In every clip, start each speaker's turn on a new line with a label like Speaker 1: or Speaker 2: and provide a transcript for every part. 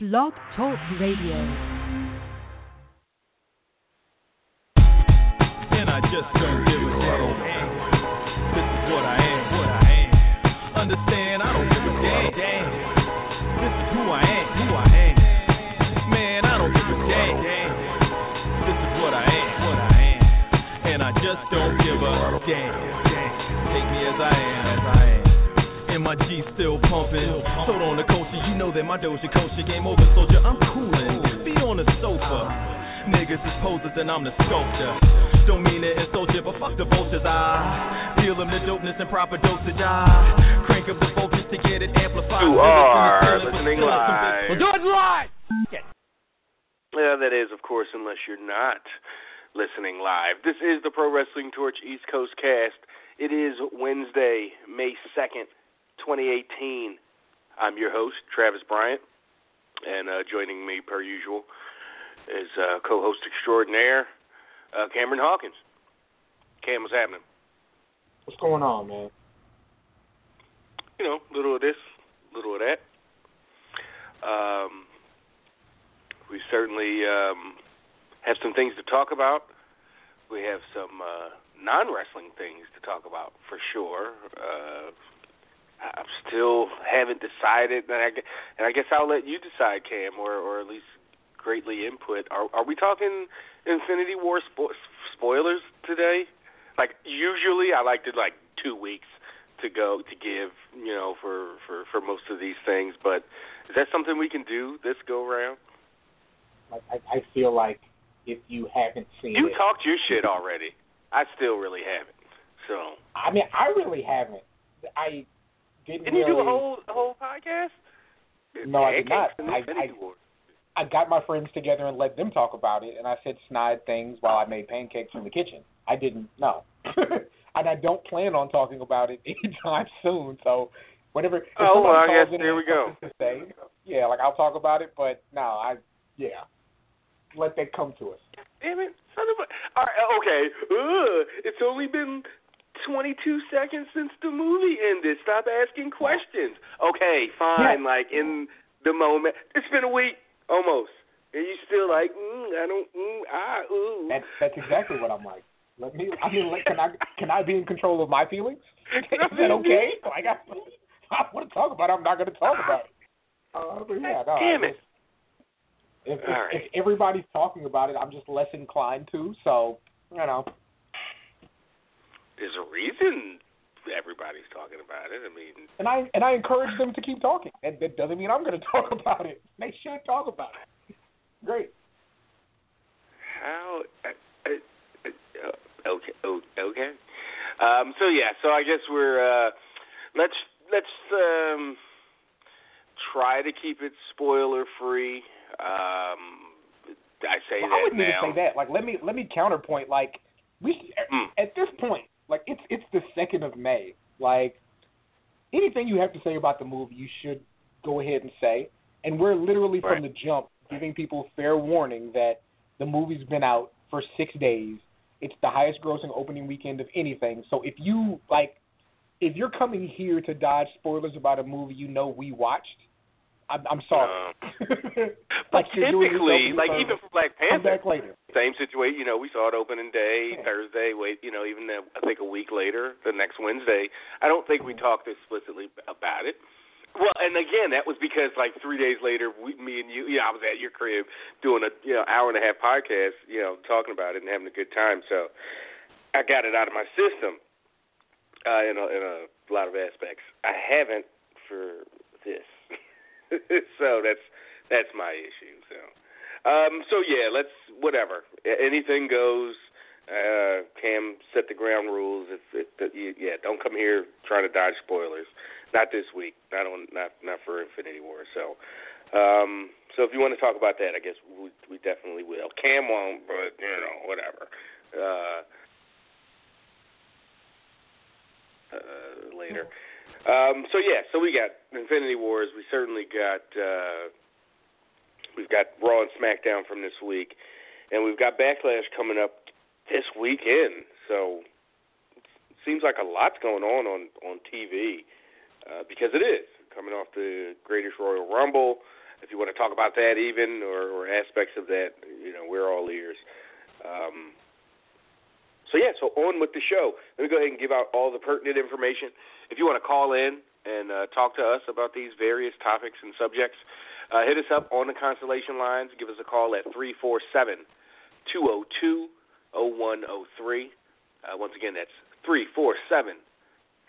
Speaker 1: Blog Talk Radio.
Speaker 2: And I just give a damn. This is what I am, what I am. Understand, I don't give a damn. This is who I am, who I am. Man, I don't give a damn. This is what I am, what I am. And I just don't give a damn. My G still pumping. Sold on the culture, you know that my Doja culture game over, soldier. I'm coolin'. Be on the sofa. Niggas is posers and I'm the sculptor. Don't mean to insult you, but fuck the vultures. I feel them the dopeness and proper dosage. I crank up the voltage to get it amplified.
Speaker 3: You are listening live.
Speaker 2: Well, do it live.
Speaker 3: Yeah, that is, of course, unless you're not listening live. This is the Pro Wrestling Torch East Coast cast. It is Wednesday, May 2nd, 2018. I'm your host, Travis Bryant, and uh, joining me, per usual, is uh, co host extraordinaire, uh, Cameron Hawkins. Cam, what's happening?
Speaker 4: What's going on, man?
Speaker 3: You know, little of this, little of that. Um, we certainly um, have some things to talk about. We have some uh, non wrestling things to talk about for sure. Uh, I still haven't decided, and I, and I guess I'll let you decide, Cam, or or at least greatly input. Are are we talking Infinity War spo- spoilers today? Like usually, I like to like two weeks to go to give, you know, for for for most of these things. But is that something we can do this go round?
Speaker 4: Like, I, I feel like if you haven't seen
Speaker 3: You
Speaker 4: it,
Speaker 3: talked your shit already. I still really haven't. So
Speaker 4: I mean, I really haven't. I didn't
Speaker 3: you
Speaker 4: really.
Speaker 3: do a whole a whole podcast?
Speaker 4: No, I did not. I- I- I got my friends together and let them talk about it, and I said snide things while I made pancakes in the kitchen. I didn't know, and I don't plan on talking about it anytime soon. So, whatever.
Speaker 3: Oh, well, I guess there we go.
Speaker 4: has something To say, yeah, like I'll talk about it, but no, I yeah, let that come to us.
Speaker 3: Damn it, son of a. All right, okay. Ugh, it's only been 22 seconds since the movie ended. Stop asking questions. Okay, fine.
Speaker 4: Yeah.
Speaker 3: Like in the moment, it's been a week almost, and you still like, mm, I don't, mm, ah, ooh.
Speaker 4: That's that's exactly what I'm like. Let me. I mean, like, can I can I be in control of my feelings? Is that okay? Like, I, I want to talk about it. I'm not going to talk about it. Uh, but yeah, no,
Speaker 3: Damn it.
Speaker 4: If, if,
Speaker 3: right.
Speaker 4: if everybody's talking about it, I'm just less inclined to. So, you know,
Speaker 3: There's a reason everybody's talking about it. I mean,
Speaker 4: and I and I encourage them to keep talking. And that doesn't mean I'm going to talk about it. They should talk about it. Great.
Speaker 3: how? Uh, uh, uh, okay, oh, okay. Um, so yeah, so I guess we're uh, let's let's um, try to keep it spoiler free. Um, I say
Speaker 4: Well,
Speaker 3: that
Speaker 4: I wouldn't
Speaker 3: now.
Speaker 4: even say that. Like, let me let me counterpoint. Like, we
Speaker 3: Mm.
Speaker 4: at this point, like it's it's the second of May. Like, anything you have to say about the movie, you should go ahead and say. And we're literally
Speaker 3: Right.
Speaker 4: from the jump giving people fair warning that the movie's been out for six days. It's the highest grossing opening weekend of anything. So if you like, if you're coming here to dodge spoilers about a movie you know we watched, I'm, I'm sorry.
Speaker 3: But
Speaker 4: like you're doing yourself
Speaker 3: typically, like even for Black Panther, same situation. You know, we saw it opening day
Speaker 4: Yeah.
Speaker 3: Thursday. Wait, you know, even the, I think a week later, the next Wednesday. I don't think we talked explicitly about it. Well, and again, that was because like three days later, we, me and you, you know, I was at your crib doing a you know hour and a half podcast, you know, talking about it and having a good time. So I got it out of my system uh, in a, in a lot of aspects. I haven't for this, so that's that's my issue. So, um, so yeah, let's whatever. Anything goes. Uh, Cam set the ground rules. If, if the, you, yeah, don't come here trying to dodge spoilers. Not this week. Not on. Not not for Infinity War. So, um, so if you want to talk about that, I guess we, we definitely will. Cam won't, but you know, whatever. Uh, uh, later. Um, so yeah, so we got Infinity Wars. We certainly got uh, we've got Raw and SmackDown from this week, and we've got Backlash coming up this weekend. So it seems like a lot's going on on on TV uh, because it is coming off the Greatest Royal Rumble. if you want to talk about that even or, or aspects of that, you know, we're all ears. Um, so yeah, so on with the show. Let me go ahead and give out all the pertinent information. If you want to call in and uh, talk to us about these various topics and subjects, uh, hit us up on the Constellation lines. Give us a call at three four seven two zero two zero one zero three. Uh, once again, that's three four seven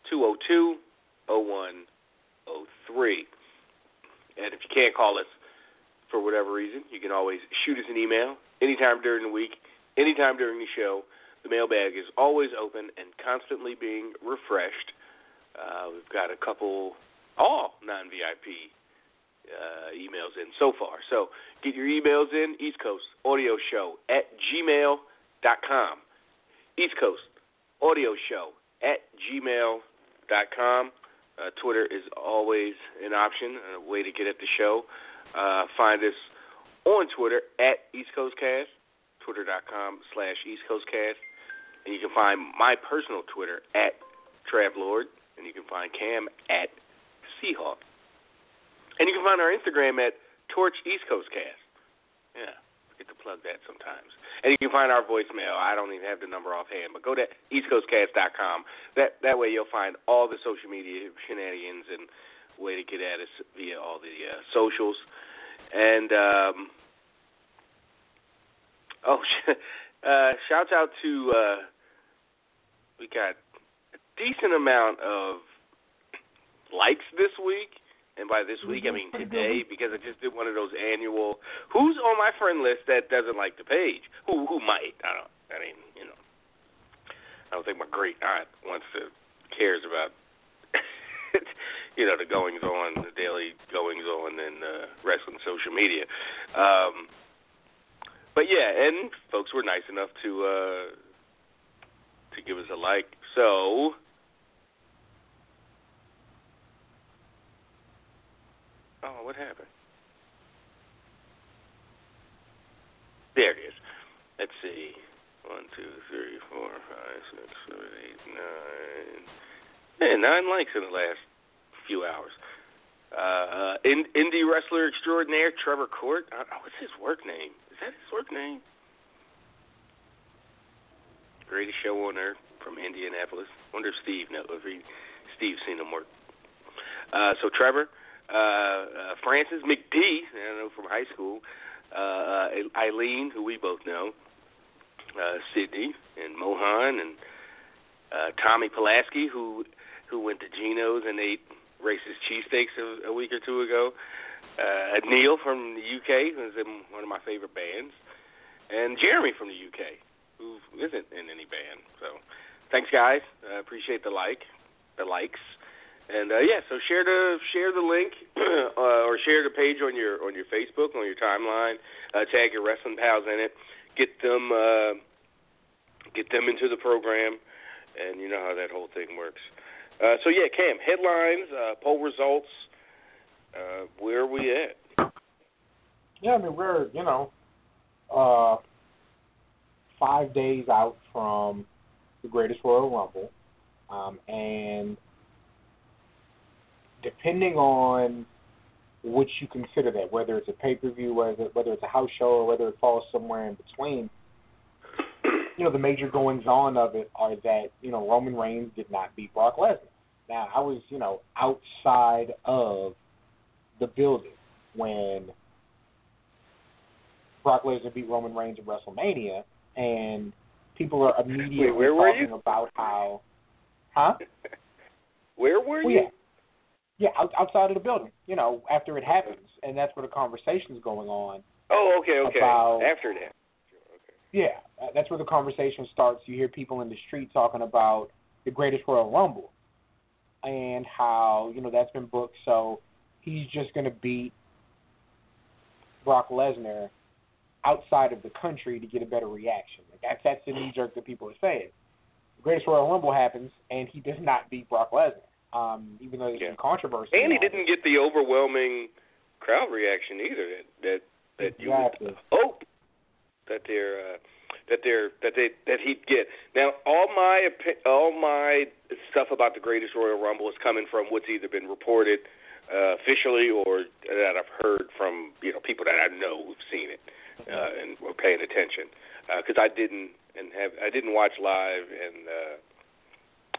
Speaker 3: two zero two zero one zero three. And if you can't call us for whatever reason, you can always shoot us an email anytime during the week, anytime during the show. The mailbag is always open and constantly being refreshed. Uh, we've got a couple, all non VIP uh, emails in so far. So get your emails in, East Coast Audio Show at gmail.com. East Coast Audio Show at gmail.com. Uh, Twitter is always an option, a way to get at the show. Uh, find us on Twitter at East Coast Cast, twitter.com slash East Coast Cast. And you can find my personal Twitter at Travlord, and you can find Cam at Seahawk. And you can find our Instagram at Torch East Coast Cast. Yeah, get to plug that sometimes. And you can find our voicemail. I don't even have the number offhand, but go to eastcoastcast.com. That that way you'll find all the social media shenanigans and way to get at us via all the uh, socials. And um, oh, uh, shouts out to uh, we got decent amount of likes this week. And by this week, I mean today, because I just did one of those annual. Who's on my friend list that doesn't like the page? Who who might? I don't. I mean, you know, I don't think my great aunt wants to cares about. you know the goings on, the daily goings on in uh, wrestling social media. Um, but yeah, and folks were nice enough to uh, to give us a like. So Oh, what happened? There it is. Let's see. One, two, three, four, five, six, seven, eight, nine. Yeah, nine likes in the last few hours. Uh, in, indie wrestler extraordinaire Trevor Court. Uh, what's his work name? Is that his work name? Greatest show on earth from Indianapolis. Wonder if Steve knows if he, Steve's seen him work. Uh, so Trevor, uh, uh, Francis McD, I know from high school, uh, Eileen, who we both know, uh, Sydney and Mohan and uh, Tommy Pulaski, who who went to Geno's and ate racist cheesesteaks a, a week or two ago. Uh, Neil from the UK, who's in one of my favorite bands, and Jeremy from the UK, who isn't in any band. So, thanks guys. I uh, appreciate the like, the likes. And uh, yeah, so share the share the link uh, or share the page on your on your Facebook on your timeline. Uh, tag your wrestling pals in it. Get them uh, get them into the program, and you know how that whole thing works. Uh, so yeah, Cam, headlines, uh, poll results. Uh, where are we at?
Speaker 4: Yeah, I mean we're you know uh, five days out from the Greatest Royal Rumble, um, and depending on which you consider that, whether it's a pay per view, whether whether it's a house show, or whether it falls somewhere in between. You know, the major goings on of it are that you know Roman Reigns did not beat Brock Lesnar. Now, I was you know outside of the building when Brock Lesnar beat Roman Reigns at WrestleMania, and people are immediately
Speaker 3: Wait,
Speaker 4: talking about how, huh?
Speaker 3: Where were
Speaker 4: well,
Speaker 3: you?
Speaker 4: Yeah. Yeah, out, outside of the building. You know, after it happens, and that's where the conversation's going on.
Speaker 3: Oh, okay, okay.
Speaker 4: About,
Speaker 3: after that. Okay.
Speaker 4: Yeah, uh, that's where the conversation starts. You hear people in the street talking about the greatest Royal Rumble and how you know that's been booked, so he's just going to beat Brock Lesnar outside of the country to get a better reaction. Like that's that's the knee jerk that people are saying. The greatest Royal Rumble happens, and he does not beat Brock Lesnar um, even though there's
Speaker 3: Yeah.
Speaker 4: some controversy.
Speaker 3: And he didn't get the overwhelming crowd reaction either that that that you would hope that they're uh, that they're that they that he'd get. Now, all my all my stuff about the Greatest Royal Rumble is coming from what's either been reported uh, officially or that I've heard from you know people that I know who've seen it uh, and were paying attention because uh, I didn't and have I didn't watch live and uh,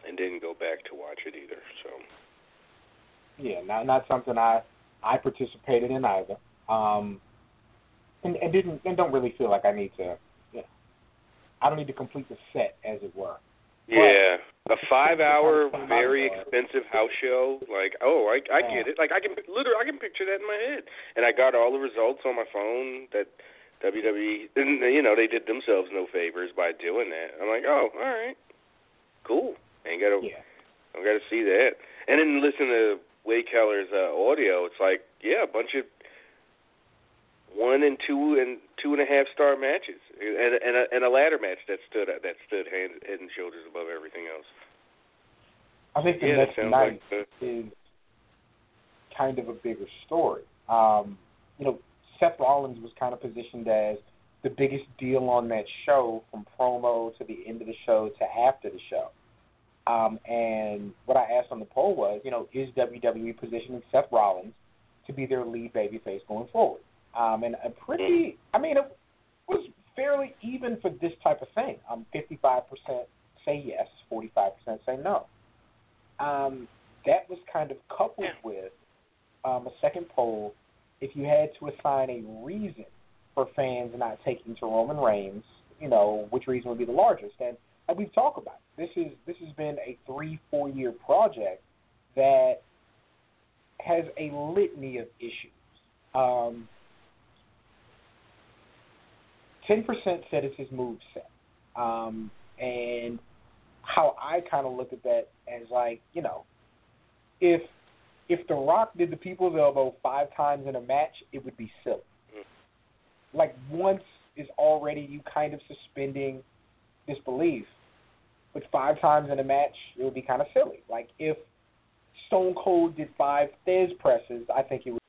Speaker 3: and didn't go back to watch it either. So
Speaker 4: yeah, not not something I I participated in either. Um, and, and didn't and don't really feel like I need to. You know, I don't need to complete the set, as it were.
Speaker 3: Yeah, a five-hour, very expensive house show. Like, oh, I I get it. Like, I can literally I can picture that in my head, and I got all the results on my phone that WWE, and you know, they did themselves no favors by doing that. I'm like, oh, all right, cool. Ain't got to,
Speaker 4: yeah.
Speaker 3: I got to see that. And then listen to Wade Keller's uh, audio. It's like, yeah, a bunch of one and two and two and a half star matches, and and a, and a ladder match that stood that stood hand, head and shoulders above everything else.
Speaker 4: I think the
Speaker 3: yeah,
Speaker 4: next night
Speaker 3: like
Speaker 4: is kind of a bigger story. Um, you know, Seth Rollins was kind of positioned as the biggest deal on that show from promo to the end of the show to after the show. Um, and what I asked on the poll was, you know, is WWE positioning Seth Rollins to be their lead babyface going forward? Um, and a pretty, I mean, it was fairly even for this type of thing. Um, 55% say yes, 45% say no. Um, that was kind of coupled with um, a second poll. If you had to assign a reason for fans not taking to Roman Reigns, you know, which reason would be the largest? And like we've talked about, this is this has been a three, four year project that has a litany of issues. Um, 10% said it's his move set. Um, and how I kind of look at that as like, you know, if if The Rock did the People's Elbow five times in a match, it would be silly. Like once is already you kind of suspending disbelief, but five times in a match, it would be kind of silly. Like if Stone Cold did five Thesz presses, I think it would.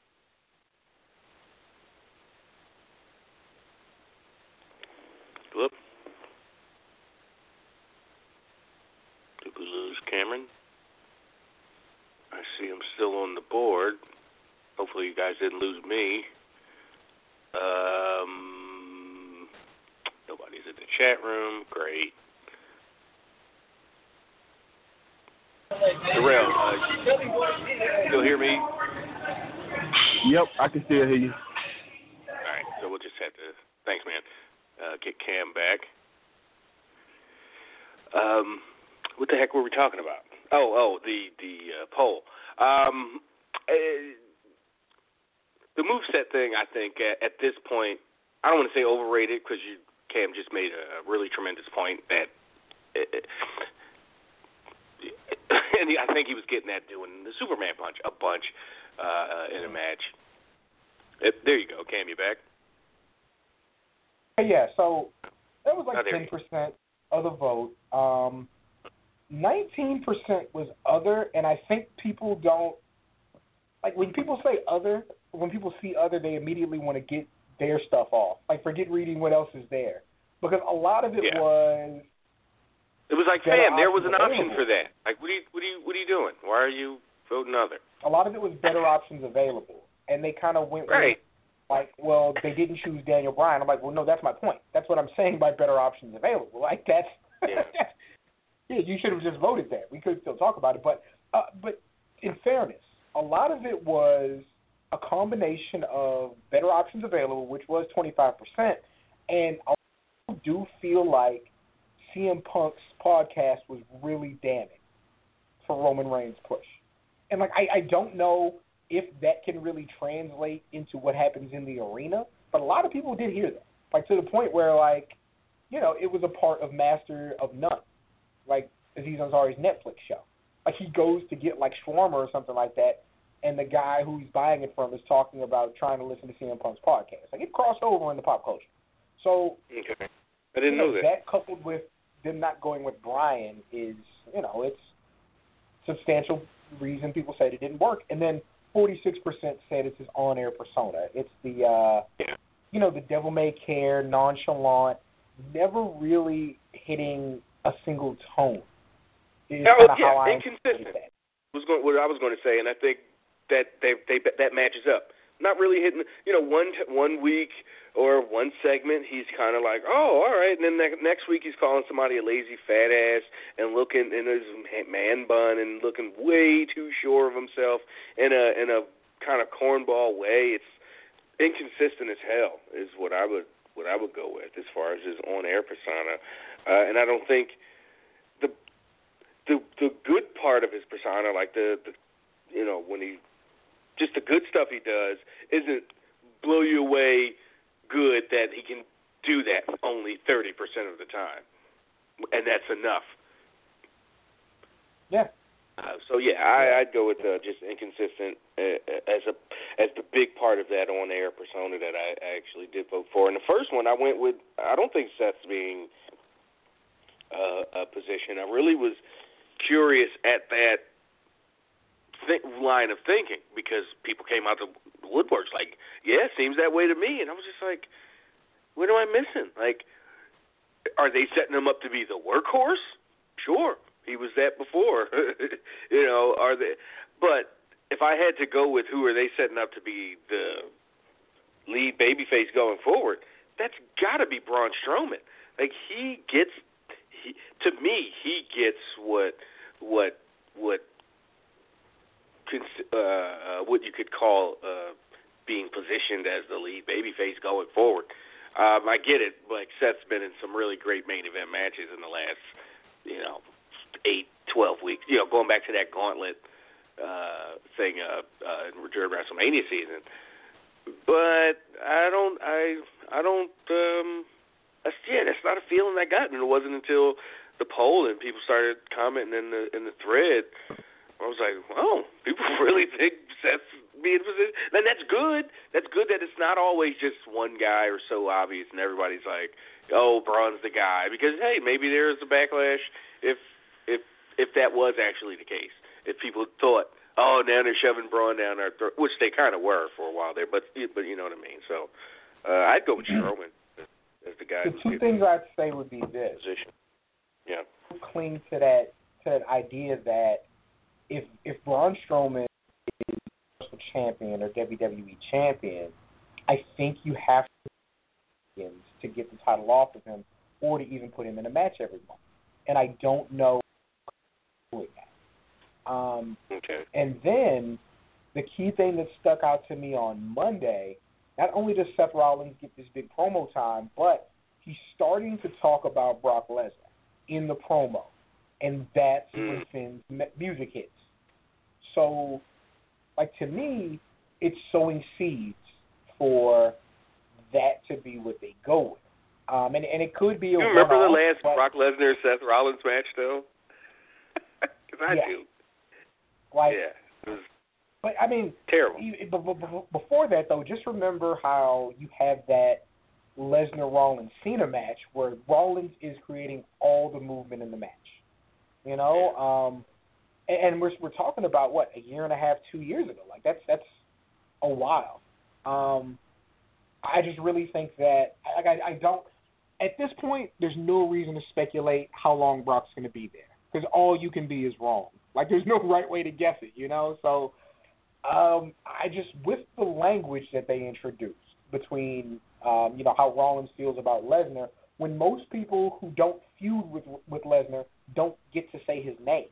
Speaker 3: Did we lose Cameron? I see him still on the board. Hopefully, you guys didn't lose me. Um, nobody's in the chat room. Great. Darrell, uh, still hear me?
Speaker 1: Yep, I can still hear you.
Speaker 3: All right, so we'll just have to. Thanks, man. Uh, get Cam back. Um, what the heck were we talking about? Oh, oh, the the uh, poll. Um, uh, the move set thing, I think, at, at this point, I don't want to say overrated because you Cam just made a really tremendous point that. It, and he, I think he was getting that doing the Superman punch a bunch uh, in a match. It, there you go, Cam. You back?
Speaker 4: Yeah, so that was like ten percent of the vote. Um, Nineteen percent was other, and I think people don't like when people say other. When people see other, they immediately want to get their stuff off. Like forget reading what else is there, because a lot of it
Speaker 3: Yeah.
Speaker 4: was
Speaker 3: It was like, fam, there was an option
Speaker 4: available.
Speaker 3: for that. Like, what are you, what are you, what are you doing? Why are you voting other?
Speaker 4: a lot of it was better options available, and they kind of went with,
Speaker 3: Right.
Speaker 4: like, well, they didn't choose Daniel Bryan. I'm like, well, no, that's my point. That's what I'm saying by better options available. Like that's
Speaker 3: Yeah.
Speaker 4: yeah, you should have just voted that. We could still talk about it, but uh, but in fairness, a lot of it was a combination of better options available, which was 25%, and I do feel like CM Punk's podcast was really damning for Roman Reigns' push. And like I, I don't know if that can really translate into what happens in the arena, but a lot of people did hear that. Like to the point where like, you know, it was a part of Master of None, like Aziz Ansari's Netflix show. Like he goes to get like shawarma or something like that, and the guy who he's buying it from is talking about trying to listen to CM Punk's podcast. Like it crossed over into pop culture. So
Speaker 3: Okay. I didn't
Speaker 4: you
Speaker 3: know that.
Speaker 4: That coupled with them not going with Bryan is, you know, it's substantial reason people said it didn't work. And then 46% said it's his on-air persona. It's the, uh,
Speaker 3: Yeah.
Speaker 4: you know, the devil may care, nonchalant, never really hitting a single tone. Is
Speaker 3: Oh, yeah,
Speaker 4: how I
Speaker 3: inconsistent. was going, what I was going to say, and I think that they they that matches up. Not really hitting, you know, one one week or one segment he's kind of like, oh, all right, and then ne- next week he's calling somebody a lazy fat ass and looking in his man bun and looking way too sure of himself in a in a kind of cornball way. It's inconsistent as hell is what I would what I would go with as far as his on air persona, uh, and I don't think the the the good part of his persona, like the the you know when he just the good stuff he does, isn't blow you away good that he can do that only 30% of the time. And that's enough.
Speaker 4: Yeah.
Speaker 3: Uh, so yeah, I, I'd go with uh, just inconsistent uh, as a as the big part of that on air persona that I actually did vote for. And the first one I went with, I don't think Seth's being uh, a position. I really was curious at that th- line of thinking because people came out the woodworks like, yeah, it seems that way to me, and I was just like, what am I missing? Like, are they setting him up to be the workhorse? Sure, he was that before. you know, are they? But if I had to go with who are they setting up to be the lead babyface going forward, that's got to be Braun Strowman. Like he gets, he to me, he gets what what what uh, uh, what you could call uh, being positioned as the lead babyface going forward. Um, I get it. Like Seth's been in some really great main event matches in the last, you know, eight, twelve weeks. You know, going back to that gauntlet uh, thing uh, uh, during WrestleMania season. But I don't, I, I don't. um that's, Yeah, that's not a feeling I got, and it wasn't until the poll and people started commenting in the in the thread I was like, oh, people really think Seth's being position. And that's good. That's good that it's not always just one guy or so obvious, and everybody's like, oh, Braun's the guy. Because hey, maybe there's a backlash if if if that was actually the case. If people thought, oh, now they're shoving Braun down our throat, which they kind of were for a while there, but but you know what I mean. So uh, I'd go with. Strowman as the guy.
Speaker 4: The two things I'd say would be this.
Speaker 3: Position. Yeah.
Speaker 4: Cling to that to that idea that if if Braun Strowman is the champion or WWE champion, I think you have to to get the title off of him or to even put him in a match every month. And I don't know doing that. Um,
Speaker 3: okay.
Speaker 4: And then the key thing that stuck out to me on Monday, not only does Seth Rollins get this big promo time, but he's starting to talk about Brock Lesnar in the promo, and that's mm. when Finn's music hits. So, like to me, it's sowing seeds for that to be what they go with. Um, and and it could be a.
Speaker 3: You remember the last but, Brock Lesnar Seth Rollins match though? Because I
Speaker 4: yeah.
Speaker 3: do.
Speaker 4: Like,
Speaker 3: yeah.
Speaker 4: But I mean,
Speaker 3: terrible.
Speaker 4: But Before that, though, just remember how you have that Lesnar Rollins Cena match where Rollins is creating all the movement in the match. You know, um, and we're we're talking about what a year and a half, two years ago. Like that's that's a while. Um, I just really think that like I, I don't. At this point, there's no reason to speculate how long Brock's going to be there because all you can be is wrong. Like there's no right way to guess it, you know. So um, I just with the language that they introduced between um, you know how Rollins feels about Lesnar, when most people who don't feud with with Lesnar don't get to say his name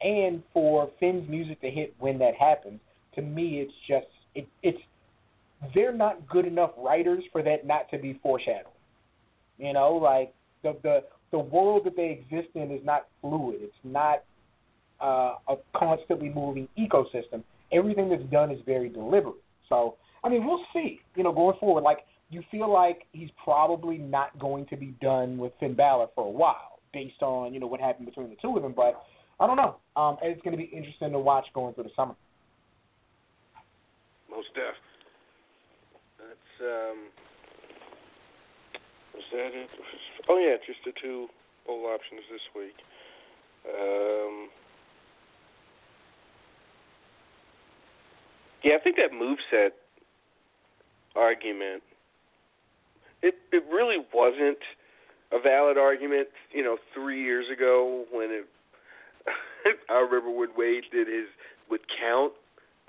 Speaker 4: and for Finn's music to hit when that happens, to me, it's just it, it's they're not good enough writers for that not to be foreshadowed. You know, like the the the world that they exist in is not fluid. It's not uh, a constantly moving ecosystem. Everything that's done is very deliberate. So, I mean, we'll see. You know, going forward, like you feel like he's probably not going to be done with Finn Balor for a while, based on you know what happened between the two of them. But I don't know. Um, it's going to be interesting to watch going through the summer.
Speaker 3: Most def. That's um. Was that it? Oh yeah, just the two bowl options this week. Um. Yeah, I think that move set argument. It it really wasn't a valid argument, you know, three years ago when it I remember when Wade did his would count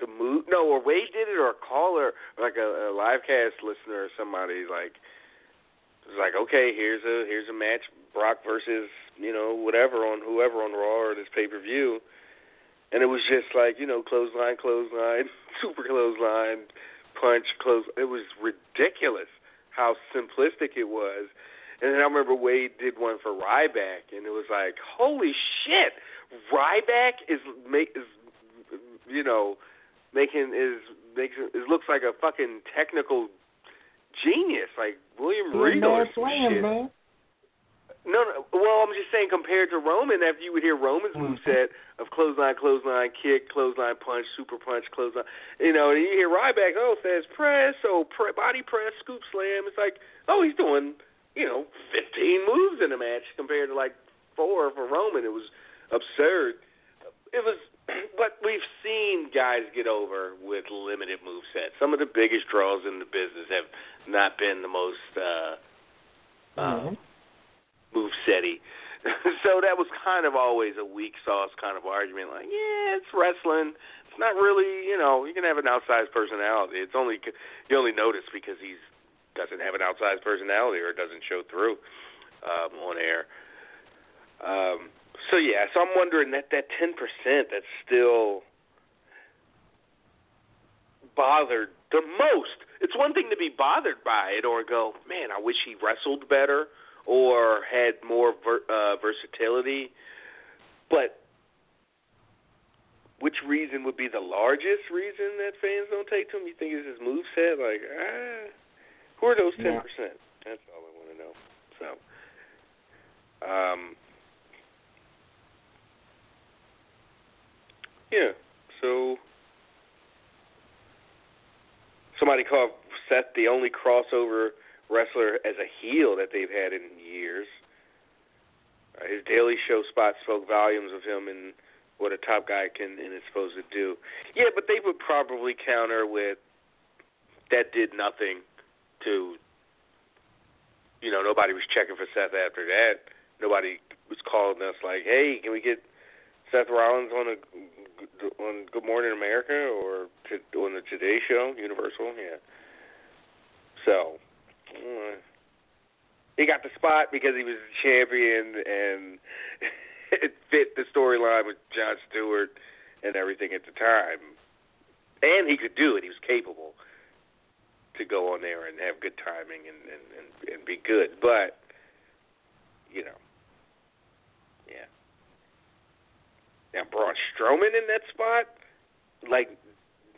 Speaker 3: the move. No, or Wade did it, or a caller, like a, a live cast listener, or somebody like was like, okay, here's a here's a match, Brock versus you know whatever on whoever on Raw or this pay per view, and it was just like you know clothesline, clothesline, super clothesline, punch, close. It was ridiculous how simplistic it was. And then I remember Wade did one for Ryback, and it was like, holy shit, Ryback is make is you know making is makes it looks like a fucking technical genius, like William Regal or some shit.
Speaker 4: man.
Speaker 3: No, no. Well, I'm just saying compared to Roman, after you would hear Roman's
Speaker 4: Mhm.
Speaker 3: moveset of clothesline, clothesline, kick, clothesline, punch, super punch, clothesline. You know, and you hear Ryback, oh, Thesz press, oh, pre- body press, scoop slam. It's like, oh, he's doing, you know, 15 moves in a match compared to like four for Roman. It was absurd. It was, but we've seen guys get over with limited move sets. Some of the biggest draws in the business have not been the most. uh uh,
Speaker 4: Mhm.
Speaker 3: move setty. so that was kind of always a weak sauce kind of argument. Like, yeah, it's wrestling. It's not really, you know, you can have an outsized personality. It's only you only notice because he's doesn't have an outsized personality or doesn't show through um, on air. Um, so yeah, so I'm wondering that that ten percent that's still bothered the most. It's one thing to be bothered by it or go, man, I wish he wrestled better or had more ver- uh, versatility. But which reason would be the largest reason that fans don't take to him? You think it's his move set? Like, ah, who are those ten
Speaker 4: Yeah.
Speaker 3: percent? That's all I want to know. So, um, yeah. So somebody called Seth the only crossover wrestler as a heel that they've had in years. Uh, his Daily Show spot spoke volumes of him and what a top guy can and is supposed to do. Yeah, but they would probably counter with that did nothing to. You know, nobody was checking for Seth after that. Nobody was calling us like, "Hey, can we get Seth Rollins on a on Good Morning America or to, on the Today Show, Universal?" Yeah. So, uh, he got the spot because he was a champion and it fit the storyline with Jon Stewart and everything at the time. And he could do it. He was capable to go on there and have good timing and and and, and be good. But you know, yeah. Now Braun Strowman in that spot, like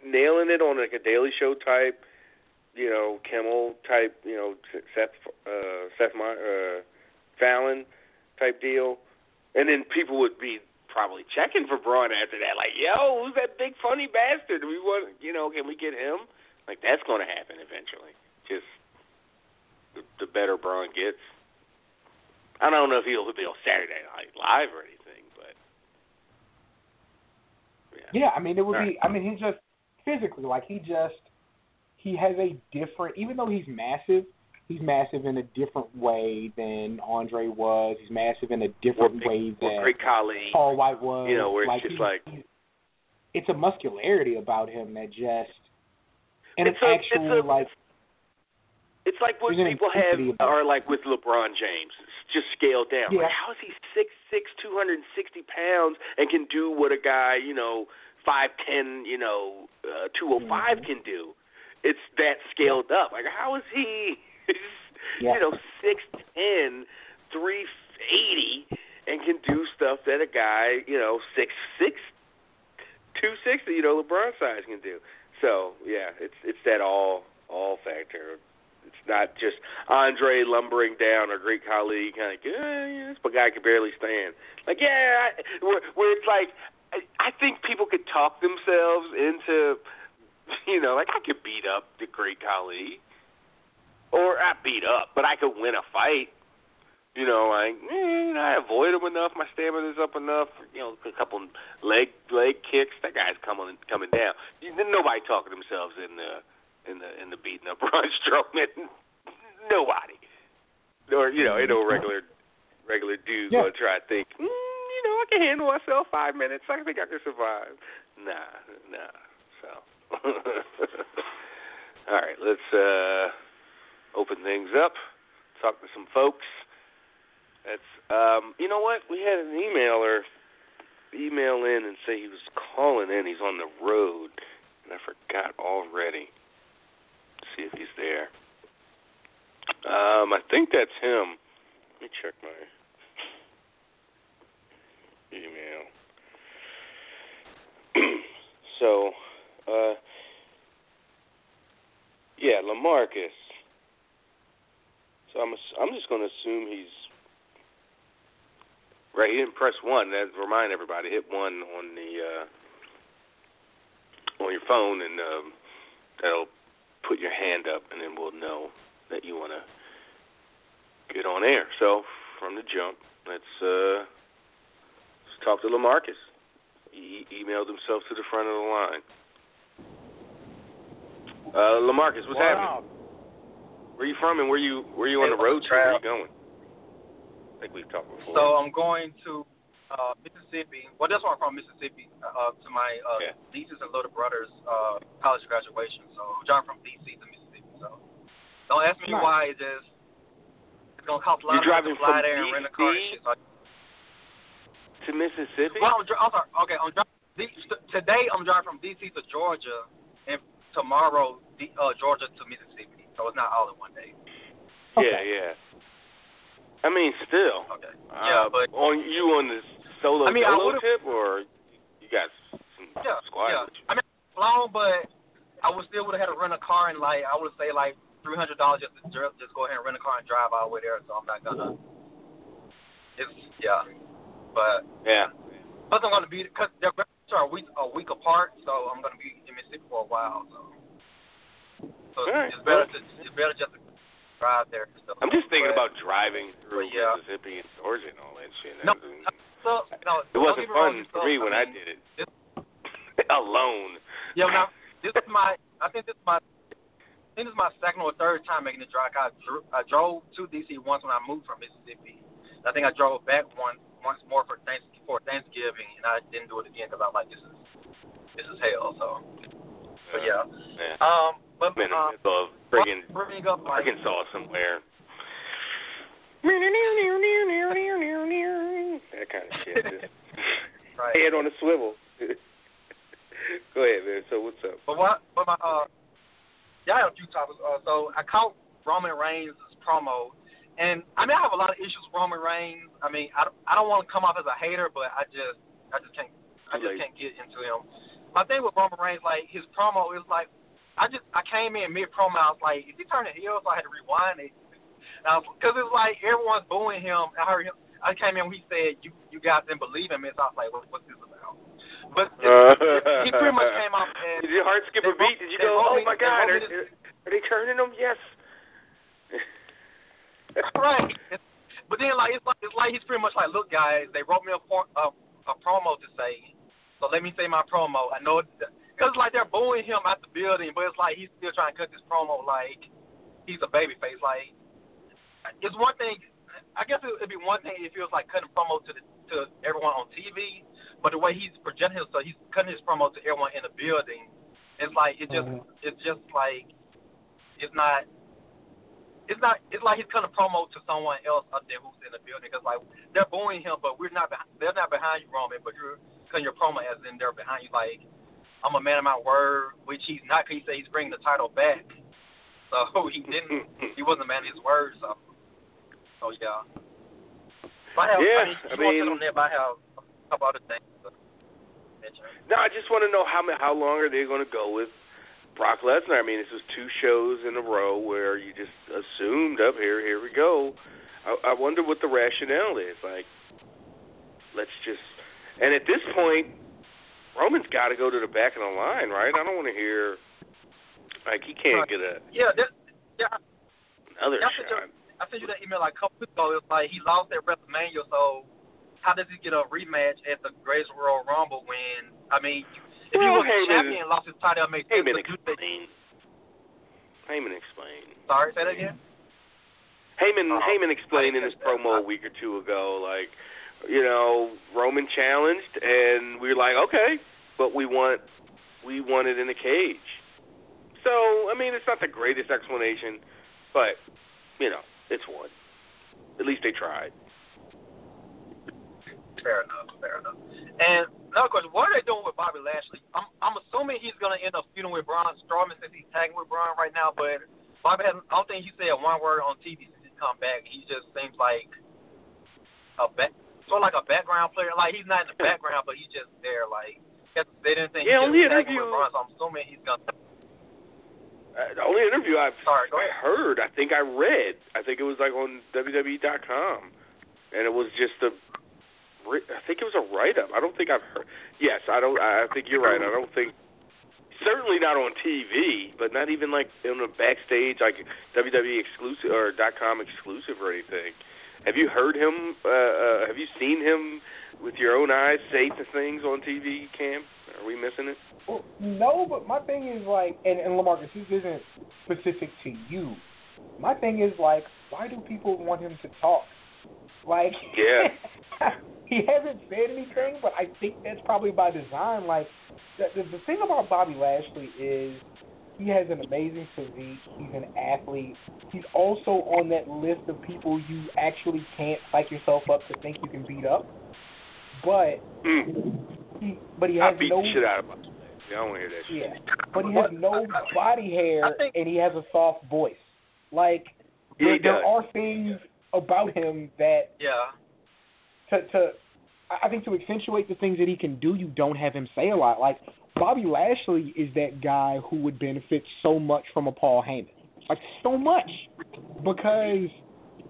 Speaker 3: nailing it on like a Daily Show type, you know, Kimmel type, you know, Seth uh, Seth uh, Fallon type deal, and then people would be probably checking for Braun after that, like, yo, who's that big funny bastard? Do we want, you know, can we get him? Like that's going to happen eventually. Just the, the better Braun gets. I don't know if he'll be on Saturday Night Live or anything, yeah.
Speaker 4: I mean it would be. I mean he just physically like he just he has a different. Even though he's massive, he's massive in a different way than Andre was. He's massive in a different
Speaker 3: Or
Speaker 4: way than
Speaker 3: Great Khali.
Speaker 4: Paul White was.
Speaker 3: You know, where it's just
Speaker 4: he's-
Speaker 3: like-
Speaker 4: it's a muscularity about him that just and
Speaker 3: It's
Speaker 4: an
Speaker 3: a-
Speaker 4: actual
Speaker 3: it's a-
Speaker 4: like
Speaker 3: It's like what people have are like with LeBron James, just scaled down.
Speaker 4: Yeah.
Speaker 3: Like, how is he six six, two hundred and sixty pounds, and can do what a guy you know five ten, you know uh, two oh five
Speaker 4: Mhm.
Speaker 3: can do? It's that scaled up. Like how is he,
Speaker 4: Yeah.
Speaker 3: you know, six ten, three eighty, and can do stuff that a guy you know six six, two sixty, you know, LeBron size can do. So yeah, it's it's that all all factor. It's not just Andre lumbering down, a Great Khali, kind of, yeah, yeah, this guy can barely stand. Like, yeah, I, where, where it's like, I, I think people could talk themselves into, you know, like I could beat up the Great Khali, or not beat up, but I could win a fight. You know, like, eh, I avoid him enough. My stamina's up enough. You know, a couple leg leg kicks. That guy's coming coming down. You, nobody talking themselves in the in the in the beating up Braun Strowman. Nobody. Or you know, ain't no regular regular dude
Speaker 4: Yeah.
Speaker 3: gonna try to think. Mm, you know, I can handle myself five minutes. I think I can survive. Nah, nah. So, all right, let's uh, open things up. Talk to some folks. That's um, you know what? We had an emailer email in and say he was calling in. He's on the road, and I forgot already. See if he's there. Um, I think that's him. Let me check my email. so, uh, yeah, Lamarcus. So I'm I'm just going to assume he's right. He didn't press one. That remind everybody hit one on the uh, on your phone, and um, that'll put your hand up, and then we'll know that you want to get on air. So from the jump, let's uh, let's talk to Lamarcus. He emailed himself to the front of the line. Uh, Lamarcus, what's
Speaker 5: Wow.
Speaker 3: happening? Where you from, and where you where you on the road to? Where are
Speaker 5: you
Speaker 3: going? I think we've talked before.
Speaker 5: So I'm going to uh, Mississippi. Well, that's where I'm from, Mississippi, uh, to my uh,
Speaker 3: Yeah.
Speaker 5: nieces and little brother's uh, college graduation. So I'm from DC to Mississippi. So don't ask me
Speaker 4: Nice.
Speaker 5: why. It's just it's gonna cost a lot
Speaker 3: You're
Speaker 5: of
Speaker 3: driving
Speaker 5: money to fly
Speaker 3: from
Speaker 5: there and rent a car and
Speaker 3: DC?
Speaker 5: shit. So,
Speaker 3: to Mississippi.
Speaker 5: well, I'm, dri- I'm sorry. Okay, I'm driving. Today I'm driving from DC to Georgia, and tomorrow D- uh, Georgia to Mississippi. So it's not all in one day. Okay.
Speaker 3: Yeah, yeah. I mean, still.
Speaker 5: Okay.
Speaker 3: Uh,
Speaker 5: Yeah, but
Speaker 3: on you on this solo
Speaker 5: I mean,
Speaker 3: solo tip, or you got some
Speaker 5: Yeah,
Speaker 3: squad
Speaker 5: yeah. I mean, flown, but I would still would have had to rent a car and like I would say like three hundred dollars just to just go ahead and rent a car and drive all the way there. So I'm not gonna. It's yeah, but
Speaker 3: Yeah.
Speaker 5: plus I'm gonna be because they're are a week a week apart, so I'm gonna be in Mississippi for a while. So, so
Speaker 3: right.
Speaker 5: it's better to it's better just to drive there. stuff.
Speaker 3: I'm just thinking
Speaker 5: But-
Speaker 3: about driving through
Speaker 5: But, yeah.
Speaker 3: Mississippi and Georgia and all that shit.
Speaker 5: No,
Speaker 3: was-
Speaker 5: So, no,
Speaker 3: it wasn't
Speaker 5: don't get me wrong,
Speaker 3: fun for me when I
Speaker 5: mean,
Speaker 3: did it
Speaker 5: this-
Speaker 3: alone.
Speaker 5: Yeah, now this is my. I think this is my. I think this is my second or third time making the drive. I, drew, I drove to DC once when I moved from Mississippi. I think I drove back once once more for thanks for Thanksgiving, and I didn't do it again because I was like this is this is hell. So, but yeah.
Speaker 3: yeah.
Speaker 5: Um, but
Speaker 3: I'm
Speaker 5: uh,
Speaker 3: of friggin'
Speaker 5: up like
Speaker 3: Arkansas somewhere. That kind of shit.
Speaker 5: Right.
Speaker 3: head on a swivel. Go ahead, man. So what's up?
Speaker 5: But what? But my uh, yeah, I have a few topics. Uh, so I caught Roman Reigns' promo, and I mean I have a lot of issues with Roman Reigns. I mean I don't, I don't want to come off as a hater, but I just I just can't I just can't get into him. My thing with Roman Reigns, like his promo is like I just I came in mid promo, I was like, is he turning heel? So I had to rewind it. Because it's like everyone's booing him. I heard him. I came in when he said, "You you guys didn't believe him." And so I was like, what, "What's this about?" But it, he pretty much came off as
Speaker 3: Did your heart skip a beat? Did you go, "Oh my God, are,
Speaker 5: me
Speaker 3: are they turning them?" Yes.
Speaker 5: right. But then like it's like it's like he's pretty much like, look guys, they wrote me a por- a, a promo to say, so let me say my promo. I know because it's like they're booing him at the building, but it's like he's still trying to cut this promo like he's a baby face. Like it's one thing. I guess it- it'd be one thing if it was like cutting promo to the to everyone on TV, but the way he's presenting himself, he's cutting his promo to everyone in the building. It's like it just
Speaker 4: Mhm.
Speaker 5: it's just like it's not it's not. It's like he's cutting promo to someone else up there who's in the building because like they're booing him, but we're not. Behind, they're not behind you, Roman. But you're cutting your promo as in they're behind you. Like I'm a man of my word, which he's not. Cause he said he's bringing the title back, so he didn't. he wasn't a man of his word. So, so yeah. But I have,
Speaker 3: Yeah,
Speaker 5: I mean,
Speaker 3: I
Speaker 5: you want to
Speaker 3: mean-
Speaker 5: on there, but I have a couple other things.
Speaker 3: No, I just want to know how how long are they going to go with Brock Lesnar? I mean, this was two shows in a row where you just assumed up here, here we go. I, I wonder what the rationale is. Like, let's just. And at this point, Roman's got to go to the back of the line, right? I don't want to hear like he can't get a
Speaker 5: Yeah, that, yeah.
Speaker 3: another
Speaker 5: That's
Speaker 3: shot.
Speaker 5: I sent you that email like a couple weeks ago. It was like he lost at WrestleMania, so how does he get a rematch at the Greatest Royal Rumble when I mean, if he
Speaker 3: Well,
Speaker 5: was
Speaker 3: Heyman-
Speaker 5: champion and lost his title, it makes sense.
Speaker 3: Heyman
Speaker 5: but
Speaker 3: explain. Heyman explain.
Speaker 5: Sorry, say that again.
Speaker 3: Heyman
Speaker 5: Oh,
Speaker 3: Heyman explained in his
Speaker 5: that.
Speaker 3: promo a week or two ago, like, you know, Roman challenged, and we were like, okay, but we want we want it in a cage. So I mean, it's not the greatest explanation, but you know, it's one. At least they tried.
Speaker 5: Fair enough. Fair enough. And another question: What are they doing with Bobby Lashley? I'm I'm assuming he's gonna end up feuding with Braun Strowman since he's tagging with Braun right now. But Bobby hasn't. I don't think he said one word on TV since he's come back. He just seems like a back, sort of like a background player. Like he's not in the background, but he's just there. Like they didn't think
Speaker 3: Yeah,
Speaker 5: he
Speaker 3: only
Speaker 5: was tagging with Braun, so I'm assuming he's gonna.
Speaker 3: Uh, the only interview I've
Speaker 5: Sorry, go
Speaker 3: I
Speaker 5: ahead.
Speaker 3: heard, I think I read, I think it was like on WWE.com, and it was just a, I think it was a write up. I don't think I've heard. Yes, I don't. I think you're right. I don't think. Certainly not on TV, but not even like in a backstage, like WWE exclusive or dot .com exclusive or anything. Have you heard him? Uh, uh, have you seen him with your own eyes say the things on TV, Cam? Are we missing it?
Speaker 4: Well, no, but my thing is like, and, and Lamarcus, this isn't specific to you. My thing is like, why do people want him to talk? Like,
Speaker 3: Yeah.
Speaker 4: he hasn't said anything, but I think that's probably by design. Like, the, the the thing about Bobby Lashley is he has an amazing physique. He's an athlete. He's also on that list of people you actually can't psych yourself up to think you can beat up. But
Speaker 3: Mm.
Speaker 4: He, but he
Speaker 3: I
Speaker 4: has
Speaker 3: beat
Speaker 4: no
Speaker 3: the shit out of him. Yeah, I don't want to hear that shit.
Speaker 4: yeah, but he has no body hair
Speaker 5: think-
Speaker 4: and he has a soft voice. Like
Speaker 3: Yeah,
Speaker 4: there, there are things about him that
Speaker 5: Yeah.
Speaker 4: to to I think to accentuate the things that he can do, you don't have him say a lot. Like Bobby Lashley is that guy who would benefit so much from a Paul Heyman, like so much, because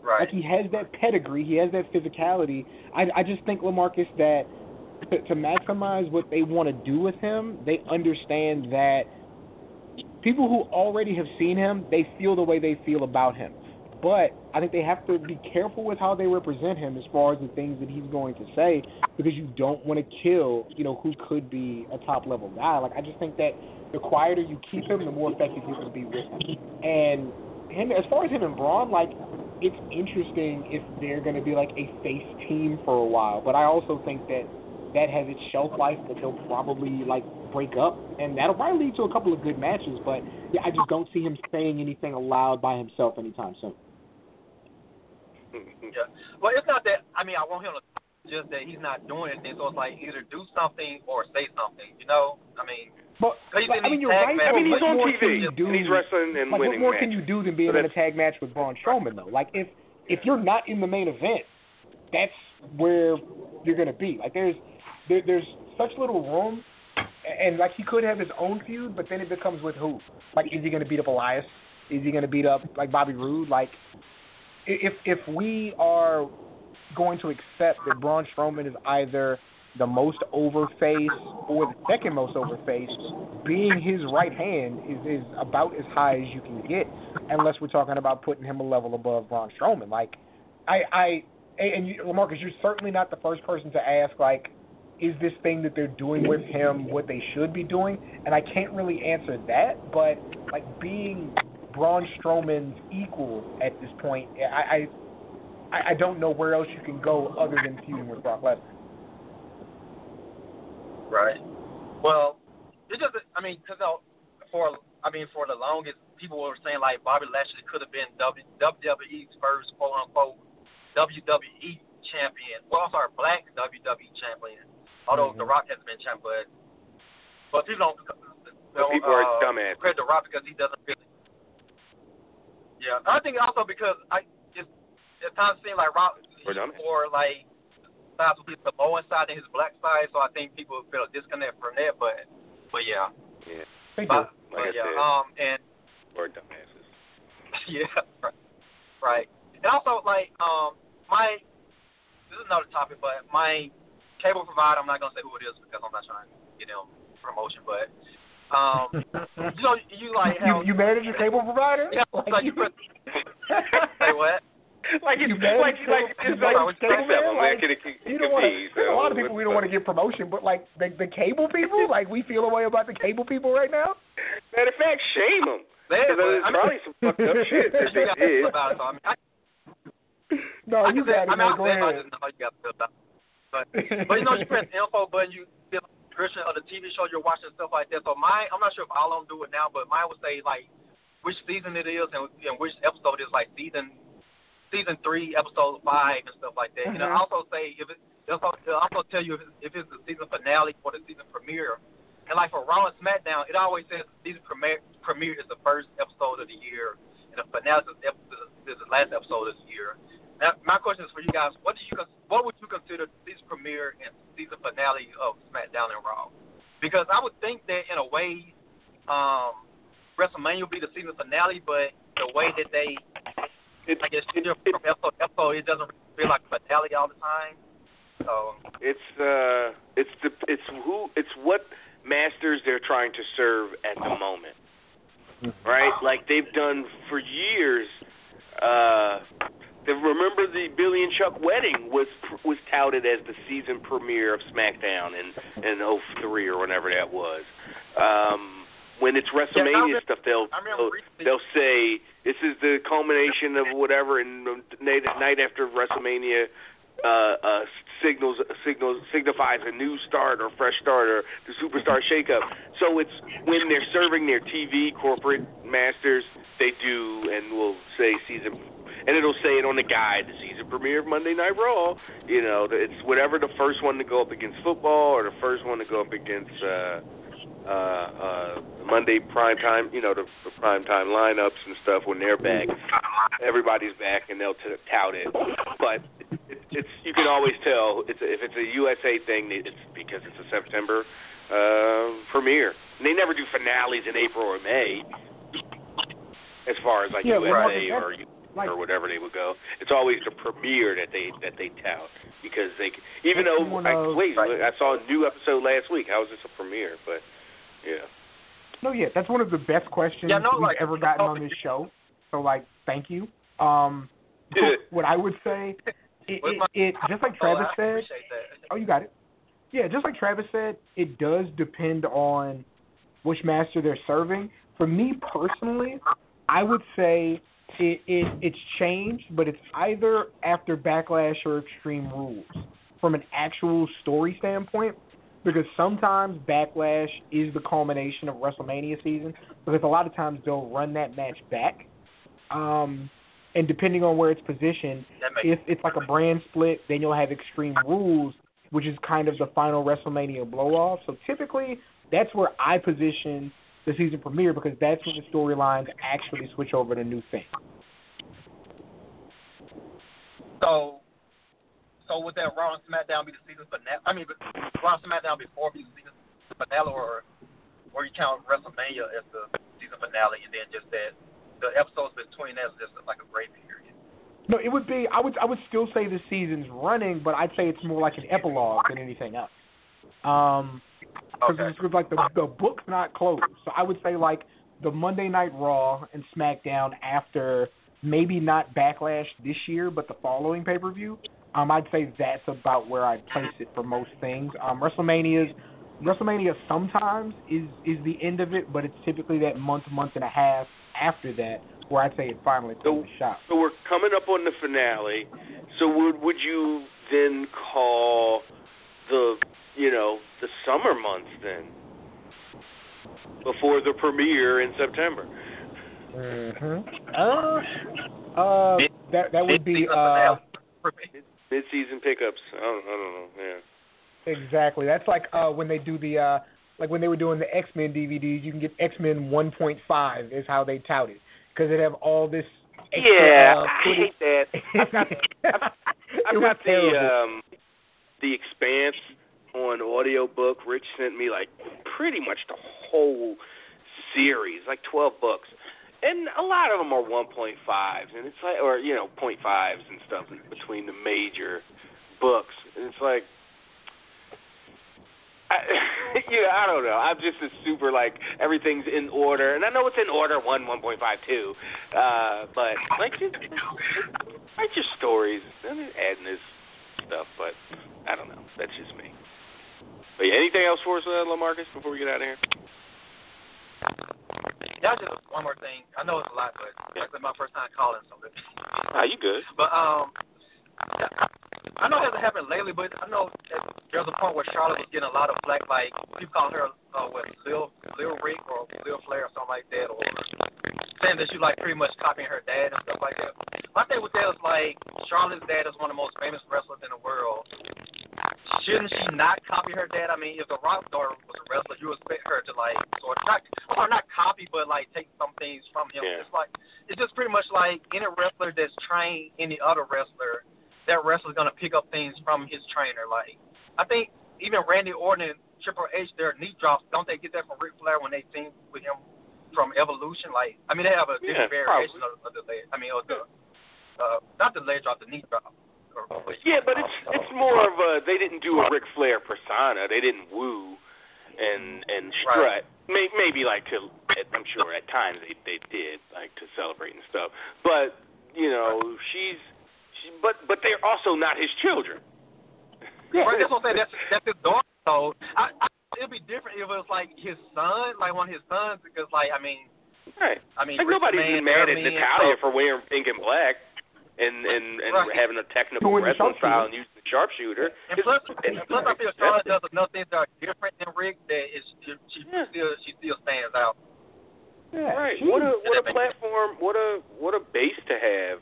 Speaker 5: Right.
Speaker 4: like he has that pedigree, he has that physicality. I I just think Lamarcus that to, to maximize what they want to do with him, they understand that people who already have seen him, they feel the way they feel about him. But I think they have to be careful with how they represent him as far as the things that he's going to say, because you don't want to kill, you know, who could be a top level guy. Like I just think that the quieter you keep him, the more effective you can be with him. And him, as far as him and Braun, like it's interesting if they're going to be like a face team for a while. But I also think that that has its shelf life that they'll probably like break up, and that'll probably lead to a couple of good matches. But yeah, I just don't see him saying anything aloud by himself anytime soon.
Speaker 5: Yeah. Well, it's not that. I mean, I want him to just that he's not doing anything. So it's like either do something or say something. You know? I mean,
Speaker 4: But
Speaker 5: He's
Speaker 4: like, I mean, you're right.
Speaker 3: I mean, he's on TV
Speaker 4: do?
Speaker 3: and he's wrestling and
Speaker 4: like,
Speaker 3: winning
Speaker 4: what more
Speaker 3: matches.
Speaker 4: can you do than being
Speaker 3: So
Speaker 4: in a tag match with Braun Strowman, though? Like, if if you're not in the main event, that's where you're gonna be. Like, there's there, there's such little room, and like he could have his own feud, but then it becomes with who? Like, is he gonna beat up Elias? Is he gonna beat up like Bobby Roode? Like, if if we are going to accept that Braun Strowman is either the most over face or the second most over face, being his right hand is, is about as high as you can get, unless we're talking about putting him a level above Braun Strowman. Like, I, I, and you, Lamarcus, you're certainly not the first person to ask, like, is this thing that they're doing with him what they should be doing? And I can't really answer that, but like being Braun Strowman's equal at this point, I, I, I- don't know where else you can go other than feuding with Brock Lesnar.
Speaker 5: right. Well, it doesn't. I mean, because for I mean, for the longest, people were saying like Bobby Lashley could have been WWE's first quote unquote WWE champion. Well, I'm sorry, black WWE champion. Although The Rock has been champion, but but people don't.
Speaker 3: But
Speaker 5: don't,
Speaker 3: people are
Speaker 5: uh,
Speaker 3: dumbass.
Speaker 5: Credit The Rock because he doesn't really. Yeah, I think also because I it's it times seems like Rock
Speaker 3: We're
Speaker 5: he's more like sides with the Samoan side than his black side, so I think people feel a disconnect from that. But but yeah,
Speaker 3: Yeah,
Speaker 4: They do.
Speaker 5: but,
Speaker 3: Like
Speaker 5: but
Speaker 3: I
Speaker 5: yeah,
Speaker 3: said.
Speaker 5: um, and
Speaker 3: or dumbasses.
Speaker 5: yeah, right, right. And also, like, um, my this is another topic, but my cable provider, I'm not gonna say who it is because I'm not trying to get them promotion, but um, you know, you like
Speaker 4: you, you manage your cable provider?
Speaker 5: yeah, like you put, say what?
Speaker 3: Like it's
Speaker 4: You manage
Speaker 3: like like
Speaker 4: cable-
Speaker 3: it's
Speaker 4: you
Speaker 3: like
Speaker 4: manage
Speaker 3: six
Speaker 4: cable,
Speaker 3: of
Speaker 4: man?
Speaker 3: Like,
Speaker 4: Like,
Speaker 3: it, it,
Speaker 4: You
Speaker 3: it
Speaker 4: don't want to. a lot of people we don't want to give promotion, but like the the cable people, like we feel a way about the cable people right now.
Speaker 3: Matter of fact, shame them.
Speaker 5: Yeah,
Speaker 3: Because
Speaker 5: but,
Speaker 3: there's
Speaker 5: I mean,
Speaker 3: probably some fucked up shit that
Speaker 5: you
Speaker 3: they
Speaker 5: got to feel
Speaker 3: did.
Speaker 5: about it. So I mean, I,
Speaker 4: No,
Speaker 5: I
Speaker 4: you
Speaker 5: can say,
Speaker 4: got it.
Speaker 5: I mean,
Speaker 4: man.
Speaker 5: I'll
Speaker 4: Go
Speaker 5: say, I just know how you got to feel about it. But but you know, you press info button, you feel description of the TV show you're watching stuff like that. So mine, I'm not sure if all of them do it now, but mine would say like which season it is and, and which episode it is, like season season three, episode five, and stuff like that.
Speaker 4: Mhm.
Speaker 5: And it'll also say if it it'll also, it'll also tell you if it's, if it's the season finale or the season premiere. And like for Raw and SmackDown, it always says season premiere premiere is the first episode of the year, and the finale is the, is the last episode of the year. Now, my question is for you guys: What do you what would you consider season premiere and season finale of SmackDown and Raw? Because I would think that in a way, um, WrestleMania would be the season finale, but the way that they,
Speaker 3: It,
Speaker 5: I guess, from episode to episode, it doesn't feel like a finale all the time. So
Speaker 3: it's uh, it's the it's who it's what masters they're trying to serve at the moment, right? Like they've done for years. Uh, the, remember the Billy and Chuck wedding was was touted as the season premiere of SmackDown in in '03 or whenever that was. Um, when it's WrestleMania
Speaker 5: remember-
Speaker 3: stuff, they'll they'll, say this is the culmination of whatever, and the night, night after WrestleMania uh, uh, signals signals signifies a new start or fresh start or the superstar shakeup. So it's when they're serving their TV corporate masters, they do and will say season, and it'll say it on the guide, the season premiere of Monday Night Raw. You know, it's whatever the first one to go up against football or the first one to go up against. uh uh, uh, Monday prime time, you know, the, the prime time lineups and stuff when they're back. Everybody's back and they'll t- tout it. But it, it's you can always tell it's a, if it's a USA thing, it's because it's a September uh, premiere. And they never do finales in April or May, as far as like
Speaker 4: Yeah,
Speaker 3: USA
Speaker 4: that's-
Speaker 3: or
Speaker 4: like-
Speaker 3: or whatever they would go. It's always the premiere that they that they tout because they even though I,
Speaker 4: of-
Speaker 3: wait I saw a new episode last week. How is this a premiere? But yeah.
Speaker 4: No, yeah, that's one of the best questions
Speaker 5: Yeah, no,
Speaker 4: we've
Speaker 5: like-
Speaker 4: ever gotten on this show. So, like, thank you. Um, what I would say, it, it, it just like
Speaker 5: oh,
Speaker 4: Travis said.
Speaker 5: that.
Speaker 4: Oh, you got it. Yeah, just like Travis said, it does depend on which master they're serving. For me personally, I would say it, it it's changed, but it's either after Backlash or Extreme Rules from an actual story standpoint. Because sometimes Backlash is the culmination of WrestleMania season. Because a lot of times they'll run that match back, um, and depending on where it's positioned, if it's like a brand split, then you'll have Extreme Rules, which is kind of the final WrestleMania blow off. So typically, that's where I position the season premiere because that's when the storylines actually switch over to new things.
Speaker 5: So, so would that Raw and SmackDown be the season finale? I mean, but Raw and SmackDown before be the season finale, or or you count WrestleMania as the season finale, and then just that the episodes between that is just like a great period.
Speaker 4: No, it would be. I would. I would still say the season's running, but I'd say it's more like an epilogue than anything else. Um, because
Speaker 5: Okay.
Speaker 4: it's like the the book's not closed. So I would say like the Monday Night Raw and SmackDown after maybe not Backlash this year, but the following pay per view. Um, I'd say that's about where I'd place it for most things. Um, WrestleMania's WrestleMania sometimes is is the end of it, but it's typically that month, month and a half after that where I'd say it finally
Speaker 3: So-
Speaker 4: shop.
Speaker 3: So we're coming up on the finale. So would would you then call the you know the summer months then before the premiere in September?
Speaker 4: Mm-hmm. Uh, uh, that that would be uh
Speaker 5: finale for me.
Speaker 3: Mid season pickups. I don't, I don't know. Yeah.
Speaker 4: exactly. That's like uh when they do the uh like when they were doing the X Men DVDs, you can get X Men 1.5 is how they tout it because it have all this. Extra,
Speaker 3: Yeah,
Speaker 4: uh,
Speaker 3: I hate that.
Speaker 4: It's not-
Speaker 3: I've
Speaker 4: it was
Speaker 3: got the um the Expanse on audiobook. Rich sent me like pretty much the whole series, like twelve books, and a lot of them are one point fives, and it's like, or you know, point fives and stuff between the major books, and it's like. I, yeah, I don't know. I'm just a super like everything's in order, and I know it's in order one, one point five, two, uh, but like just write your stories and adding this stuff. But I don't know. That's just me. But yeah, anything else for us, uh, Lamarcus, before we get out of here?
Speaker 5: Yeah, just one more thing. I know it's a lot, but it's like my first time calling, so.
Speaker 3: Ah, you good?
Speaker 5: But um, I know it hasn't happened lately, but I know that there's a point where Charlotte was getting a lot of flack, like people call her uh, what Lil Lil Rick or Lil Flair or something like that, or saying that she like pretty much copying her dad and stuff like that. My thing with that is like Charlotte's dad is one of the most famous wrestlers in the world. Shouldn't she not copy her dad? I mean, if the Rock daughter was a wrestler, you expect her to like sort of not or not copy, but like take some things from him.
Speaker 3: Yeah.
Speaker 5: It's like it's just pretty much like any wrestler that's trained any other wrestler that wrestler's gonna pick up things from his trainer. Like I think even Randy Orton and Triple H, their knee drops, don't they get that from Ric Flair when they team with him from Evolution? Like I mean, they have a
Speaker 3: Yeah,
Speaker 5: different variation of, of the leg. I mean, of the uh, not the leg drop, the knee drop. Or, or,
Speaker 3: Yeah, but it's it's more of a they didn't do a Ric Flair persona. They didn't woo and and strut.
Speaker 5: Right.
Speaker 3: May, maybe like to I'm sure at times they they did like to celebrate and stuff. But you know she's she, but but they're also not his children.
Speaker 4: Yeah,
Speaker 5: Right, that's what I'm saying. That's that's his daughter. So I, I, it'd be different if it was like his son, like one of his sons, because like I mean,
Speaker 3: Right.
Speaker 5: I mean,
Speaker 3: Like
Speaker 5: Ric
Speaker 3: nobody's
Speaker 5: Man,
Speaker 3: mad at Natalya
Speaker 5: so-
Speaker 3: for wearing pink and black and and and
Speaker 5: Right.
Speaker 3: having a technical wrestling style and using the sharpshooter.
Speaker 5: And
Speaker 3: It's-
Speaker 5: plus,
Speaker 3: it's-
Speaker 5: and plus, I feel Charlotte does enough things that are different than Ric that is she, she
Speaker 3: Yeah.
Speaker 5: still she still stands out.
Speaker 4: yeah.
Speaker 3: Right.
Speaker 4: she-
Speaker 3: What a what a platform. What a what a base to have.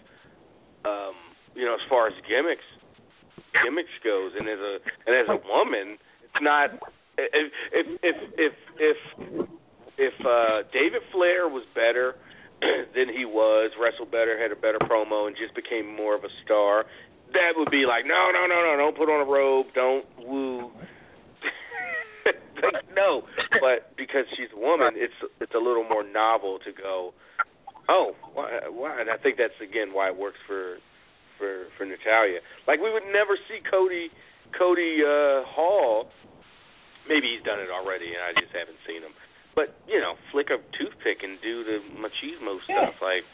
Speaker 3: Um, you know, as far as gimmicks gimmicks goes, and as a and as a woman, it's not. If if if if if if uh, David Flair was better than he was, wrestled better, had a better promo, and just became more of a star, that would be like, no, no, no, no, don't put on a robe, don't woo. no, but because she's a woman, it's it's a little more novel to go. Oh, why? Why? And I think that's again why it works for for for Natalya. Like we would never see Cody Cody uh, Hall. Maybe he's done it already, and I just haven't seen him. But you know, flick a toothpick and do the machismo
Speaker 4: Yeah.
Speaker 3: stuff. Like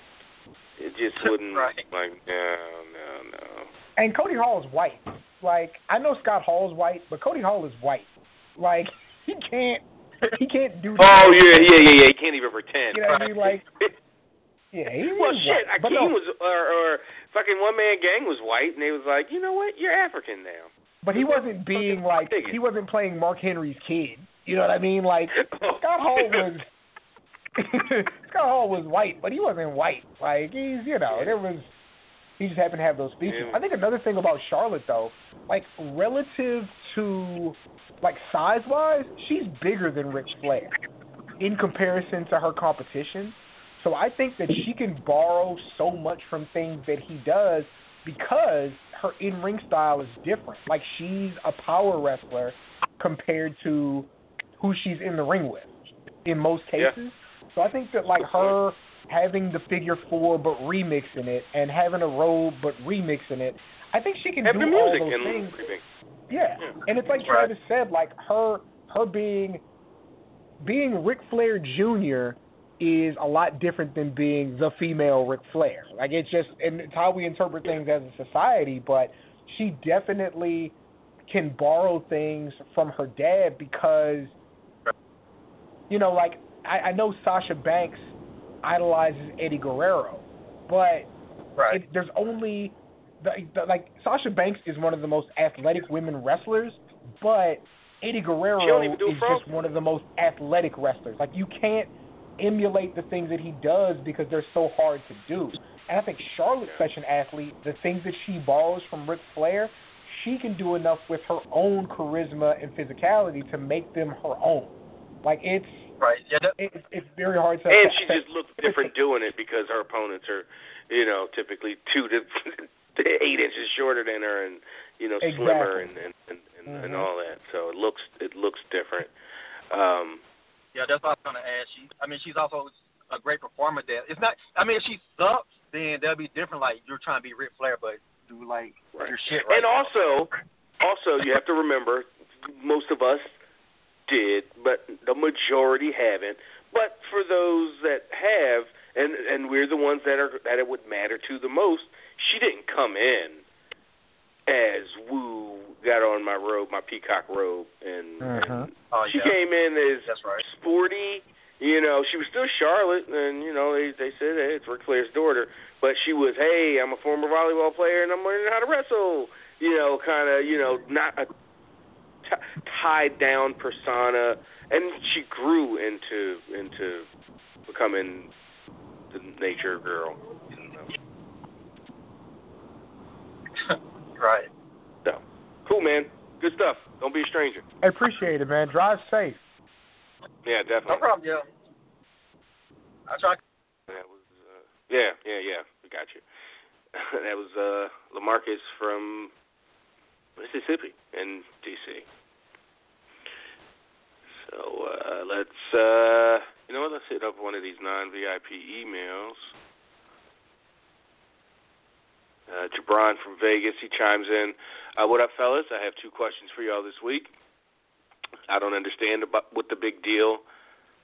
Speaker 3: it just wouldn't.
Speaker 5: Right.
Speaker 3: Like no, no, no.
Speaker 4: And Cody Hall is white. Like I know Scott Hall is white, but Cody Hall is white. Like he can't he can't do.
Speaker 3: Oh yeah, yeah, yeah, yeah. He can't even pretend.
Speaker 4: You know what I mean? Like yeah, he
Speaker 3: well, shit.
Speaker 4: white.
Speaker 3: Akeem
Speaker 4: no,
Speaker 3: was, or, or fucking one man gang was white, and they was like, you know what? You're African now.
Speaker 4: but he wasn't being like he wasn't playing Mark Henry's kid. You know what I mean? Like oh, Scott Hall was Scott Hall was white, but he wasn't white. Like he's you know there was he just happened to have those features.
Speaker 3: Yeah.
Speaker 4: I think another thing about Charlotte though, like relative to like size wise, she's bigger than Ric Flair in comparison to her competition. So I think that she can borrow so much from things that he does because her in ring style is different. Like she's a power wrestler compared to who she's in the ring with in most
Speaker 3: Yeah.
Speaker 4: cases. So I think that like her having the figure four but remixing it and having a robe but remixing it, I think she can
Speaker 3: Have
Speaker 4: do
Speaker 3: the
Speaker 4: all
Speaker 3: music
Speaker 4: those
Speaker 3: and
Speaker 4: things.
Speaker 3: everything.
Speaker 4: Yeah.
Speaker 3: Yeah.
Speaker 4: And it's like
Speaker 5: Right.
Speaker 4: Travis said, like her her being being Ric Flair Jr. is a lot different than being the female Ric Flair. Like it's just and it's how we interpret things as a society, but she definitely can borrow things from her dad because you know, like I, I know Sasha Banks idolizes Eddie Guerrero, but
Speaker 5: Right.
Speaker 4: it, there's only the, the, like Sasha Banks is one of the most athletic women wrestlers, but Eddie Guerrero
Speaker 3: don't even do
Speaker 4: is just one of the most athletic wrestlers. Like you can't emulate the things that he does because they're so hard to do. And I think Charlotte's such an athlete. The things that she borrows from Ric Flair, she can do enough with her own charisma and physicality to make them her own. Like it's
Speaker 5: Right. Yeah. That,
Speaker 4: it's, it's very hard to.
Speaker 3: And she just looks different doing it because her opponents are, you know, typically two to eight inches shorter than her, and you know, slimmer and and and, and, and
Speaker 4: Mhm.
Speaker 3: all that. So it looks it looks different. Um,
Speaker 5: yeah. That's what I was gonna ask. She. I mean, she's also a great performer. There. It's not. I mean, if she sucks, then that'll be different. Like you're trying to be Ric Flair, but do like
Speaker 3: Right.
Speaker 5: your shit right.
Speaker 3: and also, also you have to remember, most of us did, but the majority haven't. But for those that have, and and we're the ones that are that it would matter to the most, she didn't come in as woo got on my robe, my peacock robe, and,
Speaker 4: Mhm.
Speaker 3: and
Speaker 5: Oh,
Speaker 3: she
Speaker 5: yeah.
Speaker 3: came in as
Speaker 5: That's right.
Speaker 3: sporty You know, she was still Charlotte, and you know they they said, hey, it's Ric Flair's daughter, but she was, hey, I'm a former volleyball player and I'm learning how to wrestle. You know, kind of, you know, not a t- tied down persona, and she grew into into becoming the nature girl. You know.
Speaker 5: right.
Speaker 3: So, cool, man. Good stuff. Don't be a stranger.
Speaker 4: I appreciate it, man. Drive safe.
Speaker 3: Yeah, definitely.
Speaker 5: No problem, yeah. I try.
Speaker 3: That was uh, yeah, yeah, yeah. We got you. that was uh Lamarcus from Mississippi in DC. So uh let's uh you know what, let's hit up one of these non VIP emails. Uh Jabron from Vegas, he chimes in. Uh what up fellas? I have two questions for y'all this week. I don't understand about what the big deal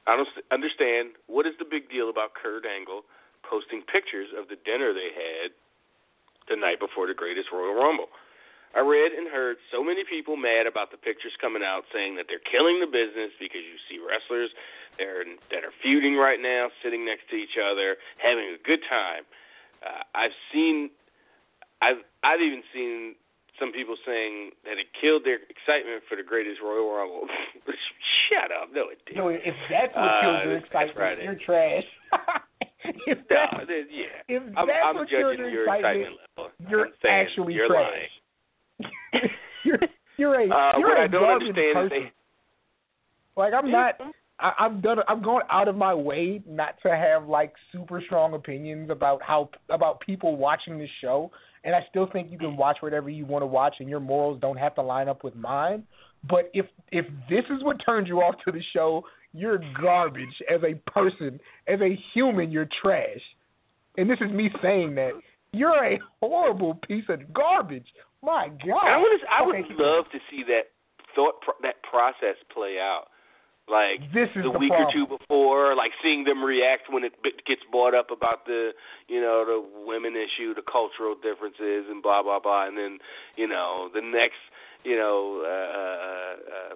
Speaker 3: I don't understand what is the big deal about Kurt Angle posting pictures of the dinner they had the night before the greatest Royal Rumble. I read and heard so many people mad about the pictures coming out saying that they're killing the business because you see wrestlers that are, that are feuding right now, sitting next to each other, having a good time. Uh, I've seen, I've I've even seen some people saying that it killed their excitement for the greatest Royal Rumble. Shut up, no it didn't.
Speaker 4: No, if that's what
Speaker 3: Uh,
Speaker 4: kills your excitement,
Speaker 3: Friday.
Speaker 4: you're trash. if
Speaker 3: No,
Speaker 4: that's,
Speaker 3: yeah.
Speaker 4: if
Speaker 3: I'm,
Speaker 4: that's
Speaker 3: I'm
Speaker 4: what
Speaker 3: judging
Speaker 4: your
Speaker 3: your
Speaker 4: excitement,
Speaker 3: level.
Speaker 4: you're
Speaker 3: I'm saying
Speaker 4: actually
Speaker 3: you're
Speaker 4: trash.
Speaker 3: lying.
Speaker 4: you're you're a
Speaker 3: Uh,
Speaker 4: you're
Speaker 3: what
Speaker 4: a
Speaker 3: I don't understand
Speaker 4: person.
Speaker 3: is they.
Speaker 4: Like I'm not. I, I'm done. I'm going out of my way not to have like super strong opinions about how about people watching this show, and I still think you can watch whatever you want to watch, and your morals don't have to line up with mine. But if if this is what turns you off to the show, you're garbage as a person, as a human. You're trash, and this is me saying that you're a horrible piece of garbage. My God!
Speaker 3: I would. I would
Speaker 4: Okay,
Speaker 3: love to see that thought pro- that process play out. Like
Speaker 4: This is
Speaker 3: the
Speaker 4: the
Speaker 3: week
Speaker 4: problem.
Speaker 3: or two before, like seeing them react when it gets brought up about the, you know, the women issue, the cultural differences, and blah blah blah, and then, you know, the next, you know, uh, uh,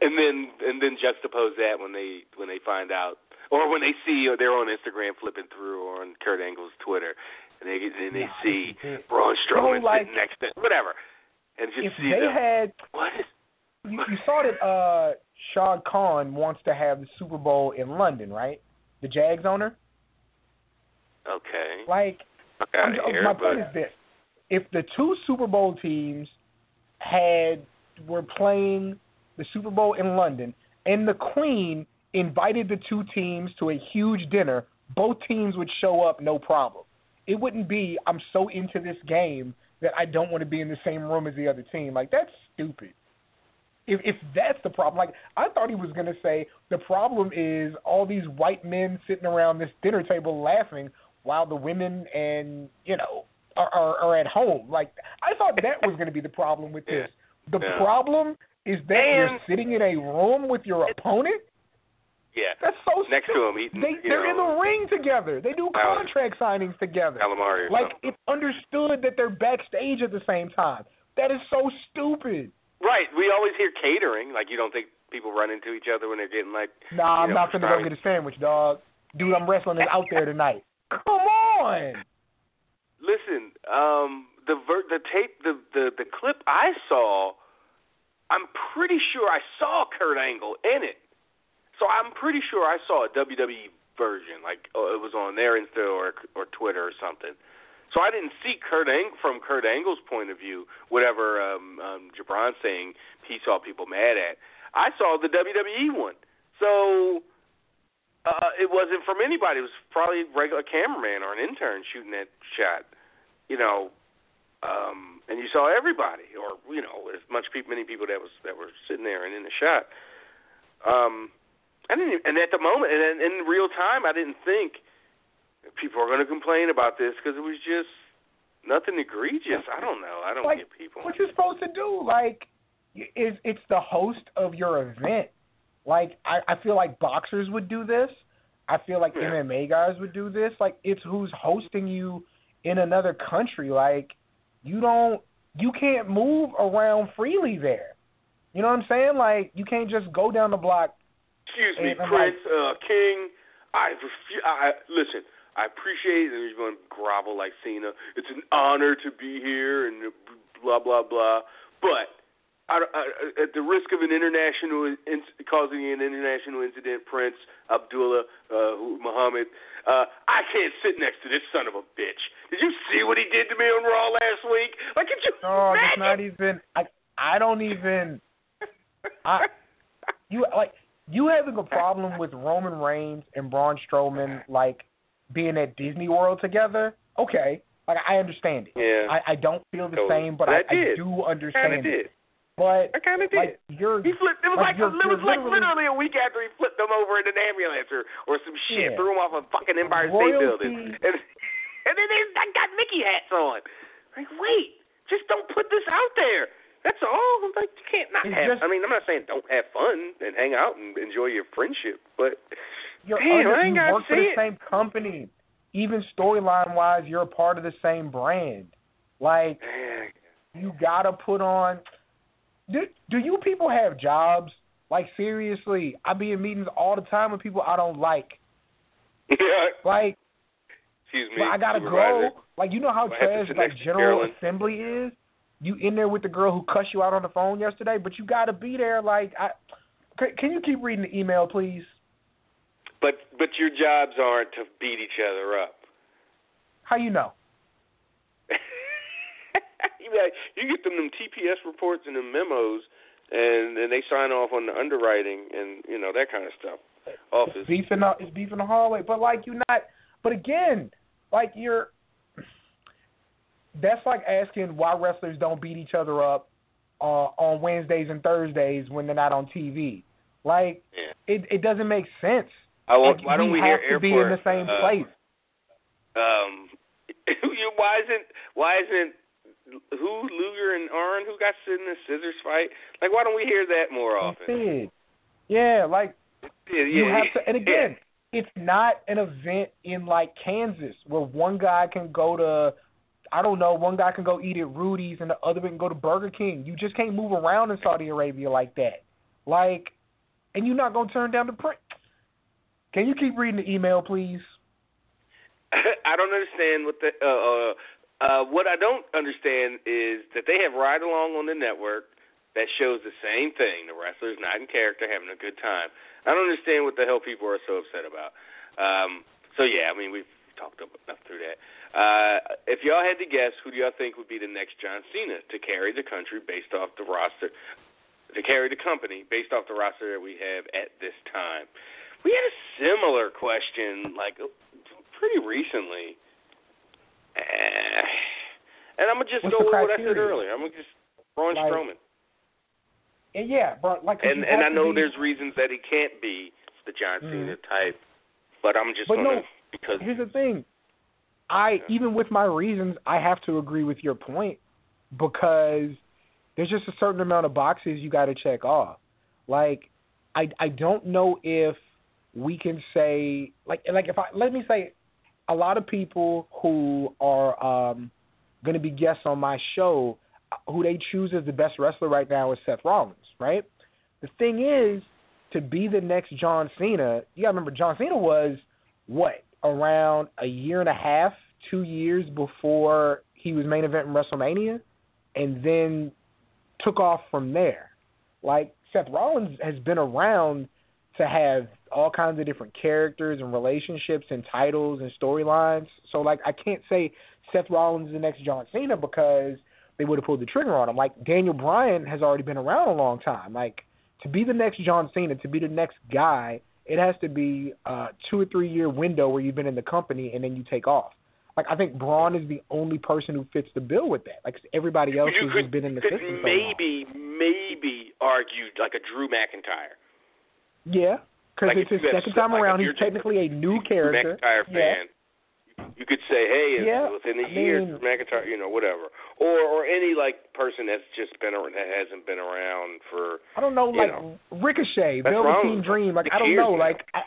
Speaker 3: and then and then juxtapose that when they when they find out, or when they see or they're on Instagram flipping through or on Kurt Angle's Twitter, and they and they see. Braun Strowman
Speaker 4: So, like,
Speaker 3: sitting next to whatever, and just
Speaker 4: if
Speaker 3: see
Speaker 4: they
Speaker 3: them.
Speaker 4: had
Speaker 3: what is
Speaker 4: you, you saw that uh Shad Khan wants to have the Super Bowl in London, right? The Jags owner.
Speaker 3: okay?
Speaker 4: Like, I'm,
Speaker 3: here,
Speaker 4: my
Speaker 3: but
Speaker 4: point is this: if the two Super Bowl teams had were playing the Super Bowl in London, and the Queen invited the two teams to a huge dinner, both teams would show up no problem. It wouldn't be I'm so into this game that I don't want to be in the same room as the other team. Like that's stupid. If if that's the problem, like I thought he was gonna say the problem is all these white men sitting around this dinner table laughing while the women and you know are are, are at home. Like I thought that was gonna be the problem with this. The
Speaker 3: Yeah.
Speaker 4: problem is that you're sitting in a room with your opponent.
Speaker 3: yeah,
Speaker 4: That's so
Speaker 3: next
Speaker 4: stupid.
Speaker 3: to him eating.
Speaker 4: they, they're in the ring together. They do contract signings together.
Speaker 3: calamari
Speaker 4: Like
Speaker 3: something.
Speaker 4: it's understood that they're backstage at the same time. That is so stupid.
Speaker 3: Right. We always hear catering. Like you don't think people run into each other when they're getting like.
Speaker 4: Nah, I'm
Speaker 3: know,
Speaker 4: not gonna go get a sandwich, dog. Dude, I'm wrestling is out there tonight. Come on.
Speaker 3: Listen, um, the ver- the tape, the, the the clip I saw, I'm pretty sure I saw Kurt Angle in it. So I'm pretty sure I saw a WWE version, like oh, it was on their Insta or or Twitter or something. So I didn't see Kurt Ang- from Kurt Angle's point of view, whatever um, um, Jabron's saying he saw people mad at. I saw the WWE one. So uh, it wasn't from anybody. It was probably a regular cameraman or an intern shooting that shot. You know, um, and you saw everybody, or you know, as much people, many people that was that were sitting there and in the shot. Um, I didn't, even, and at the moment, and in, in real time, I didn't think people are going to complain about this because it was just nothing egregious. I don't know. I don't
Speaker 4: Like,
Speaker 3: get people.
Speaker 4: What you supposed to do? Like, is it's the host of your event. Like, I, I feel like boxers would do this. I feel like
Speaker 3: Yeah.
Speaker 4: MMA guys would do this. Like, it's who's hosting you in another country. Like, you don't, you can't move around freely there. You know what I'm saying? Like, you can't just go down the block
Speaker 3: Excuse me, Prince uh, King. I refu- I listen. I appreciate it. And he's going to grovel like Cena. It's an honor to be here, and blah blah blah. But I, I, at the risk of an international in, causing an international incident, Prince Abdullah uh, Muhammad, uh, I can't sit next to this son of a bitch. Did you see what he did to me on Raw last week? Like, could you
Speaker 4: Dog, it's not even. I I don't even. I you like you having a problem with Roman Reigns and Braun Strowman like being at Disney World together? Okay, like I understand it.
Speaker 3: yeah,
Speaker 4: I I don't feel the
Speaker 3: Totally.
Speaker 4: same, but
Speaker 3: But
Speaker 4: I,
Speaker 3: I did.
Speaker 4: do
Speaker 3: kind
Speaker 4: understand
Speaker 3: of did.
Speaker 4: it. But
Speaker 3: I kind of did.
Speaker 4: like you're
Speaker 3: He flipped. It was
Speaker 4: Like,
Speaker 3: like, it was like
Speaker 4: literally-
Speaker 3: literally a week after he flipped them over in an ambulance or or some shit,
Speaker 4: Yeah.
Speaker 3: threw him off a fucking Empire State Building, and and then they I got Mickey hats on. Like, wait, just don't put this out there. That's all. I'm like, you can't not
Speaker 4: It's
Speaker 3: have.
Speaker 4: just-
Speaker 3: I mean, I'm not saying don't have fun and hang out and enjoy your friendship, but
Speaker 4: you're
Speaker 3: Damn,
Speaker 4: under,
Speaker 3: I ain't
Speaker 4: you work for the
Speaker 3: it.
Speaker 4: same company. Even storyline wise, you're a part of the same brand. Like you gotta put on. Do do you people have jobs? Like seriously, I be in meetings all the time with people I don't like.
Speaker 3: yeah.
Speaker 4: Like,
Speaker 3: Excuse me.
Speaker 4: I gotta
Speaker 3: supervisor.
Speaker 4: go. Like you know how trash like General? Assembly is. You in there with the girl who cussed you out on the phone yesterday, but you gotta be there. Like, I can you keep reading the email, please?
Speaker 3: But but your jobs aren't to beat each other up.
Speaker 4: How you know?
Speaker 3: you, get them them TPS reports and them memos, and and they sign off on the underwriting and you know that kind of stuff. Office.
Speaker 4: beef in the it's beef in the hallway. But like you're not but again, like you're that's like asking why wrestlers don't beat each other up uh on Wednesdays and Thursdays when they're not on TV. Like
Speaker 3: Yeah.
Speaker 4: it it doesn't make sense.
Speaker 3: I won't, why don't we,
Speaker 4: have
Speaker 3: hear
Speaker 4: to
Speaker 3: airport?
Speaker 4: be in the same
Speaker 3: uh,
Speaker 4: place?
Speaker 3: Um, why isn't why isn't who Luger and Arn who got in the scissors fight? Like why don't we hear that more often?
Speaker 4: Yeah, like
Speaker 3: Yeah,
Speaker 4: you
Speaker 3: yeah,
Speaker 4: have to and again, it's not an event in like Kansas where one guy can go to I don't know, one guy can go eat at Rudy's and the other can go to Burger King. You just can't move around in Saudi Arabia like that. Like and you're not gonna turn down the print. Can you keep reading the email, please?
Speaker 3: I don't understand what the uh, uh uh what I don't understand is that they have ride along on the network that shows the same thing. The wrestlers not in character having a good time. I don't understand what the hell people are so upset about. Um so yeah, I mean we've talked enough through that. Uh if y'all had to guess who do y'all think would be the next John Cena to carry the country based off the roster to carry the company based off the roster that we have at this time? We had a similar question like pretty recently. Eh, and I'm gonna just
Speaker 4: What's
Speaker 3: go with what I said earlier. I'm gonna just Braun
Speaker 4: Like,
Speaker 3: Strowman.
Speaker 4: And yeah, bro, like
Speaker 3: And and I know
Speaker 4: be-
Speaker 3: there's reasons that he can't be the John
Speaker 4: Mhm.
Speaker 3: Cena type, but I'm just
Speaker 4: But
Speaker 3: gonna
Speaker 4: no,
Speaker 3: because
Speaker 4: here's the thing. I even with my reasons, I have to agree with your point because there's just a certain amount of boxes you got to check off. Like, I I don't know if we can say like like if I let me say a lot of people who are um going to be guests on my show who they choose as the best wrestler right now is Seth Rollins, right? The thing is to be the next John Cena, you got to remember John Cena was what around a year and a half, two years before he was main event in WrestleMania, and then took off from there. Like Seth Rollins has been around to have all kinds of different characters and relationships and titles and storylines. So like I can't say Seth Rollins is the next John Cena because they would have pulled the trigger on him. Like Daniel Bryan has already been around a long time. Like to be the next John Cena, to be the next guy, it has to be a two or three year window where you've been in the company and then you take off. Like I think Braun is the only person who fits the bill with that. Like everybody else
Speaker 3: you
Speaker 4: who's
Speaker 3: could,
Speaker 4: been in the
Speaker 3: could
Speaker 4: system so
Speaker 3: maybe maybe argue like a Drew McIntyre.
Speaker 4: Yeah, because
Speaker 3: Like,
Speaker 4: it's his second time
Speaker 3: like,
Speaker 4: around. He's technically a new character.
Speaker 3: McIntyre
Speaker 4: Yeah.
Speaker 3: fan. You could say, hey,
Speaker 4: Yeah,
Speaker 3: within a
Speaker 4: I
Speaker 3: year,
Speaker 4: mean-
Speaker 3: McIntyre, you know, whatever, or or any like person that's just been ar- that hasn't been around for.
Speaker 4: I don't know, like
Speaker 3: know.
Speaker 4: Ricochet, Velveteen. Dream. Like I don't know,
Speaker 3: now.
Speaker 4: like I,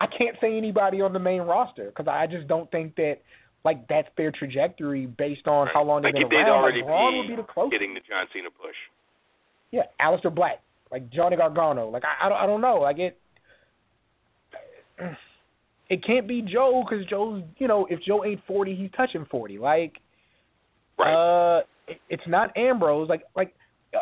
Speaker 4: I can't say anybody on the main roster because I just don't think that like that's their trajectory based on how long
Speaker 3: like
Speaker 4: they've
Speaker 3: if
Speaker 4: been
Speaker 3: they'd
Speaker 4: around.
Speaker 3: already
Speaker 4: like Braun
Speaker 3: be
Speaker 4: would be the closest.
Speaker 3: getting the John Cena push.
Speaker 4: Yeah, Aleister Black, like Johnny Gargano. Like I, I don't, I don't know. Like it, it can't be Joe because Joe's, you know, if Joe ain't forty, he's touching forty. Like,
Speaker 3: Right.
Speaker 4: uh, it, it's not Ambrose. Like, like, uh,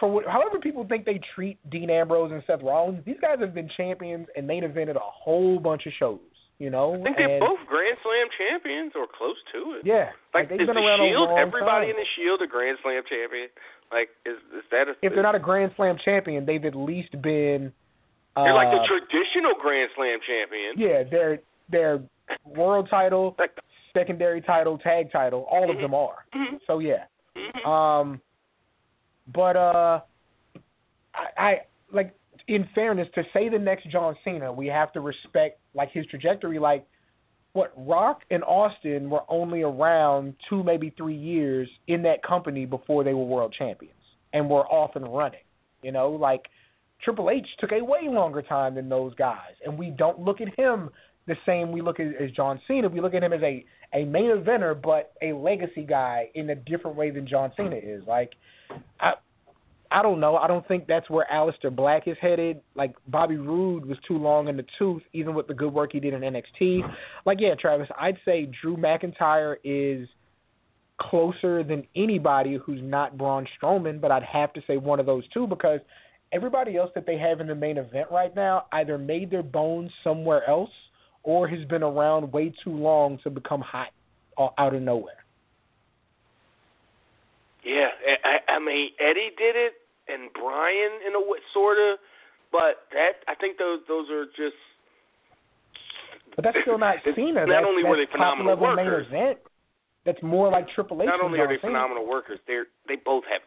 Speaker 4: for what, however people think they treat Dean Ambrose and Seth Rollins, these guys have been champions and main evented a whole bunch of shows. You know,
Speaker 3: I think they're both Grand Slam champions or close to it.
Speaker 4: Yeah,
Speaker 3: Like,
Speaker 4: they've
Speaker 3: is
Speaker 4: been
Speaker 3: the
Speaker 4: around
Speaker 3: Shield?
Speaker 4: a long
Speaker 3: everybody
Speaker 4: time.
Speaker 3: in the Shield a Grand Slam champion? Like, is is that a?
Speaker 4: if they're not a Grand Slam champion, they've at least been. Uh,
Speaker 3: They're like the traditional Grand Slam champion.
Speaker 4: yeah, they're they're world title, secondary title, tag title. All of
Speaker 3: Mhm.
Speaker 4: them are.
Speaker 3: mhm,
Speaker 4: So yeah.
Speaker 3: mhm.
Speaker 4: Um, but uh, I, I like in fairness to say the next John Cena, we have to respect like his trajectory. Like what Rock and Austin were only around two, maybe three years in that company before they were world champions and were off and running. You know, like Triple H took a way longer time than those guys, and we don't look at him the same we look at as John Cena. We look at him as a a main eventer, but a legacy guy in a different way than John Cena is. Like, I I don't know. I don't think that's where Aleister Black is headed. Like Bobby Roode was too long in the tooth, even with the good work he did in NXT. Like, yeah, Travis, I'd say Drew McIntyre is closer than anybody who's not Braun Strowman, but I'd have to say one of those two because everybody else that they have in the main event right now either made their bones somewhere else or has been around way too long to become hot out of nowhere.
Speaker 3: Yeah, I, I mean Eddie did it, and Bryan in a way, sort of, but that I think those those are just.
Speaker 4: But that's still not Cena.
Speaker 3: Not
Speaker 4: that's,
Speaker 3: only
Speaker 4: that's
Speaker 3: were they phenomenal workers,
Speaker 4: main event. That's more like Triple H.
Speaker 3: not only are they
Speaker 4: Cena.
Speaker 3: phenomenal workers, they're they both have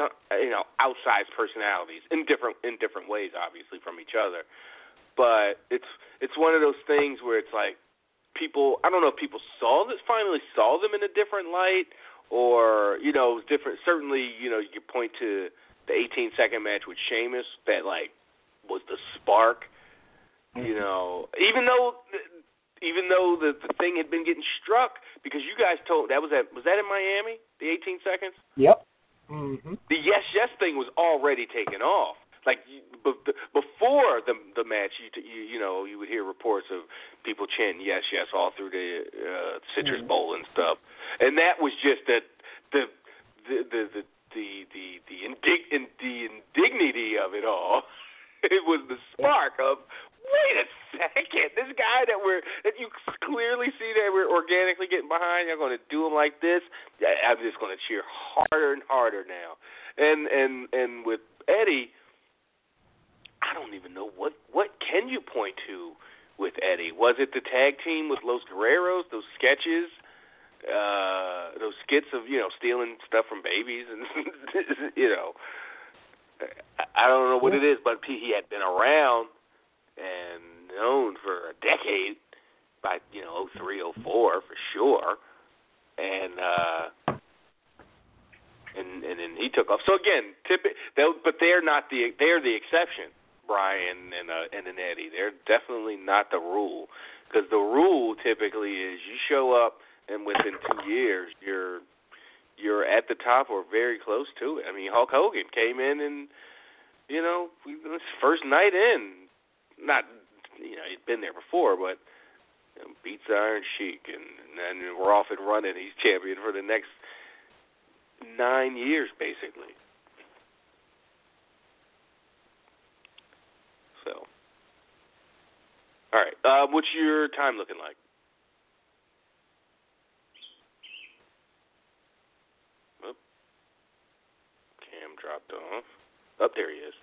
Speaker 3: some, you know outsized personalities in different in different ways, obviously from each other. But it's it's one of those things where it's like people. I don't know if people saw this finally saw them in a different light, or you know different. Certainly, you know you could point to the 18 second match with Sheamus that like was the spark. You mm-hmm. know, even though even though the the thing had been getting struck because you guys told that was at was that in Miami the 18 seconds
Speaker 4: Yep. Mm-hmm.
Speaker 3: the yes yes thing was already taken off like the- before the the match you you you know you would hear reports of people chanting yes yes all through the uh, citrus
Speaker 4: Mhm.
Speaker 3: bowl and stuff and that was just the the the the the the the, the, indig- in, the indignity of it all it was the spark of wait a second, this guy that we're that you clearly see that we're organically getting behind, you're going to do him like this. I'm just going to cheer harder and harder now. And and and with Eddie, I don't even know what what can you point to with Eddie. Was it the tag team with Los Guerreros, those sketches? Uh, those skits of you know stealing stuff from babies and you know I- I don't know what it is, but he had been around and known for a decade by you know 03, 04 for sure, and uh, and and then he took off. So again, tip but they're not the they're the exception. Bryan and uh, and an Eddie, they're definitely not the rule because the rule typically is you show up and within two years you're you're at the top or very close to it. I mean, Hulk Hogan came in and you know his first night in, not you know he'd been there before, but you know, beats Iron Sheik, and, then we're off and running. He's champion for the next nine years, basically. So, all right, uh, what's your time looking like? Oh, Cam dropped off. Up there he is.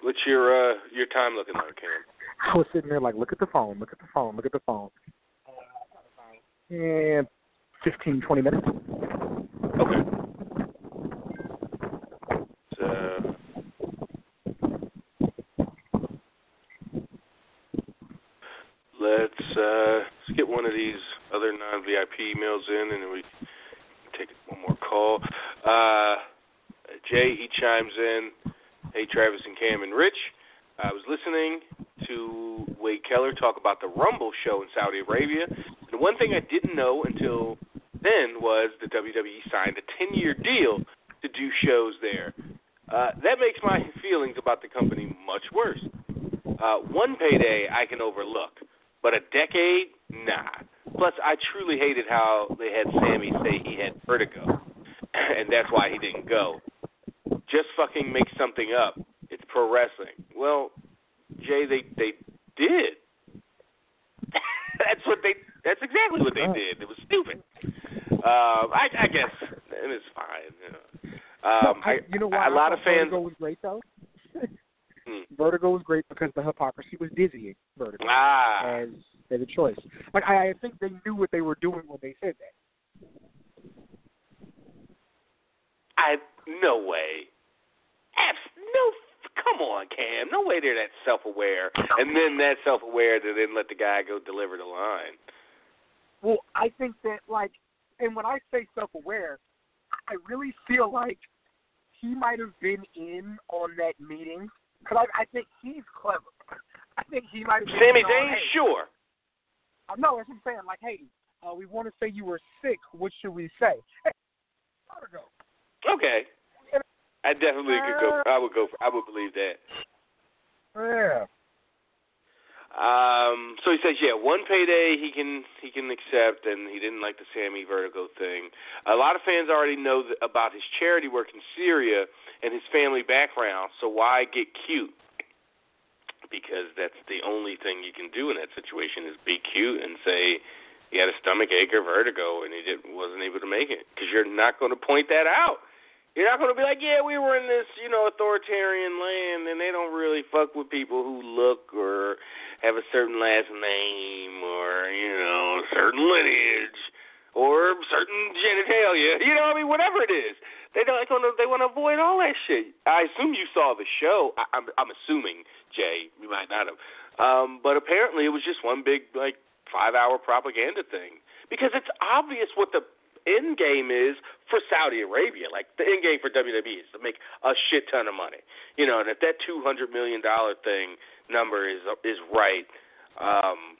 Speaker 3: What's your uh your time looking like, Cam?
Speaker 6: I was sitting there like, look at the phone, look at the phone, look at the phone. And fifteen, twenty minutes.
Speaker 3: Okay. So, let's uh, let's get one of these other non VIP emails in, and then we take one more call. Uh, Jay he chimes in. Travis and Cam and Rich. I was listening to Wade Keller talk about the Rumble show in Saudi Arabia. And one thing I didn't know until then was the WWE signed a 10 year deal to do shows there. Uh, that makes my feelings about the company much worse. Uh, one payday I can overlook, but a decade, nah. Plus, I truly hated how they had Sami say he had vertigo, and that's why he didn't go. Just fucking make something up. It's pro wrestling. Well, Jay, they they did. that's what they. That's exactly what they did. It was stupid. Um, I, I guess it was fine. You know. Um,
Speaker 6: I, you know why
Speaker 3: a lot of fans.
Speaker 6: Vertigo was great though.
Speaker 3: Hmm.
Speaker 6: Vertigo was great because the hypocrisy was dizzying. Vertigo
Speaker 3: Ah,
Speaker 6: as as a choice. Like I, I think they knew what they were doing when they said that.
Speaker 3: I no way. Abs- no, come on, Cam. No way they're that self-aware, and then that self-aware to then let the guy go deliver the line.
Speaker 6: Well, I think that like, and when I say self-aware, I really feel like he might have been in on that meeting because I, I think he's clever. I think he might have. Been
Speaker 3: Sami Zayn,
Speaker 6: hey,
Speaker 3: sure.
Speaker 6: Uh, no, that's what I'm saying. Like, hey, uh, we want to say you were sick. What should we say? Hey, Vertigo.
Speaker 3: Okay. I definitely could go. I would go. For, I would believe that.
Speaker 6: Yeah.
Speaker 3: Um, so he says, yeah, one payday he can he can accept, and he didn't like the Sami Vertigo thing. A lot of fans already know th- about his charity work in Syria and his family background. So why get cute? Because that's the only thing you can do in that situation is be cute and say he had a stomach ache or vertigo and he didn't wasn't able to make it. Because you're not going to point that out. You're not going to be like, yeah, we were in this, you know, authoritarian land, and they don't really fuck with people who look or have a certain last name or you know, certain lineage or certain genitalia. You know, I mean, whatever it is, they don't. They want to avoid all that shit. I assume you saw the show. I, I'm, I'm assuming, Jay, you might not have, um, but apparently it was just one big like five-hour propaganda thing because it's obvious what the end game is for Saudi Arabia. Like the end game for WWE is to make a shit ton of money. You know, and if that two hundred million dollar thing number is is right, um,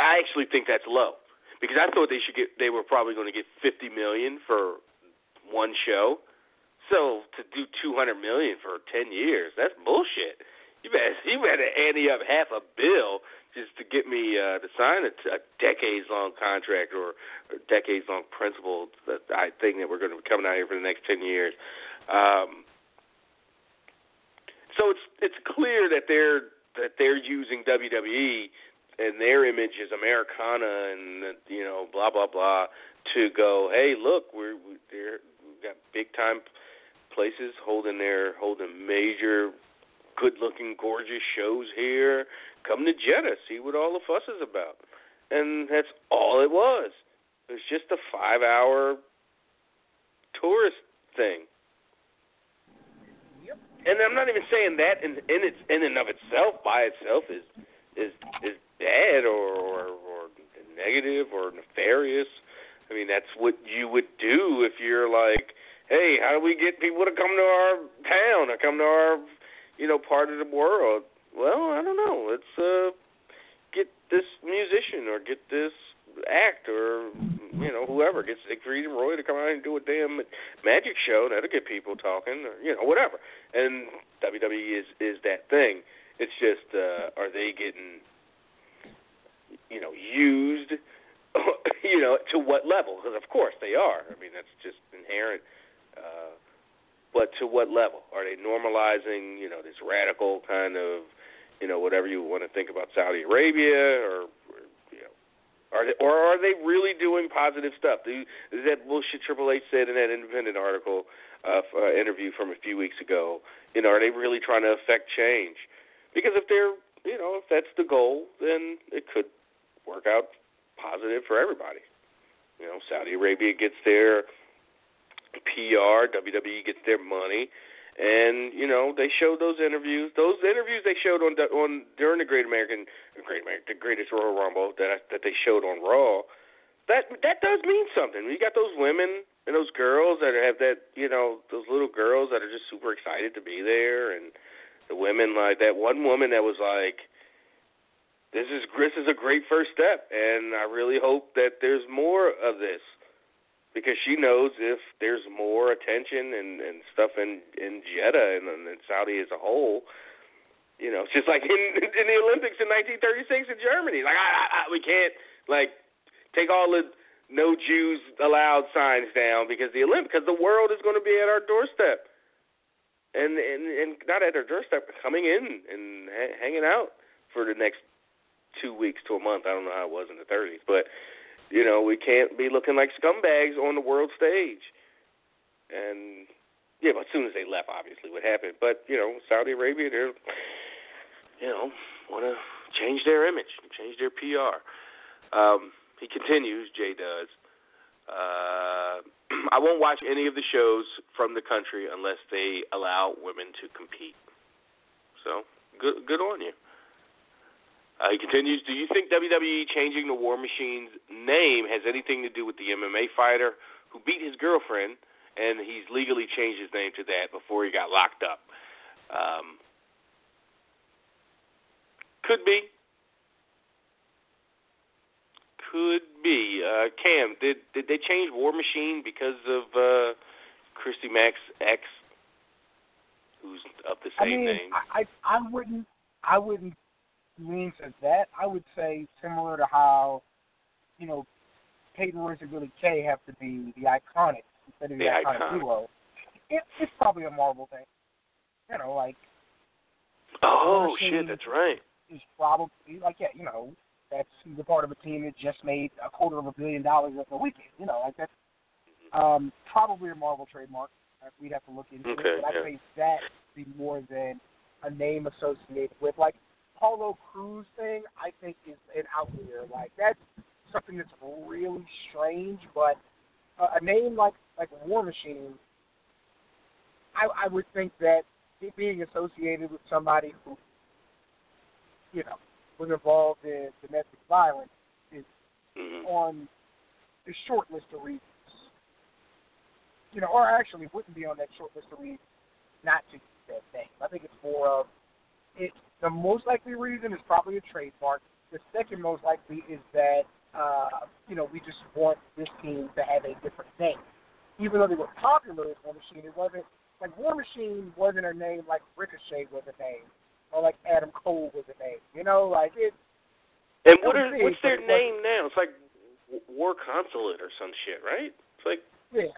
Speaker 3: I actually think that's low because I thought they should get they were probably going to get fifty million for one show. So to do two hundred million for ten years, that's bullshit. You better you better ante up half a bill just to get me uh, to sign a, decades long contract or, or decades long principle that I think that we're going to be coming out here for the next ten years. Um, so it's it's clear that they're that they're using WWE and their image is Americana and you know blah blah blah to go. Hey, look, we're we, they're, we've got big time places holding their holding major good looking gorgeous shows here come to Jeddah, see what all the fuss is about. And that's all it was. It was just a five hour tourist thing.
Speaker 6: Yep.
Speaker 3: And I'm not even saying that in in its in and of itself by itself is is is bad or, or or negative or nefarious. I mean that's what you would do if you're like, hey, how do we get people to come to our town or come to our you know part of the world? Well, I don't know. Let's uh, get this musician or get this act or you know whoever gets Siegfried and Roy to come out and do a damn magic show. That'll get people talking, or you know whatever. And WWE is is that thing. It's just uh, are they getting you know used? you know to what level? Because of course they are. I mean that's just inherent. Uh, but to what level are they normalizing? You know this radical kind of you know, whatever you want to think about Saudi Arabia or, or you know, are they, or are they really doing positive stuff? Do, is that bullshit Triple H said in that independent article, uh, uh, interview from a few weeks ago? You know, are they really trying to affect change? Because if they're, you know, if that's the goal, then it could work out positive for everybody. You know, Saudi Arabia gets their PR, WWE gets their money and you know they showed those interviews. Those interviews they showed on on during the Great American, Great American, the Greatest Royal Rumble that that they showed on Raw. That that does mean something. You got those women and those girls that have that you know those little girls that are just super excited to be there, and the women like that one woman that was like, "This is this is a great first step, and I really hope that there's more of this." Because she knows if there's more attention and and stuff in in Jeddah and, and Saudi as a whole, you know, it's just like in in the Olympics in 1936 in Germany. Like I, I, we can't like take all the no Jews allowed signs down because the Olymp because the world is going to be at our doorstep. And and and not at our doorstep, coming in and ha- hanging out for the next two weeks to a month. I don't know how it was in the 30s, but you know we can't be looking like scumbags on the world stage. And yeah, but as soon as they left, obviously what happened. But you know, Saudi Arabia, they're you know want to change their image, change their PR. Um, he continues, Jay does. Uh, I won't watch any of the shows from the country unless they allow women to compete. So good, good on you. Uh, he continues. Do you think WWE changing the War Machine's name has anything to do with the MMA fighter who beat his girlfriend, and he's legally changed his name to that before he got locked up? Um, could be. Could be. Uh, Cam, did did they change War Machine because of uh, Christy Mack's ex, who's of the
Speaker 4: I
Speaker 3: same
Speaker 4: mean,
Speaker 3: name?
Speaker 4: I, I I wouldn't I wouldn't lean to that. I would say similar to how, you know, Peyton Royce and Billy Kay have to be the iconic instead of the,
Speaker 3: The
Speaker 4: iconic,
Speaker 3: iconic.
Speaker 4: duo. It, it's probably a Marvel thing. You know, like
Speaker 3: oh shit, that's right.
Speaker 4: is probably like yeah, you know, that's a part of a team that just made a quarter of a billion dollars at the weekend. You know, like that's um, probably a Marvel trademark. Uh, We'd have to look into
Speaker 3: Okay,
Speaker 4: it, but
Speaker 3: yeah.
Speaker 4: I think that be more than a name associated with like Paulo Cruz thing. I think is an outlier. Like that's something that's really strange, but uh, a name like like War Machine, I, I would think that it being associated with somebody who you know, was involved in domestic violence is
Speaker 3: hmm
Speaker 4: on the short list of reasons. You know, or actually wouldn't be on that short list of reasons not to use that name. I think it's more of it. The most likely reason is probably a trademark. The second most likely is that uh, you know we just want this team to have a different name. Even though they were popular as War Machine, it wasn't like War Machine wasn't a name like Ricochet was a name or like Adam Cole was a name. You know, like it.
Speaker 3: And what are what's their name now? It's like War Consulate or some shit, right? It's like,
Speaker 4: Yeah,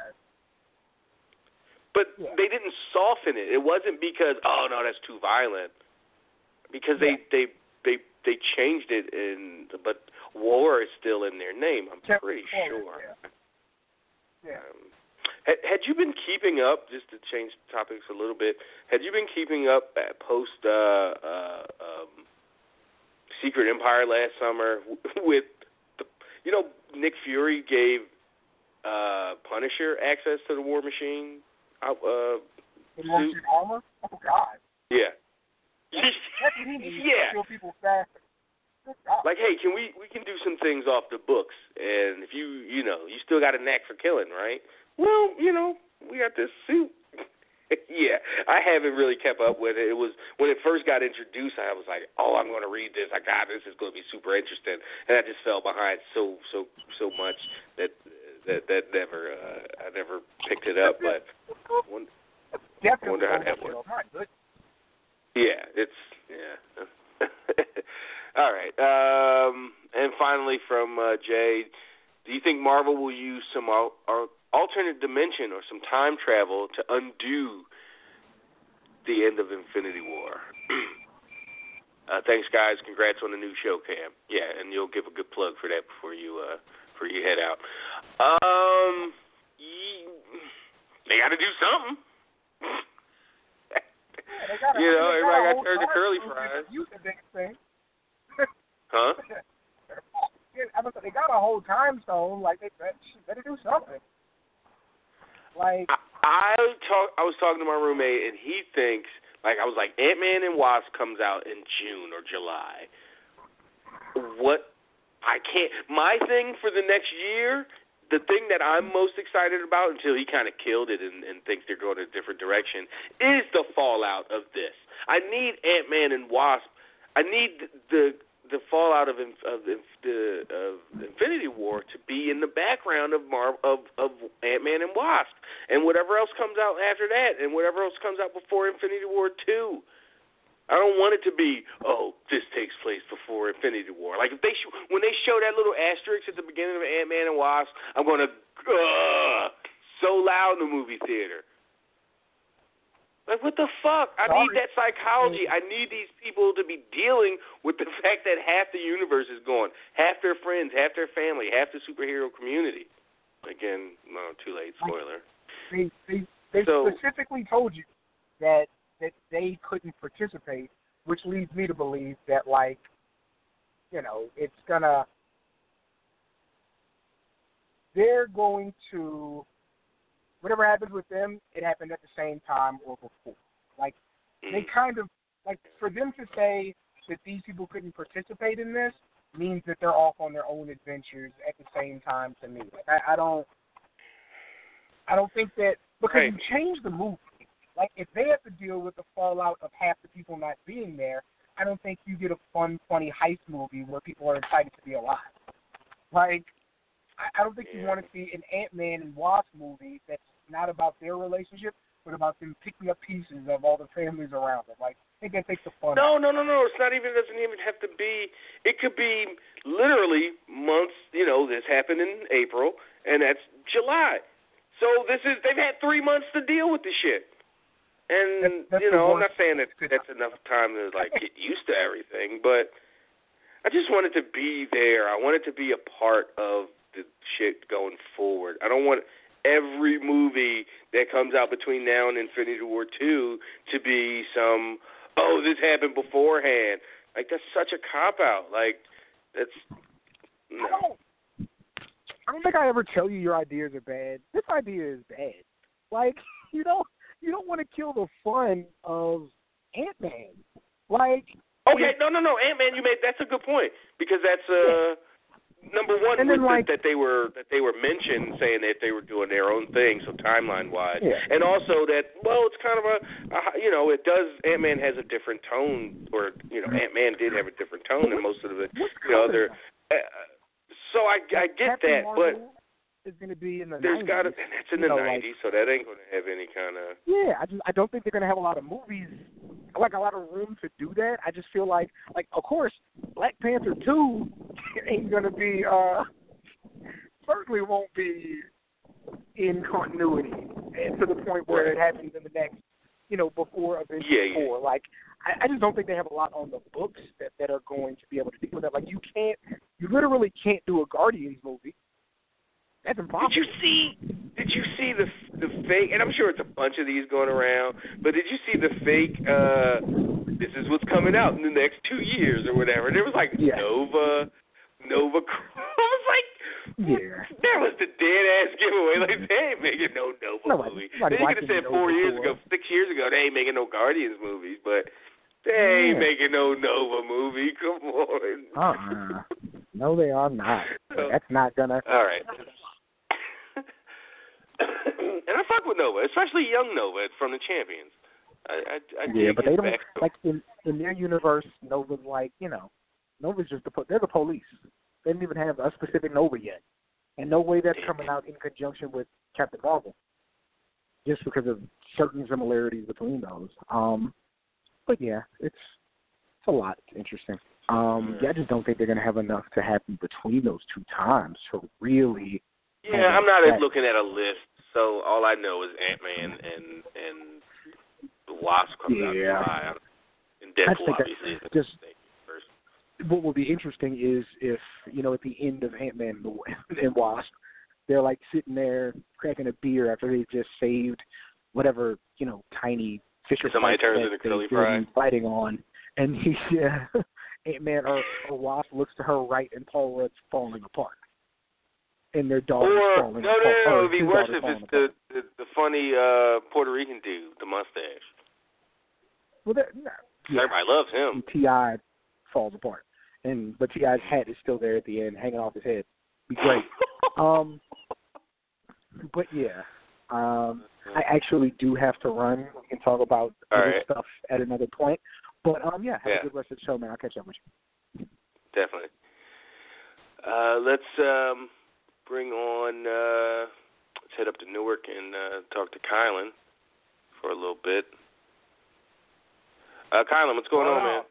Speaker 3: but
Speaker 4: Yeah.
Speaker 3: they didn't soften it. It wasn't because oh no, that's too violent. Because they they they they changed it, in but war is still in their name. I'm
Speaker 4: Kept
Speaker 3: pretty
Speaker 4: forward,
Speaker 3: sure.
Speaker 4: yeah. yeah.
Speaker 3: Um, had, had you been keeping up, just to change topics a little bit, had you been keeping up at post uh, uh, um, Secret Empire last summer with, the, you know, Nick Fury gave uh, Punisher access to the War Machine? Uh, uh,
Speaker 4: War
Speaker 3: suit?
Speaker 4: Machine armor. Oh God.
Speaker 3: Yeah.
Speaker 4: That's what he needs.
Speaker 3: Yeah.
Speaker 4: Kill people faster. Good God.
Speaker 3: Like, hey, can we we can do some things off the books, and if you you know you still got a knack for killing, right? Well, you know, we got this suit. yeah, I haven't really kept up with it. It was when it first got introduced, I was like, oh, I'm going to read this. I got this is going to be super interesting, and I just fell behind so so so much that that that never uh, I never picked it up. But one,
Speaker 4: Definitely
Speaker 3: wonder how that
Speaker 4: overkill.
Speaker 3: Yeah, it's yeah. All right. Um, and finally, from uh, Jay, do you think Marvel will use some al- al- alternate dimension or some time travel to undo the end of Infinity War? uh, thanks, guys. Congrats on the new show, Cam. Yeah, and you'll give a good plug for that before you uh, before you head out. Um, ye- they got to do something.
Speaker 4: Got
Speaker 3: You know, everybody got turned to curly fries.
Speaker 4: use the biggest thing.
Speaker 3: huh?
Speaker 4: I mean, they got a whole time zone. Like they better, better do something. Like
Speaker 3: I talk. I was talking to my roommate, and he thinks like I was like Ant Man and Wasp comes out in June or July. What I can't. My thing for the next year, the thing that I'm most excited about until he kind of killed it and, and thinks they're going a different direction is the fallout of this. I need Ant Man and Wasp. I need the the fallout of of, the of Infinity War to be in the background of Mar of of Ant Man and Wasp, and whatever else comes out after that, and whatever else comes out before Infinity War two. I don't want it to be, oh, this takes place before Infinity War. Like if they sh- when they show that little asterisk at the beginning of Ant Man and Wasp, I'm gonna uh, so loud in the movie theater. Like what the fuck? I
Speaker 4: Sorry.
Speaker 3: need that psychology. I need these people to be dealing with the fact that half the universe is gone, half their friends, half their family, half the superhero community. Again, no, too late. Spoiler.
Speaker 4: They they they
Speaker 3: So-
Speaker 4: specifically told you that that they couldn't participate, which leads me to believe that like, you know, it's gonna they're going to whatever happens with them, it happened at the same time or before. Like they mm. kind of like for them to say that these people couldn't participate in this means that they're off on their own adventures at the same time to me. Like I, I don't I don't think that because
Speaker 3: Right.
Speaker 4: you change the movie. Like if they have to deal with the fallout of half the people not being there, I don't think you get a fun, funny heist movie where people are excited to be alive. Like I, I don't think you want to see an Ant Man and Wasp movie that's not about their relationship, but about them picking up pieces of all the families around them. Like I think that takes the fun.
Speaker 3: No, no, no, no. It's not even. It doesn't even have to be. It could be literally months. You know, this happened in April, and that's July. So this is. They've had three months to deal with the shit. And
Speaker 4: That's- that's
Speaker 3: you know, I'm not saying that that's enough time to like get used to everything, but I just wanted to be there. I wanted to be a part of the shit going forward. I don't want every movie that comes out between now and Infinity War two to be some oh this happened beforehand. Like that's such a cop out. Like that's
Speaker 4: I
Speaker 3: no.
Speaker 4: don't. I don't think I ever tell you your ideas are bad. This idea is bad. Like you don't you don't want to kill the fun of Ant Man. Like
Speaker 3: Okay, no, no, no, Ant Man, you made that's a good point because that's uh number one was
Speaker 4: like-
Speaker 3: that, they were that they were mentioned saying that they were doing their own thing, so timeline wise,
Speaker 4: Yeah.
Speaker 3: and also that well, it's kind of a, a you know it does Ant Man has a different tone, or you know Ant Man did have a different tone than most of the you know other. Uh, so I I get
Speaker 4: Captain
Speaker 3: that, but
Speaker 4: Marvel is going to be in the
Speaker 3: there's
Speaker 4: 90s.
Speaker 3: got to that's in the
Speaker 4: know, like-
Speaker 3: '90s, so that ain't going to have any kind of
Speaker 4: Yeah, I just I don't think they're gonna have a lot of movies like a lot of room to do that. I just feel like like of course Black Panther two ain't gonna be uh certainly won't be in continuity and to the point where it happens in the next you know, before Avengers
Speaker 3: Yeah, yeah.
Speaker 4: four. Like I, I just don't think they have a lot on the books that, that are going to be able to deal with that. Like you can't you literally can't do a Guardians movie. That's impossible.
Speaker 3: Did you see? Did you see the the fake? And I'm sure it's a bunch of these going around. But did you see the fake? uh This is what's coming out in the next two years or whatever. There was like
Speaker 4: Yeah.
Speaker 3: Nova, Nova. I was like,
Speaker 4: Yeah.
Speaker 3: that was the dead ass giveaway. Like they ain't making no Nova
Speaker 4: Nobody-
Speaker 3: movie.
Speaker 4: nobody
Speaker 3: They could have said four years
Speaker 4: for-
Speaker 3: ago, six years ago, they ain't making no Guardians movies. But they ain't
Speaker 4: Yeah.
Speaker 3: making no Nova movie. Come on.
Speaker 4: Uh-uh. No, they are not. That's not gonna.
Speaker 3: All right. and I fuck with Nova, especially young Nova from the Champions. I, I, I
Speaker 4: Yeah, but they don't like in in their universe. Nova's like you know, Nova's just the po- they're the police. They didn't even have a specific Nova yet, and no way that's coming out in conjunction with Captain Marvel, just because of certain similarities between those. Um, but yeah, it's it's a lot. It's interesting. Um, yeah, I just don't think they're gonna have enough to happen between those two times to really.
Speaker 3: Yeah, I'm not
Speaker 4: that-
Speaker 3: looking at a list, so all I know is Ant Man and and the Wasp comes out in
Speaker 4: Yeah.
Speaker 3: July. And
Speaker 4: I
Speaker 3: Deadpool
Speaker 4: think
Speaker 3: obviously is
Speaker 4: just
Speaker 3: first.
Speaker 4: what will be interesting is if you know at the end of Ant Man and Wasp, they're like sitting there cracking a beer after they just saved whatever you know tiny Fisher
Speaker 3: Somebody turns into curly fry.
Speaker 4: fighting on, and he yeah, Ant Man or, or Wasp looks to her right and Paul Rudd's falling apart, and their daughter's
Speaker 3: Or no,
Speaker 4: falling
Speaker 3: no,
Speaker 4: apart.
Speaker 3: no, no, it'd be worse if it's the, the the funny uh Puerto Rican dude, the mustache.
Speaker 4: well, that, no, yeah.
Speaker 3: Everybody loves him.
Speaker 4: Ti falls apart, and but Ti's hat is still there at the end, hanging off his head. Be great. um, but yeah, um, I actually do have to run. We can talk about
Speaker 3: All
Speaker 4: other
Speaker 3: right.
Speaker 4: stuff at another point. But um, yeah, have
Speaker 3: Yeah.
Speaker 4: a good rest of the show, man. I'll catch up with you.
Speaker 3: definitely. Uh, let's um, bring on. Uh, let's head up to Newark and uh, talk to Kylan for a little bit. Uh, Kylan, what's going on, man?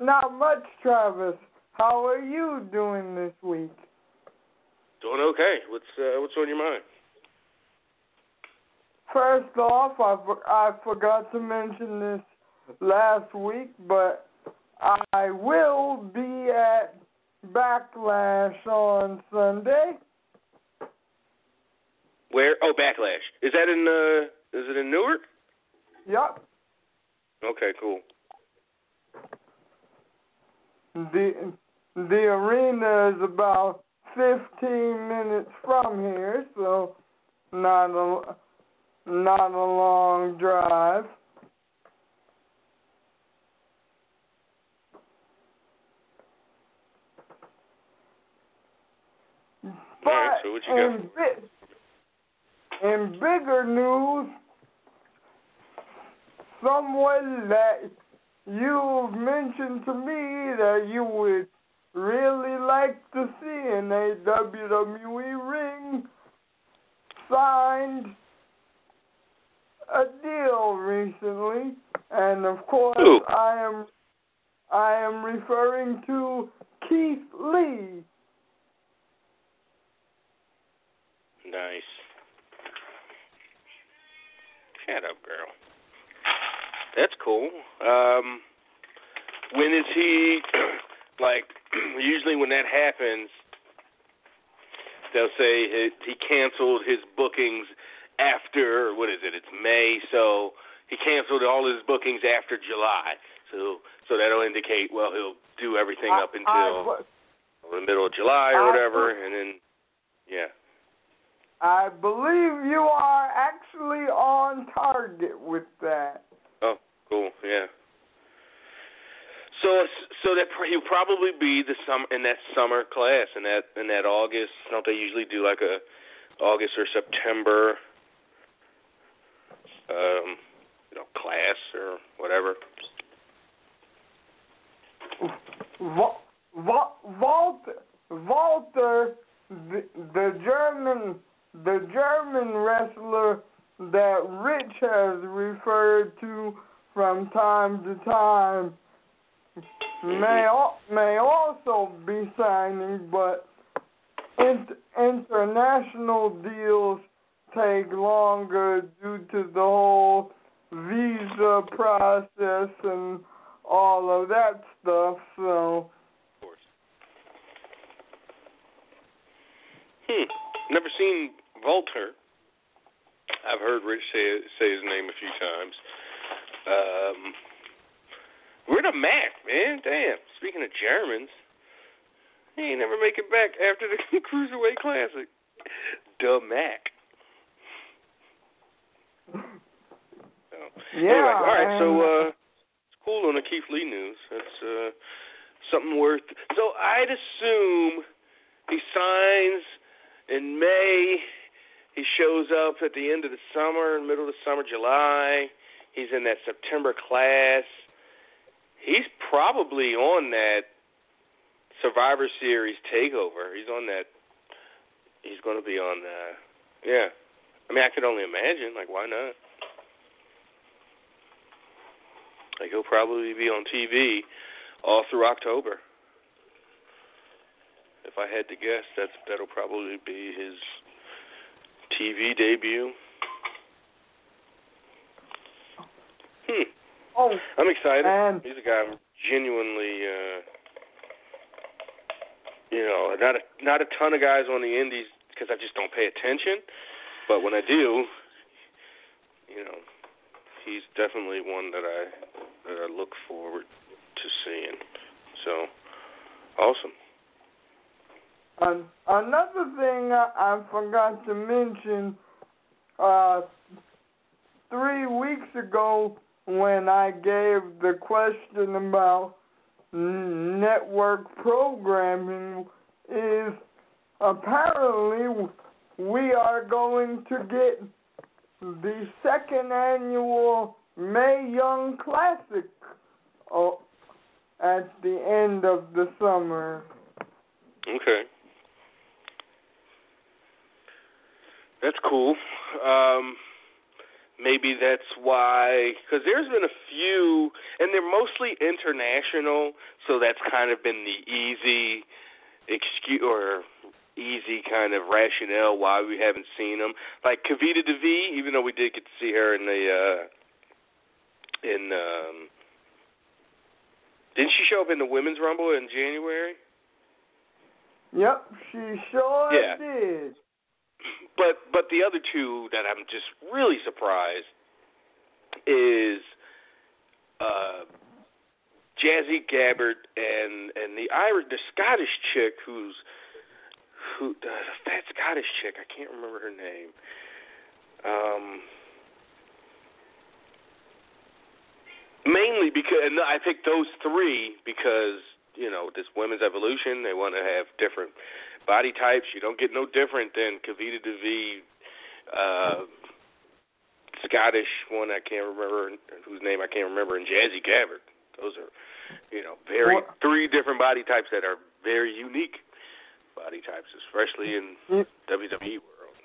Speaker 7: Not much, Travis. How are you doing this week?
Speaker 3: Doing okay. What's uh, what's on your mind?
Speaker 7: First off, I, for- I forgot to mention this last week, but I will be at Backlash on Sunday.
Speaker 3: Where? Oh, Backlash. Is that in? Uh, is it in Newark?
Speaker 7: Yup.
Speaker 3: Okay, cool.
Speaker 7: The the arena is about 15 minutes from here, so not a not a long drive.
Speaker 3: All right. So what you got?
Speaker 7: in, bi- in bigger news, someone that you've mentioned to me that you would really like to see in a WWE ring signed a deal recently, and of course
Speaker 3: Who?
Speaker 7: I am I am referring to Keith Lee.
Speaker 3: Nice. Shut up, girl. That's cool. Um, when is he? like, usually when that happens, they'll say he, he canceled his bookings after what is it? It's May, so he canceled all his bookings after July. So, so that'll indicate well he'll do everything
Speaker 7: I-
Speaker 3: up
Speaker 7: I
Speaker 3: until
Speaker 7: wa-
Speaker 3: the middle of July or
Speaker 7: I-
Speaker 3: whatever, and then yeah.
Speaker 7: I believe you are actually on target with that.
Speaker 3: Oh, cool. Yeah. So, so that he'll probably be the summer in that summer class in that in that August. Don't they usually do like a August or September, um, you know, class or whatever?
Speaker 7: Va- Va- Walter, Walter, the, the German, the German wrestler that Rich has referred to from time to time, may al- may also be signing, but int- international deals take longer due to the whole visa process and all of that stuff. So
Speaker 3: Hmm. Never seen Volter. I've heard Rich say say his name a few times. Um, we're Da Mack, man. Damn. Speaking of Germans, he ain't never make it back after the Cruiserweight Classic. Da Mack. So,
Speaker 7: yeah,
Speaker 3: anyway, all right. So, uh, it's cool on the Keith Lee news. That's uh, something worth. So I'd assume he signs in May. He shows up at the end of the summer, middle of the summer, July. He's in that September class. He's probably on that Survivor Series takeover. He's on that. He's going to be on. Uh, yeah. I mean, I could only imagine. Like, why not? Like, he'll probably be on TV all through October. If I had to guess, that's that'll probably be his TV debut. Hmm.
Speaker 7: oh,
Speaker 3: I'm excited.
Speaker 7: and
Speaker 3: He's a guy I'm genuinely, uh, you know, not a not a ton of guys on the indies because I just don't pay attention. But when I do, you know, he's definitely one that I that I look forward to seeing. So awesome.
Speaker 7: An- another thing I, I forgot to mention, uh, three weeks ago when I gave the question about network programming, is apparently we are going to get the second annual Mae Young Classic. Oh, at the end of the summer.
Speaker 3: Okay. That's cool. Um, maybe that's why, because there's been a few, and they're mostly international, so that's kind of been the easy excuse or easy kind of rationale why we haven't seen them. Like Kavita Devi, even though we did get to see her in the uh in um didn't she show up in the women's rumble in January?
Speaker 7: Yep, she sure
Speaker 3: Yeah.
Speaker 7: did.
Speaker 3: But but the other two that I'm just really surprised is uh Jazzy Gabert and and the Irish the Scottish chick who's who the fat Scottish chick I can't remember her name. Um mainly because and I picked those three because you know this women's evolution they want to have different body types. You don't get no different than Kavita Devi, uh, Scottish one I can't remember whose name I can't remember, and Jazzy Gabert. Those are you know very
Speaker 7: Well-
Speaker 3: three different body types that are very unique body types, especially in
Speaker 7: You-
Speaker 3: WWE world.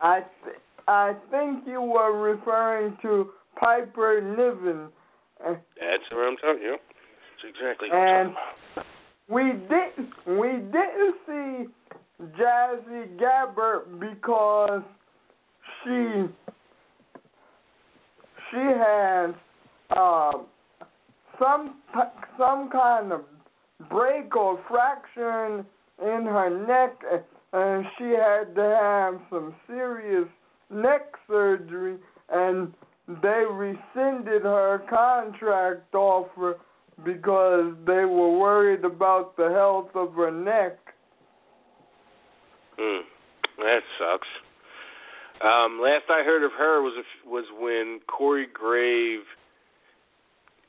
Speaker 7: I th- I think you were referring to Piper Niven.
Speaker 3: That's what I'm talking. Yep, that's exactly what I'm talking about.
Speaker 7: We didn't we didn't see Jazzy Gabert because she she has um some some kind of break or fracture in her neck and she had to have some serious neck surgery and they rescinded her contract offer because they were worried about the health of her neck.
Speaker 3: Mm, that sucks. Um, last I heard of her was was when Corey Grave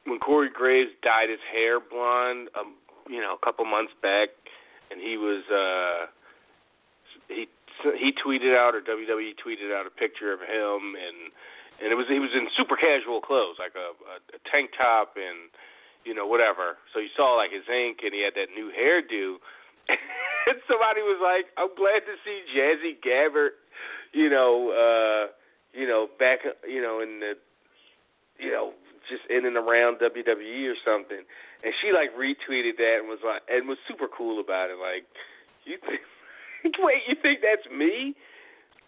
Speaker 3: when Corey Graves dyed his hair blonde, um, you know, a couple months back, and he was uh, he he tweeted out or WWE tweeted out a picture of him, and and it was he was in super casual clothes, like a, a, a tank top and you know whatever. So you saw like his ink, and he had that new hairdo. and somebody was like, "I'm glad to see Jazzy Gabert, you know, uh, you know, back, you know, in the, you know, just in and around WWE or something." And she like retweeted that and was like, and was super cool about it. Like, you think, wait, you think that's me?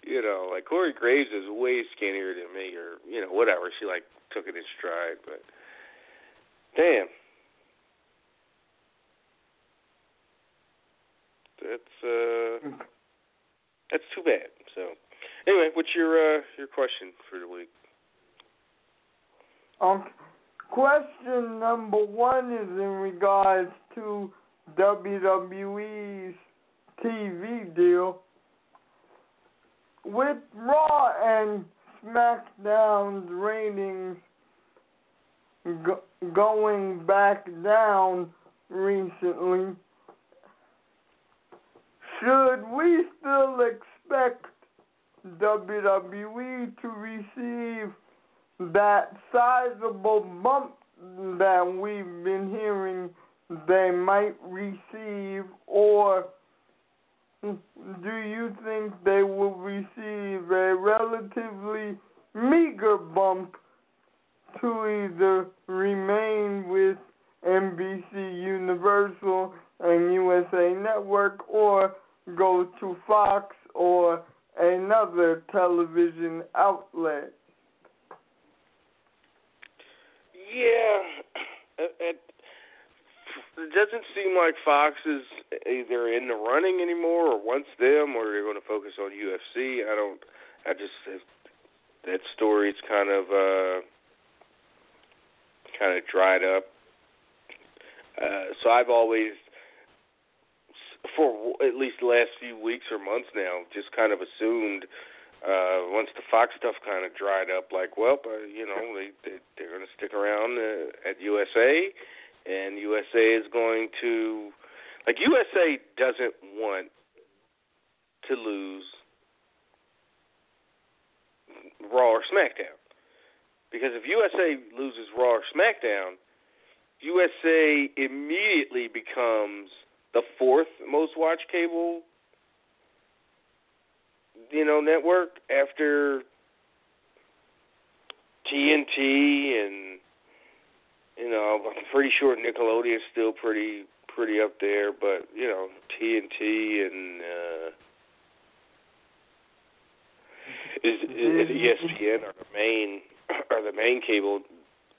Speaker 3: You know, like Corey Graves is way skinnier than me, or you know, whatever. She like took it in stride, but damn. That's uh that's too bad. So anyway, what's your uh your question for the week?
Speaker 7: Um, question number one is in regards to WWE's TV deal. With Raw and SmackDown's ratings go- going back down recently, should we still expect WWE to receive that sizable bump that we've been hearing they might receive, or do you think they will receive a relatively meager bump to either remain with NBC Universal and USA Network or go to Fox or another television outlet?
Speaker 3: Yeah, it, it, doesn't seem like Fox is either in the running anymore, or wants them, or they're going to focus on UFC. I don't. I just that story's kind of uh, kind of dried up. Uh, so I've always, for at least the last few weeks or months now, just kind of assumed uh once the Fox stuff kind of dried up like well uh, you know they, they they're going to stick around uh, at USA and USA is going to like USA doesn't want to lose Raw or SmackDown because if USA loses Raw or SmackDown USA immediately becomes the fourth most watched cable you know network after TNT and you know I'm pretty sure Nickelodeon's still pretty pretty up there, but you know TNT and uh, is, is ESPN are the main are the main cable.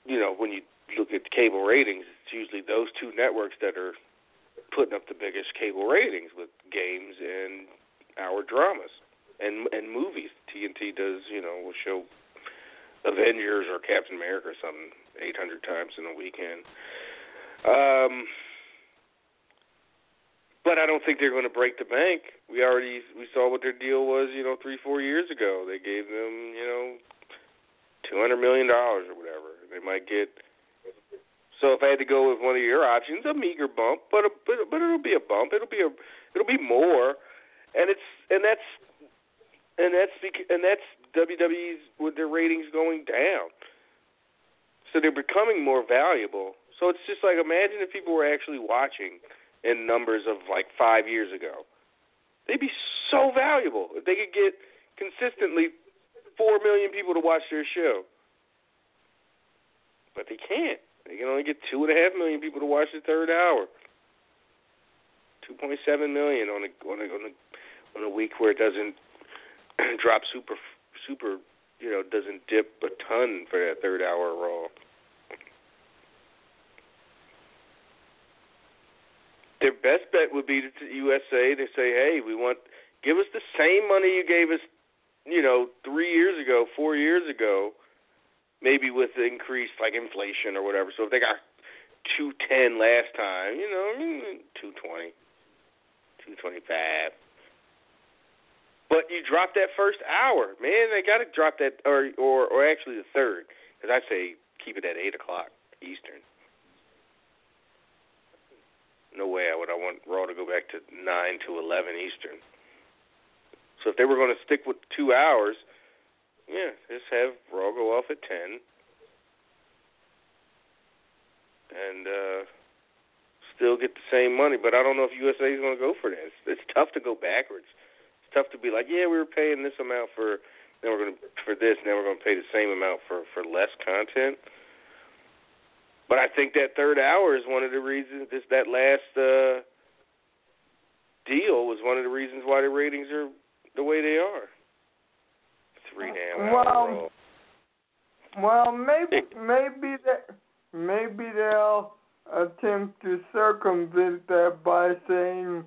Speaker 3: You know when you look at cable ratings, it's usually those two networks that are putting up the biggest cable ratings with games and our dramas and and movies. TNT does you know will show Avengers or Captain America or something 800 times in a weekend. Um, but I don't think they're going to break the bank. We already we saw what their deal was, you know, three four years ago. They gave them, you know, two hundred million dollars or whatever. They might get. So if I had to go with one of your options, a meager bump, but a, but but it'll be a bump. It'll be a it'll be more, and it's and that's and that's because, and that's WWE's with their ratings going down. So they're becoming more valuable. So it's just like imagine if people were actually watching in numbers of like five years ago. They'd be so valuable if they could get consistently four million people to watch their show. But they can't. They can only get two and a half million people to watch the third hour. Two point seven million on a on a on a on a week where it doesn't drop super super you know doesn't dip a ton for that third hour Raw. Their best bet would be to USA to say, "Hey, we want give us the same money you gave us, you know, three years ago, four years ago, maybe with increased like inflation or whatever." So if they got two ten last time, you know, two twenty, two twenty five. But you drop that first hour, man. They got to drop that, or or or actually the third, because I say keep it at eight o'clock Eastern. No way I would. I want Raw to go back to nine to eleven Eastern. So if they were going to stick with two hours, yeah, just have Raw go off at ten, and uh, still get the same money. But I don't know if USA is going to go for that. It's, tough to go backwards it's tough to be like, yeah, we were paying this amount for then we're going to for this, then we're going to pay the same amount for for less content. But I think that third hour is one of the reasons. This that last uh, deal was one of the reasons why the ratings are the way they are. Three damn
Speaker 7: well, Well, maybe maybe that maybe they'll attempt to circumvent that by saying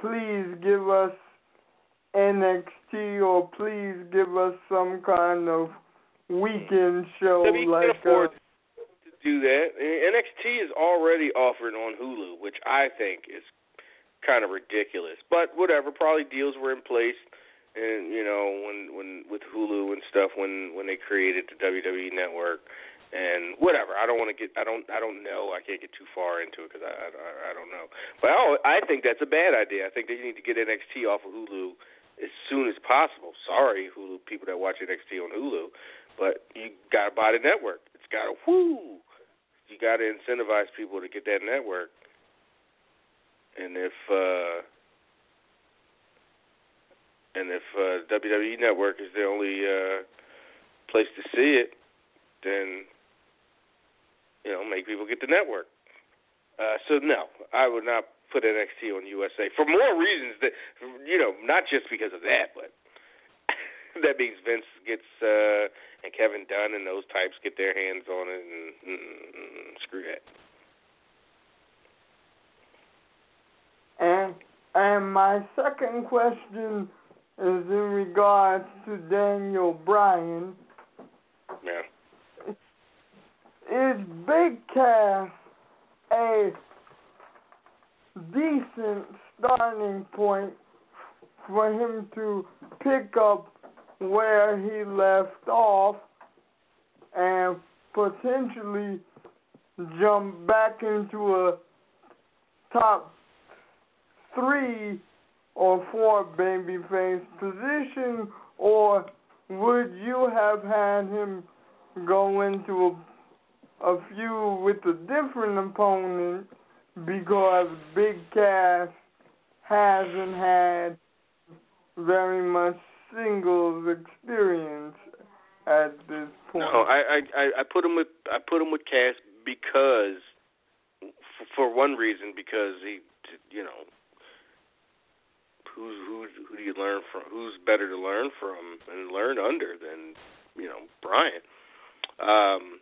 Speaker 7: please give us NXT or please give us some kind of weekend show
Speaker 3: so we
Speaker 7: like
Speaker 3: afford uh, to do that. NXT is already offered on Hulu, which I think is kind of ridiculous. But whatever, probably deals were in place and you know when when with Hulu and stuff when when they created the WWE network and whatever. I don't want to get. I don't. I don't know. I can't get too far into it because I, I. I don't know. But I, I think that's a bad idea. I think they need to get NXT off of Hulu as soon as possible. Sorry, Hulu people that watch NXT on Hulu, but you got to buy the network. It's got to whoo. You got to incentivize people to get that network. And if uh and if uh WWE Network is the only uh place to see it, then you know, make people get the network. Uh, so no, I would not put NXT on USA for more reasons that you know, not just because of that, but that means Vince gets uh, and Kevin Dunn and those types get their hands on it, and mm, screw that.
Speaker 7: And and my second question is in regards to Daniel Bryan.
Speaker 3: Yeah
Speaker 7: is Big Cass a decent starting point for him to pick up where he left off and potentially jump back into a top three or four babyface position, or would you have had him go into a a feud with a different opponent because Big Cass hasn't had very much singles experience at this point.
Speaker 3: No, I I I put him with I put him with Cass because for one reason because he you know who's who who do you learn from who's better to learn from and learn under than you know Bryan um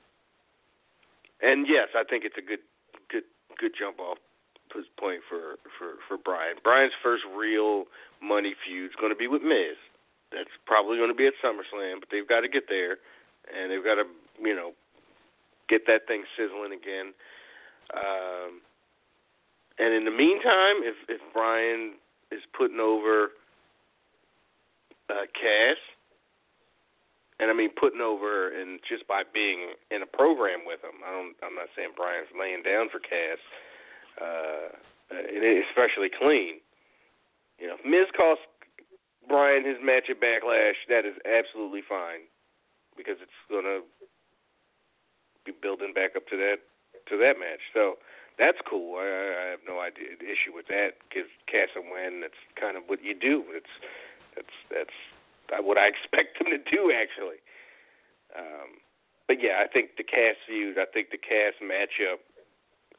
Speaker 3: and yes I think it's a good good good jump off point for for for Bryan Bryan's first real money feud is going to be with Miz. That's probably going to be at SummerSlam but they've got to get there and they've got to you know get that thing sizzling again. Um and in the meantime if if Bryan is putting over uh, Cass, and I mean putting over and just by being in a program with him. I don't. I'm not saying Bryan's laying down for Cass, uh, and especially clean. You know, if Miz cost Brian his match at Backlash, that is absolutely fine because it's gonna be building back up to that to that match. So that's cool. I, I have no idea issue with that because Cass and win. That's kind of what you do. It's that's that's what I expect them to do actually. Um, but yeah, I think the Cass feud. I think the Cass matchup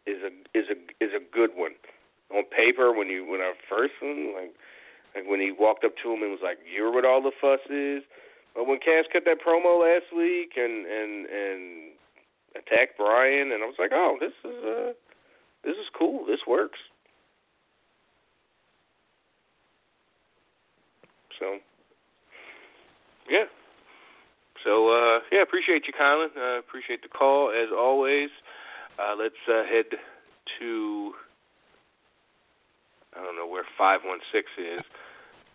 Speaker 3: is a is a is a good one on paper. When you when I first one like like when he walked up to him and was like, "You're what all the fuss is." But when Cass cut that promo last week and and and attacked Bryan, and I was like, "Oh, this is uh this is cool. This works. So, yeah. So, uh, yeah, appreciate you, Colin. Uh, appreciate the call, as always. Uh, let's uh, head to, I don't know where 516 is.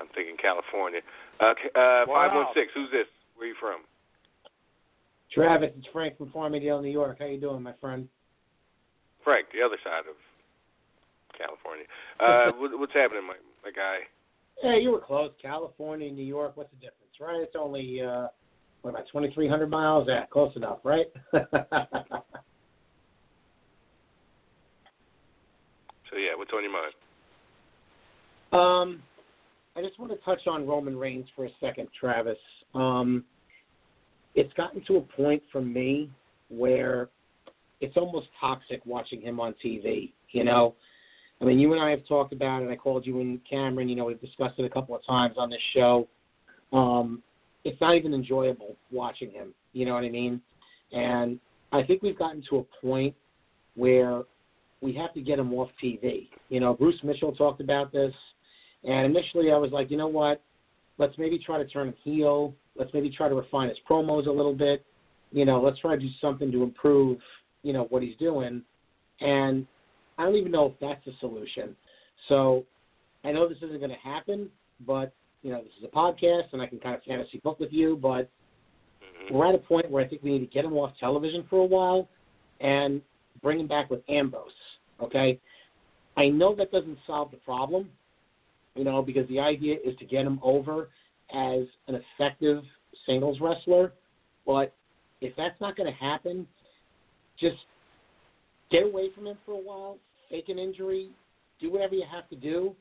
Speaker 3: I'm thinking California. Uh, uh,
Speaker 4: Wow.
Speaker 3: 516, who's this? Where are you from?
Speaker 8: Travis, it's Frank from Farmingdale, New York. How you doing, my friend?
Speaker 3: Frank, the other side of California. Uh, what's happening, my, my guy?
Speaker 8: Yeah, you were close. California, New York. What's the difference, right? It's only uh, what about twenty three hundred miles? Yeah, close enough, right?
Speaker 3: So, yeah, what's on your mind?
Speaker 8: um, I just want to touch on Roman Reigns for a second, Travis. Um, it's gotten to a point for me where it's almost toxic watching him on TV. You know, I mean, you and I have talked about it. I called you and Cameron. You know, we've discussed it a couple of times on this show. Um, it's not even enjoyable watching him. You know what I mean? And I think we've gotten to a point where we have to get him off TV. You know, Bruce Mitchell talked about this, and initially I was like, you know what? Let's maybe try to turn him heel. Let's maybe try to refine his promos a little bit. You know, let's try to do something to improve, you know, what he's doing. And I don't even know if that's the solution. So I know this isn't going to happen, but you know, this is a podcast, and I can kind of fantasy book with you. But
Speaker 3: Mm-hmm.
Speaker 8: we're at a point where I think we need to get him off television for a while and bring him back with Ambrose. Okay, I know that doesn't solve the problem, you know, because the idea is to get him over as an effective singles wrestler. But if that's not going to happen, just get away from him for a while, fake an injury, do whatever you have to do,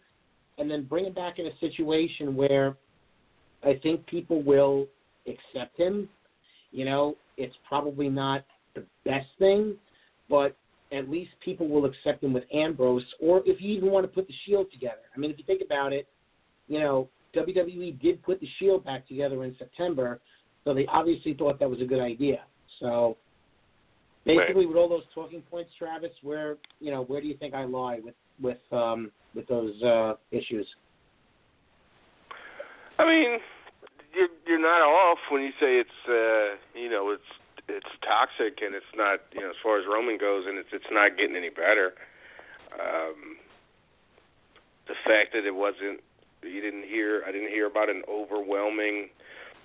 Speaker 8: and then bring him back in a situation where I think people will accept him. You know, it's probably not the best thing, but at least people will accept him with Ambrose, or if you even want to put the Shield together. I mean, if you think about it, you know, WWE did put the Shield back together in September, so they obviously thought that was a good idea. So basically, with all those talking points, Travis, where you know, where do you think I lie with with um, with those uh, issues?
Speaker 3: I mean, you're you're not off when you say it's uh, you know it's it's toxic and it's not you know as far as Roman goes and it's it's not getting any better. Um, the fact that it wasn't you didn't hear I didn't hear about an overwhelming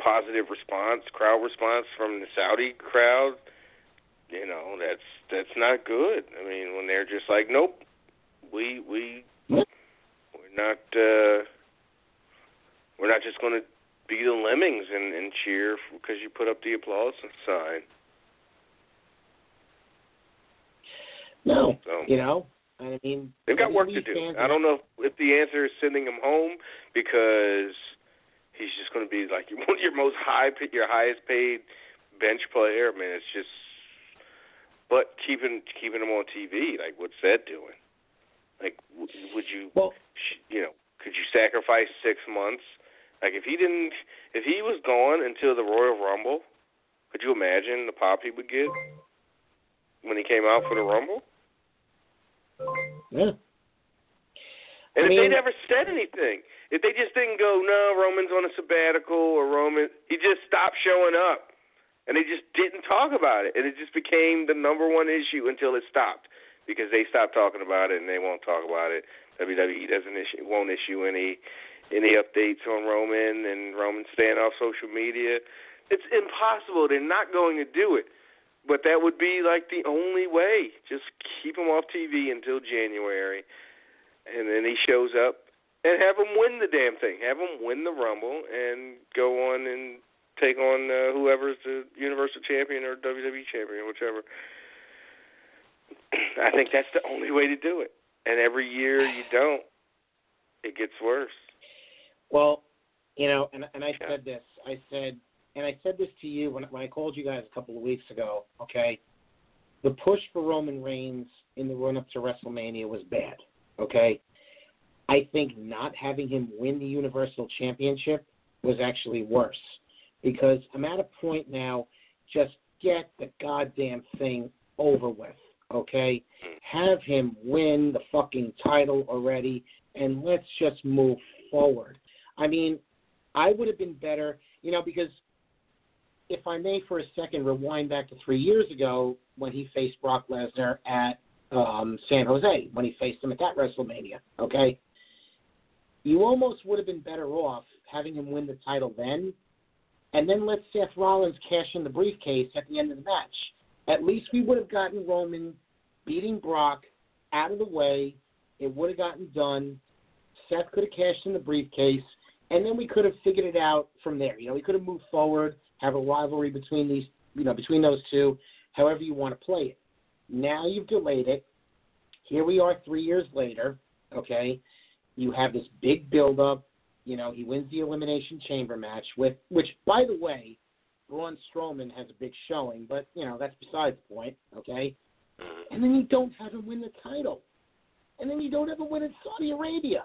Speaker 3: positive response crowd response from the Saudi crowd. You know that's that's not good. I mean when they're just like nope we we we're not uh, we're not just going to be the lemmings and, and cheer because you put up the applause sign.
Speaker 8: No,
Speaker 3: So
Speaker 8: you know, I mean,
Speaker 3: they've got work to do. I don't know if the answer is sending him home because he's just going to be like one of your most high, your highest paid bench player. I mean, it's just. But keeping keeping him on TV, like what's that doing? Like, would you,
Speaker 8: Well,
Speaker 3: you know, could you sacrifice six months? Like, if he didn't, if he was gone until the Royal Rumble, could you imagine the pop he would get when he came out for the Rumble?
Speaker 8: yeah.
Speaker 3: And
Speaker 8: I
Speaker 3: if they never said anything, if they just didn't go, no, Roman's on a sabbatical, or Roman, he just stopped showing up, and they just didn't talk about it, and it just became the number one issue until it stopped because they stopped talking about it and they won't talk about it. WWE doesn't issue, won't issue any any updates on Roman, and Roman staying off social media. It's impossible. They're not going to do it. But that would be like the only way. Just keep him off TV until January and then he shows up and have him win the damn thing. Have him win the Rumble and go on and take on uh, whoever's the Universal Champion or WWE Champion, whichever. I think that's the only way to do it. And every year you don't, it gets worse.
Speaker 8: Well, you know, and and I
Speaker 3: Yeah.
Speaker 8: said this. I said, and I said this to you when when I called you guys a couple of weeks ago. Okay, the push for Roman Reigns in the run up to WrestleMania was bad. Okay, I think not having him win the Universal Championship was actually worse because I'm at a point now. Just get the goddamn thing over with. Okay, have him win the fucking title already, and let's just move forward. I mean, I would have been better, you know, because if I may for a second rewind back to three years ago when he faced Brock Lesnar at um, San Jose, when he faced him at that WrestleMania, okay? You almost would have been better off having him win the title then, and then let Seth Rollins cash in the briefcase at the end of the match. At least we would have gotten Roman beating Brock out of the way. It would have gotten done. Seth could have cashed in the briefcase, and then we could have figured it out from there. You know, we could have moved forward, have a rivalry between these, you know, between those two, however you want to play it. Now you've delayed it. Here we are, three years later. Okay, you have this big build-up. You know, he wins the elimination chamber match with, which, by the way, Braun Strowman has a big showing, but you know that's besides the point. Okay, mm-hmm. and then you don't have him win the title, and then you don't have him win in Saudi Arabia.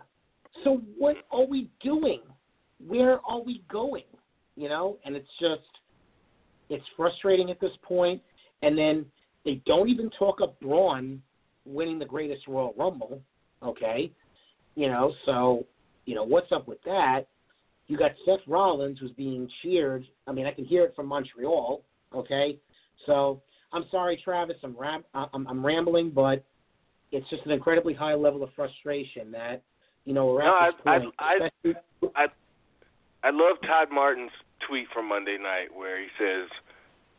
Speaker 8: So what are we doing? Where are we going? You know, and it's just it's frustrating at this point. And then they don't even talk up Braun winning the greatest Royal Rumble. Okay, you know, so you know what's up with that? You got Seth Rollins who's being cheered. I mean, I can hear it from Montreal. Okay, so I'm sorry, Travis. I'm ram- I'm, I'm rambling, but it's just an incredibly high level of frustration that you know we're
Speaker 3: No,
Speaker 8: at this
Speaker 3: I-
Speaker 8: point.
Speaker 3: I-
Speaker 8: especially-
Speaker 3: I love Todd Martin's tweet from Monday night where he says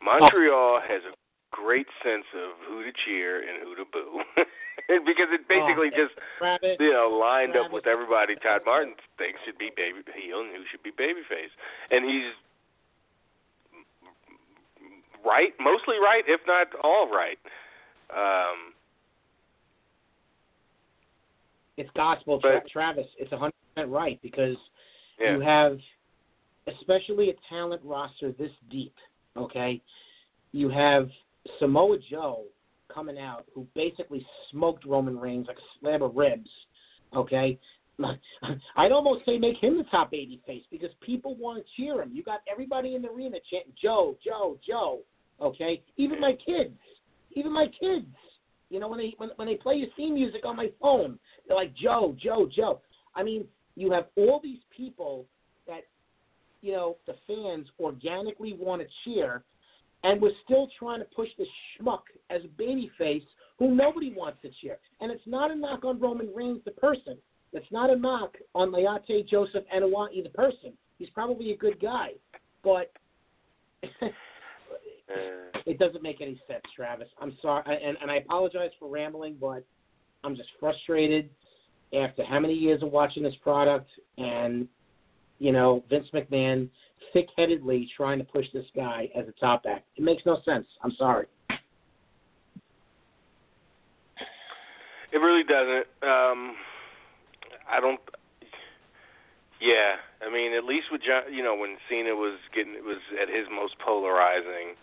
Speaker 3: Montreal has a great sense of who to cheer and who to boo. because it basically
Speaker 8: Oh,
Speaker 3: just
Speaker 8: Travis,
Speaker 3: you know lined up with everybody Todd Martin thinks should be baby heel and who should be babyface. And he's right, mostly right, if not all right. Um
Speaker 8: it's gospel,
Speaker 3: But-
Speaker 8: Tra- Travis. It's 100 percent right because
Speaker 3: yeah.
Speaker 8: you have, especially a talent roster this deep. Okay, you have Samoa Joe coming out who basically smoked Roman Reigns like a slab of ribs. Okay, I'd almost say make him the top baby face because people want to cheer him. You got everybody in the arena chanting Joe, Joe, Joe. Okay, even my kids, even my kids. You know when they when, when they play your theme music on my phone, they're like Joe, Joe, Joe. I mean, you have all these people that you know the fans organically want to cheer, and we're still trying to push this schmuck as a babyface who nobody wants to cheer. And it's not a knock on Roman Reigns the person. It's not a knock on Leati Joseph Anoa'i the person. He's probably a good guy, but it doesn't make any sense, Travis. I'm sorry, and, and I apologize for rambling, but I'm just frustrated after how many years of watching this product and, you know, Vince McMahon thick-headedly trying to push this guy as a top act. It makes no sense. I'm sorry.
Speaker 3: It really doesn't. Um, I don't. Yeah, I mean, at least with John, you know, when Cena was getting, it was at his most polarizing.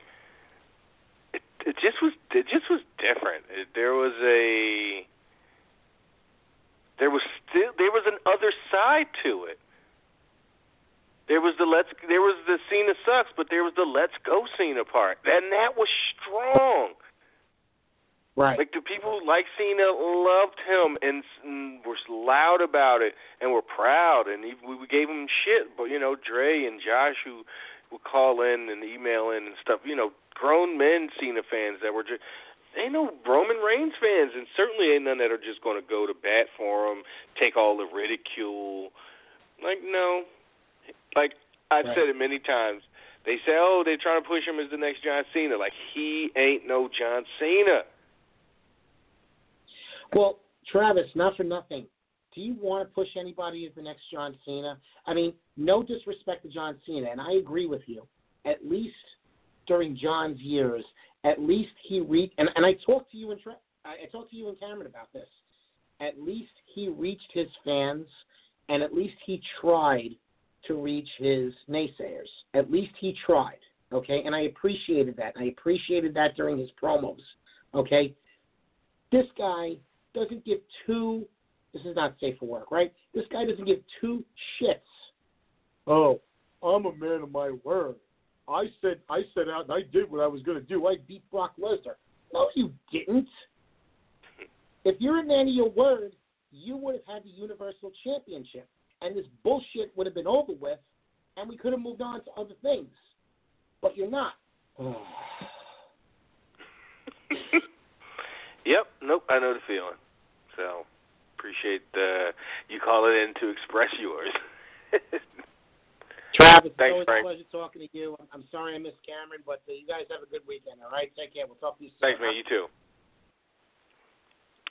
Speaker 3: It it just was it just was different. It, there was a there was still there was an other side to it. There was the let's there was the Cena sucks, but there was the let's go Cena part, and that was strong.
Speaker 8: Right.
Speaker 3: Like the people who like Cena loved him and, and were loud about it and were proud and even, we gave him shit. But you know, Dre and Josh who would call in and email in and stuff. You know, grown men Cena fans that were just they know Roman Reigns fans, and certainly ain't none that are just going to go to bat for him, take all the ridicule. Like no, like I've
Speaker 8: Right.
Speaker 3: said it many times. They say, oh, they're trying to push him as the next John Cena. Like he ain't no John Cena.
Speaker 8: Well, Travis, not for nothing. Do you want to push anybody as the next John Cena? I mean, no disrespect to John Cena, and I agree with you. At least during John's years, at least he reached. And, and I talked to you and Tra- I I talked to you and Cameron about this. At least he reached his fans, and at least he tried to reach his naysayers. At least he tried. Okay, and I appreciated that. I appreciated that during his promos. Okay, this guy doesn't give two. This is not safe for work, right? This guy doesn't give two shits. Oh, I'm a man of my word. I said I set out and I did what I was going to do. I beat Brock Lesnar. No, you didn't. If you're a man of your word, you would have had the Universal Championship, and this bullshit would have been over with, and we could have moved on to other things. But you're not.
Speaker 3: Yep. Nope. I know the feeling. So appreciate uh, you calling in to express yours.
Speaker 8: Travis, it's
Speaker 3: Thanks,
Speaker 8: always
Speaker 3: Frank.
Speaker 8: a pleasure talking to you. I'm- I'm sorry I missed Cameron, but uh, you guys have a good weekend, all right? Take care. We'll talk to you soon.
Speaker 3: Thanks, man. You too.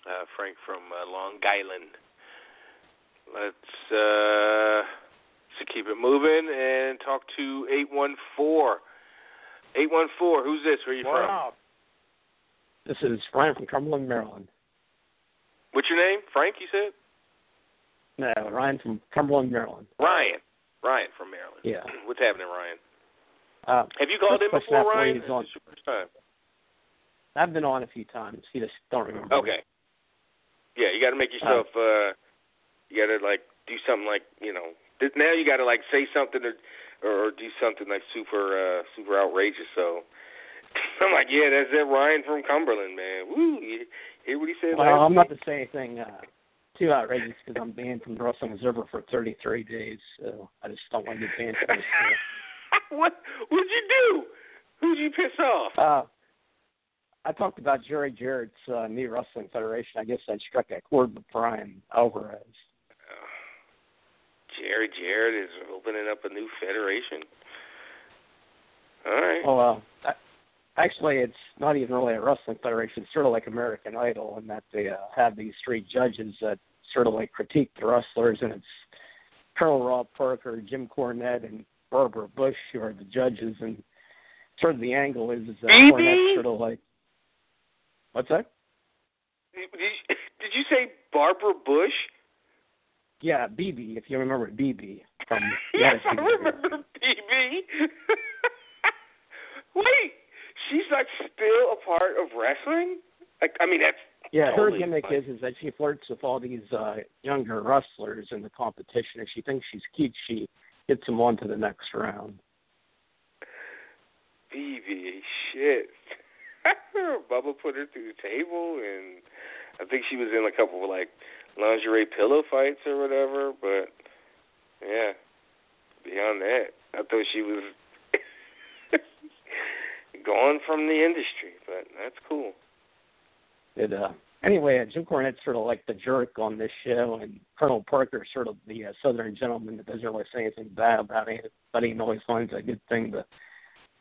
Speaker 3: Uh, Frank from uh, Long Island. Let's uh, to keep it moving and talk to eight one four. Eight one four. Who's this? Where are you from?
Speaker 9: This is Ryan from Cumberland, Maryland.
Speaker 3: What's your name? Frank. You said
Speaker 9: No, Ryan from Cumberland, Maryland.
Speaker 3: Ryan. Ryan from Maryland.
Speaker 9: Yeah.
Speaker 3: What's happening, Ryan?
Speaker 9: Uh,
Speaker 3: Have you called in before, Ryan?
Speaker 9: believe
Speaker 3: Or
Speaker 9: on-
Speaker 3: is this your first time?
Speaker 9: I've been on a few times. You just don't remember.
Speaker 3: Okay. Yeah, you got to make yourself. uh You got to like do something like you know. Now you got to like say something or, or do something like super uh super outrageous. So I'm like, yeah, that's it, Ryan from Cumberland, man. Woo! You hear what he said?
Speaker 9: Well, I'm not to say anything uh, too outrageous because I'm banned from the Wrestling Observer for 33 days, so I just don't want to get banned from this.
Speaker 3: what What'd you do? Who'd you piss off?
Speaker 9: Uh, I talked about Jerry Jarrett's uh, Knee Wrestling Federation. I guess I struck a chord with Bryan Alvarez.
Speaker 3: Jerry Jarrett is opening up a new federation. All right.
Speaker 9: Oh well, uh, actually, it's not even really a wrestling federation. It's sort of like American Idol in that they uh, have these three judges that sort of like critique the wrestlers, and it's Colonel Rob Parker, Jim Cornette, and Barbara Bush who are the judges. And sort of the angle is, is that
Speaker 3: BB?
Speaker 9: Cornette's sort of like, what's that?
Speaker 3: Did you, did you say Barbara Bush?
Speaker 9: Yeah, BB, if you remember BB from
Speaker 3: yes, I remember BB. Wait, she's like still a part of wrestling? Like, I mean, that's
Speaker 9: Yeah, her
Speaker 3: totally
Speaker 9: gimmick
Speaker 3: fine.
Speaker 9: is is that she flirts with all these uh younger wrestlers in the competition. If she thinks she's cute, she gets them on to the next round.
Speaker 3: BB. Shit. Bubba put her through the table, and I think she was in a couple of like lingerie pillow fights or whatever. But yeah, beyond that, I thought she was gone from the industry. But that's cool.
Speaker 9: It uh anyway, uh, Jim Cornette's sort of like the jerk on this show, and Colonel Parker's sort of the uh, Southern gentleman that doesn't really say anything bad about anybody and always finds a good thing to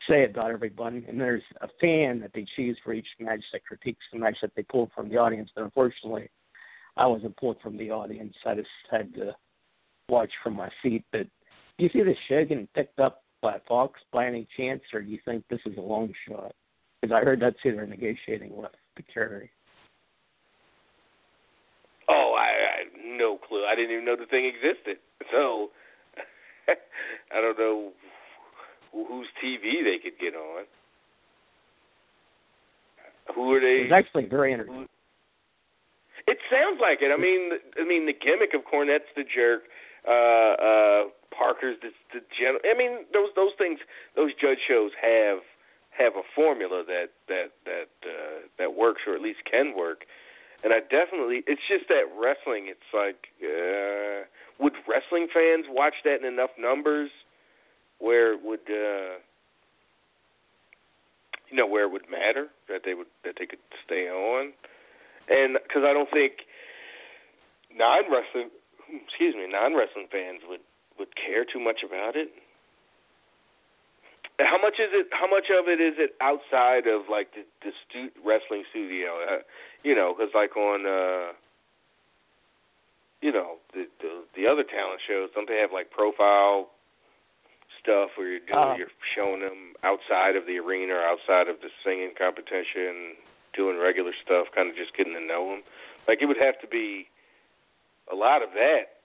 Speaker 9: say about everybody. And there's a fan that they choose for each match that critiques the match that they pulled from the audience. But unfortunately, I wasn't pulled from the audience. I just had to watch from my seat. But do you see this show getting picked up by Fox by any chance, or do you think this is a long shot? Because I heard that's who they're negotiating with to carry.
Speaker 3: Oh, I, I no clue. I didn't even know the thing existed. So I don't know whose TV they could get on. Who are they?
Speaker 9: It was actually very entertaining.
Speaker 3: It sounds like it. I mean, I mean, the gimmick of Cornette's the jerk, uh, uh, Parker's the, the general. I mean, those those things, those judge shows have have a formula that that that uh, that works or at least can work. And I definitely, it's just that wrestling. It's like, uh, would wrestling fans watch that in enough numbers where it would, uh, you know, where it would matter that they would that they could stay on? And because I don't think non wrestling, excuse me, non wrestling fans would would care too much about it. How much is it? How much of it is it outside of like the the stu- wrestling studio? Uh, you know, because like on, uh you know, the, the the other talent shows, don't they have like profile stuff where you're doing,
Speaker 9: Uh.
Speaker 3: you're showing them outside of the arena or outside of the singing competition, doing regular stuff, kind of just getting to know them. Like it would have to be a lot of that,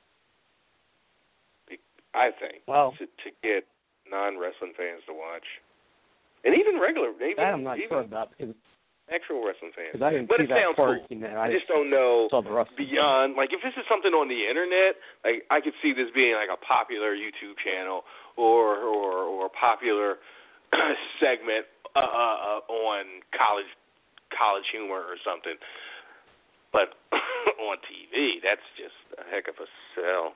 Speaker 3: I think,
Speaker 9: Well,
Speaker 3: to to get non wrestling fans to watch, and even regular, even
Speaker 9: that I'm not
Speaker 3: even
Speaker 9: sure about because
Speaker 3: actual wrestling fans.
Speaker 9: I didn't
Speaker 3: But
Speaker 9: see
Speaker 3: it
Speaker 9: that
Speaker 3: sounds
Speaker 9: part.
Speaker 3: cool.
Speaker 9: You know,
Speaker 3: I
Speaker 9: I
Speaker 3: just don't know
Speaker 9: saw the wrestling.
Speaker 3: beyond like if this is something on the internet, like I could see this being like a popular YouTube channel or or or a popular segment uh, uh, uh, on college college humor or something. But on TV, that's just a heck of a sell.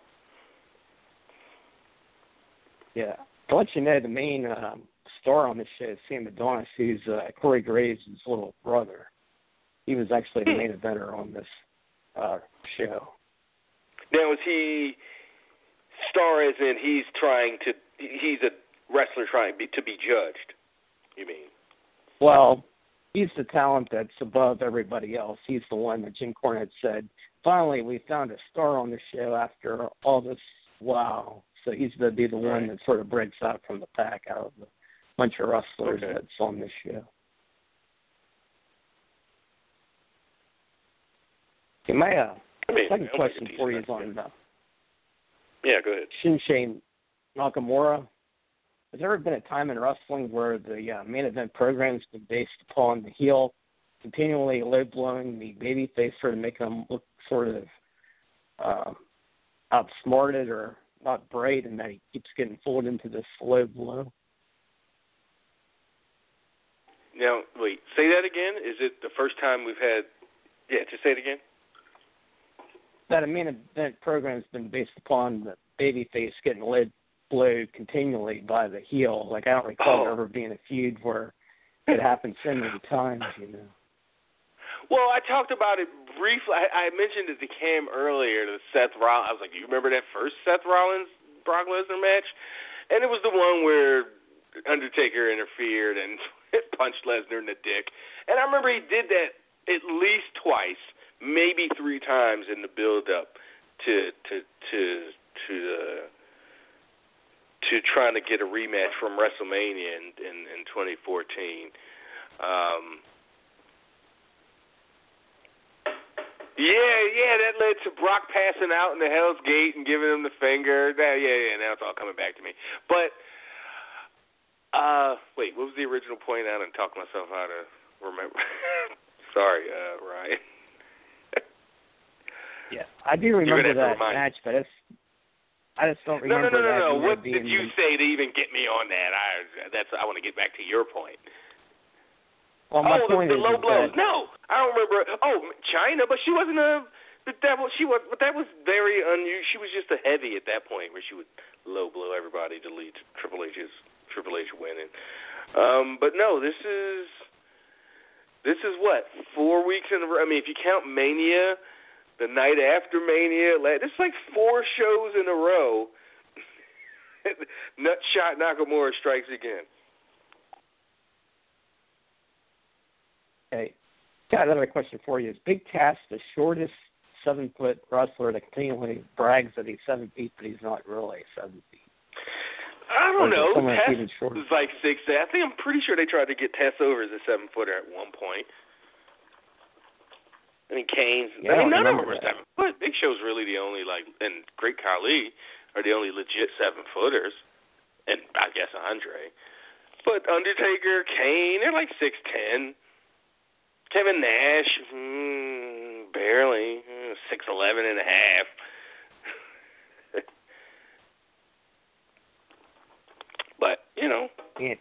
Speaker 9: Yeah. To let you know, the main um, star on this show is Sam Adonis, who's uh, Corey Graves' little brother. He was actually the main eventer on this uh, show.
Speaker 3: Now is he star as in he's trying to he's a wrestler trying be, to be judged. You mean?
Speaker 9: Well, he's the talent that's above everybody else. He's the one that Jim Cornette said, finally, we found a star on the show after all this wow. So he's going to be the one that sort of breaks out from the pack out of the bunch of wrestlers
Speaker 3: Okay.
Speaker 9: that's on this show. Okay, my uh,
Speaker 3: I mean,
Speaker 9: second question for you is on uh,
Speaker 3: Yeah, go ahead.
Speaker 9: Shinsuke Nakamura. Has there ever been a time in wrestling where the uh, main event program has been based upon the heel continually low blowing the babyface sort of make them look sort of uh, outsmarted or not bright, and that he keeps getting pulled into this low blow?
Speaker 3: Now, wait, say that again. Is it the first time we've had? Yeah, just say it again.
Speaker 9: That a main event program has been based upon the babyface getting led blowed continually by the heel. Like I don't recall
Speaker 3: Oh.
Speaker 9: there ever being a feud where it happened so many times. You know.
Speaker 3: Well, I talked about it briefly. I, I mentioned it to Cam earlier. The Seth Rollins. I was like, "You remember that first Seth Rollins Brock Lesnar match?" And it was the one where Undertaker interfered and punched Lesnar in the dick. And I remember he did that at least twice, maybe three times in the build-up to to to to uh, to trying to get a rematch from WrestleMania in in, in 2014. Um, Yeah, yeah, that led to Brock passing out in the Hell's Gate and giving him the finger. That, yeah, yeah, now it's all coming back to me. But, uh, wait, what was the original point out and talk myself out of remember? Sorry, uh, Ryan.
Speaker 9: Yeah, I do remember
Speaker 3: gonna have to
Speaker 9: that match, but it's, I just don't remember.
Speaker 3: No, no, no,
Speaker 9: no, no.
Speaker 3: What did you
Speaker 9: the-
Speaker 3: say to even get me on that? I that's I want to get back to your point.
Speaker 9: Well, my
Speaker 3: oh,
Speaker 9: point
Speaker 3: the, the
Speaker 9: is,
Speaker 3: low blows.
Speaker 9: that
Speaker 3: No, I don't remember. Oh, Chyna, but she wasn't a. But that was she was. But that was very unusual. She was just a heavy at that point, where she would low blow everybody to lead to Triple H's Triple H winning. Um, but no, this is this is what four weeks in a row. I mean, if you count Mania, the night after Mania, it's like four shows in a row. Nutshot Nakamura strikes again.
Speaker 9: Hey, Got another question for you. Is Big Cass the shortest seven foot wrestler that continually brags that he's seven feet, but he's not really seven feet?
Speaker 3: I don't know.
Speaker 9: Test
Speaker 3: was like six. I think I'm pretty sure they tried to get Test over as a seven footer at one point. I mean, Kane's.
Speaker 9: Yeah,
Speaker 3: I mean, none of them
Speaker 9: that.
Speaker 3: seven foot. Big Show's really the only like, and Great Khali are the only legit seven footers, and I guess Andre. But Undertaker, Kane, they're like six ten. Kevin Nash, mm, barely six eleven and a half. but you know,
Speaker 9: Yeah.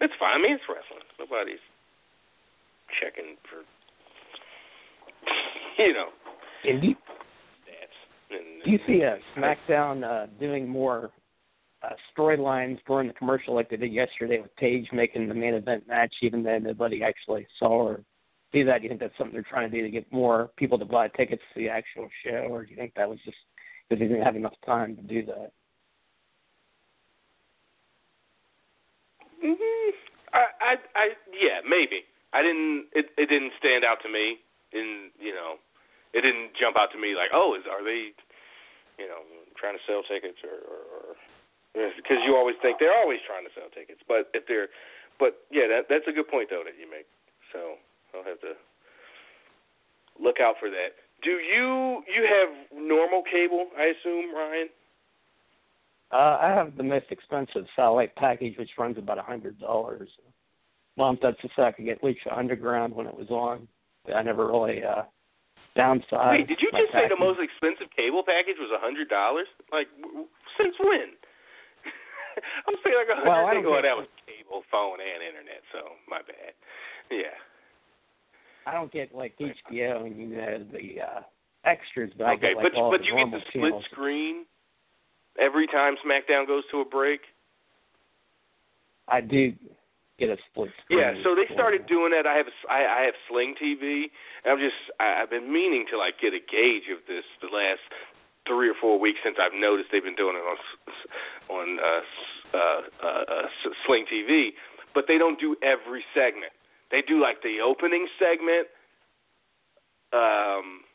Speaker 3: it's fine. I mean, it's wrestling. Nobody's checking for, you know,
Speaker 9: And do you,
Speaker 3: stats. And,
Speaker 9: do you see uh, SmackDown uh, doing more uh, storylines during the commercial like they did yesterday with Paige making the main event match, even though nobody actually saw or see that? Do you think that's something they're trying to do to get more people to buy tickets to the actual show, or do you think that was just because they didn't have enough time to do that?
Speaker 3: hmm I, I, I, yeah, maybe. I didn't. It, it didn't stand out to me. In you know, it didn't jump out to me like, oh, is are they, you know, trying to sell tickets or, because you always think they're always trying to sell tickets. But if they're, but yeah, that that's a good point though that you make. So I'll have to look out for that. Do you you have normal cable? I assume, Ryan.
Speaker 9: Uh, I have the most expensive satellite package, which runs about a hundred dollars. Well, that's just so I could get Lucha Underground when it was on. I never really uh,
Speaker 3: Wait, did you just say the most expensive cable package was a hundred dollars? Like, w- since when? I'm thinking like a hundred.
Speaker 9: Well, I don't
Speaker 3: oh, that was cable, phone, and internet. So my bad. Yeah.
Speaker 9: I don't get like HBO and you know the uh, extras, but I
Speaker 3: okay,
Speaker 9: get like
Speaker 3: but
Speaker 9: all
Speaker 3: but
Speaker 9: the
Speaker 3: you get the split
Speaker 9: channels.
Speaker 3: screen every time SmackDown goes to a break.
Speaker 9: I do get a split screen.
Speaker 3: Yeah, so they started doing that. I have I, I have Sling TV. And I'm just I, I've been meaning to like get a gauge of this the last three or four weeks since I've noticed they've been doing it on on uh, uh, uh, uh, Sling TV, but they don't do every segment. They do like the opening segment, um,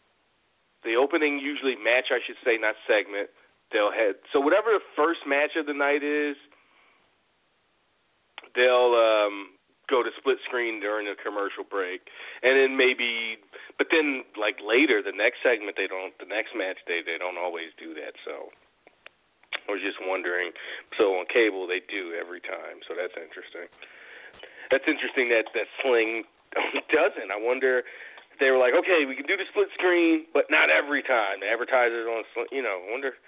Speaker 3: the opening usually match I should say, not segment. They'll head so whatever the first match of the night is, they'll um go to split screen during the commercial break. And then maybe but then like later the next segment they don't the next match they they don't always do that. So I was just wondering. So on cable they do every time. So that's interesting. That's interesting that that sling doesn't. I wonder if they were like okay we can do the split screen but not every time. Advertise it on you know I wonder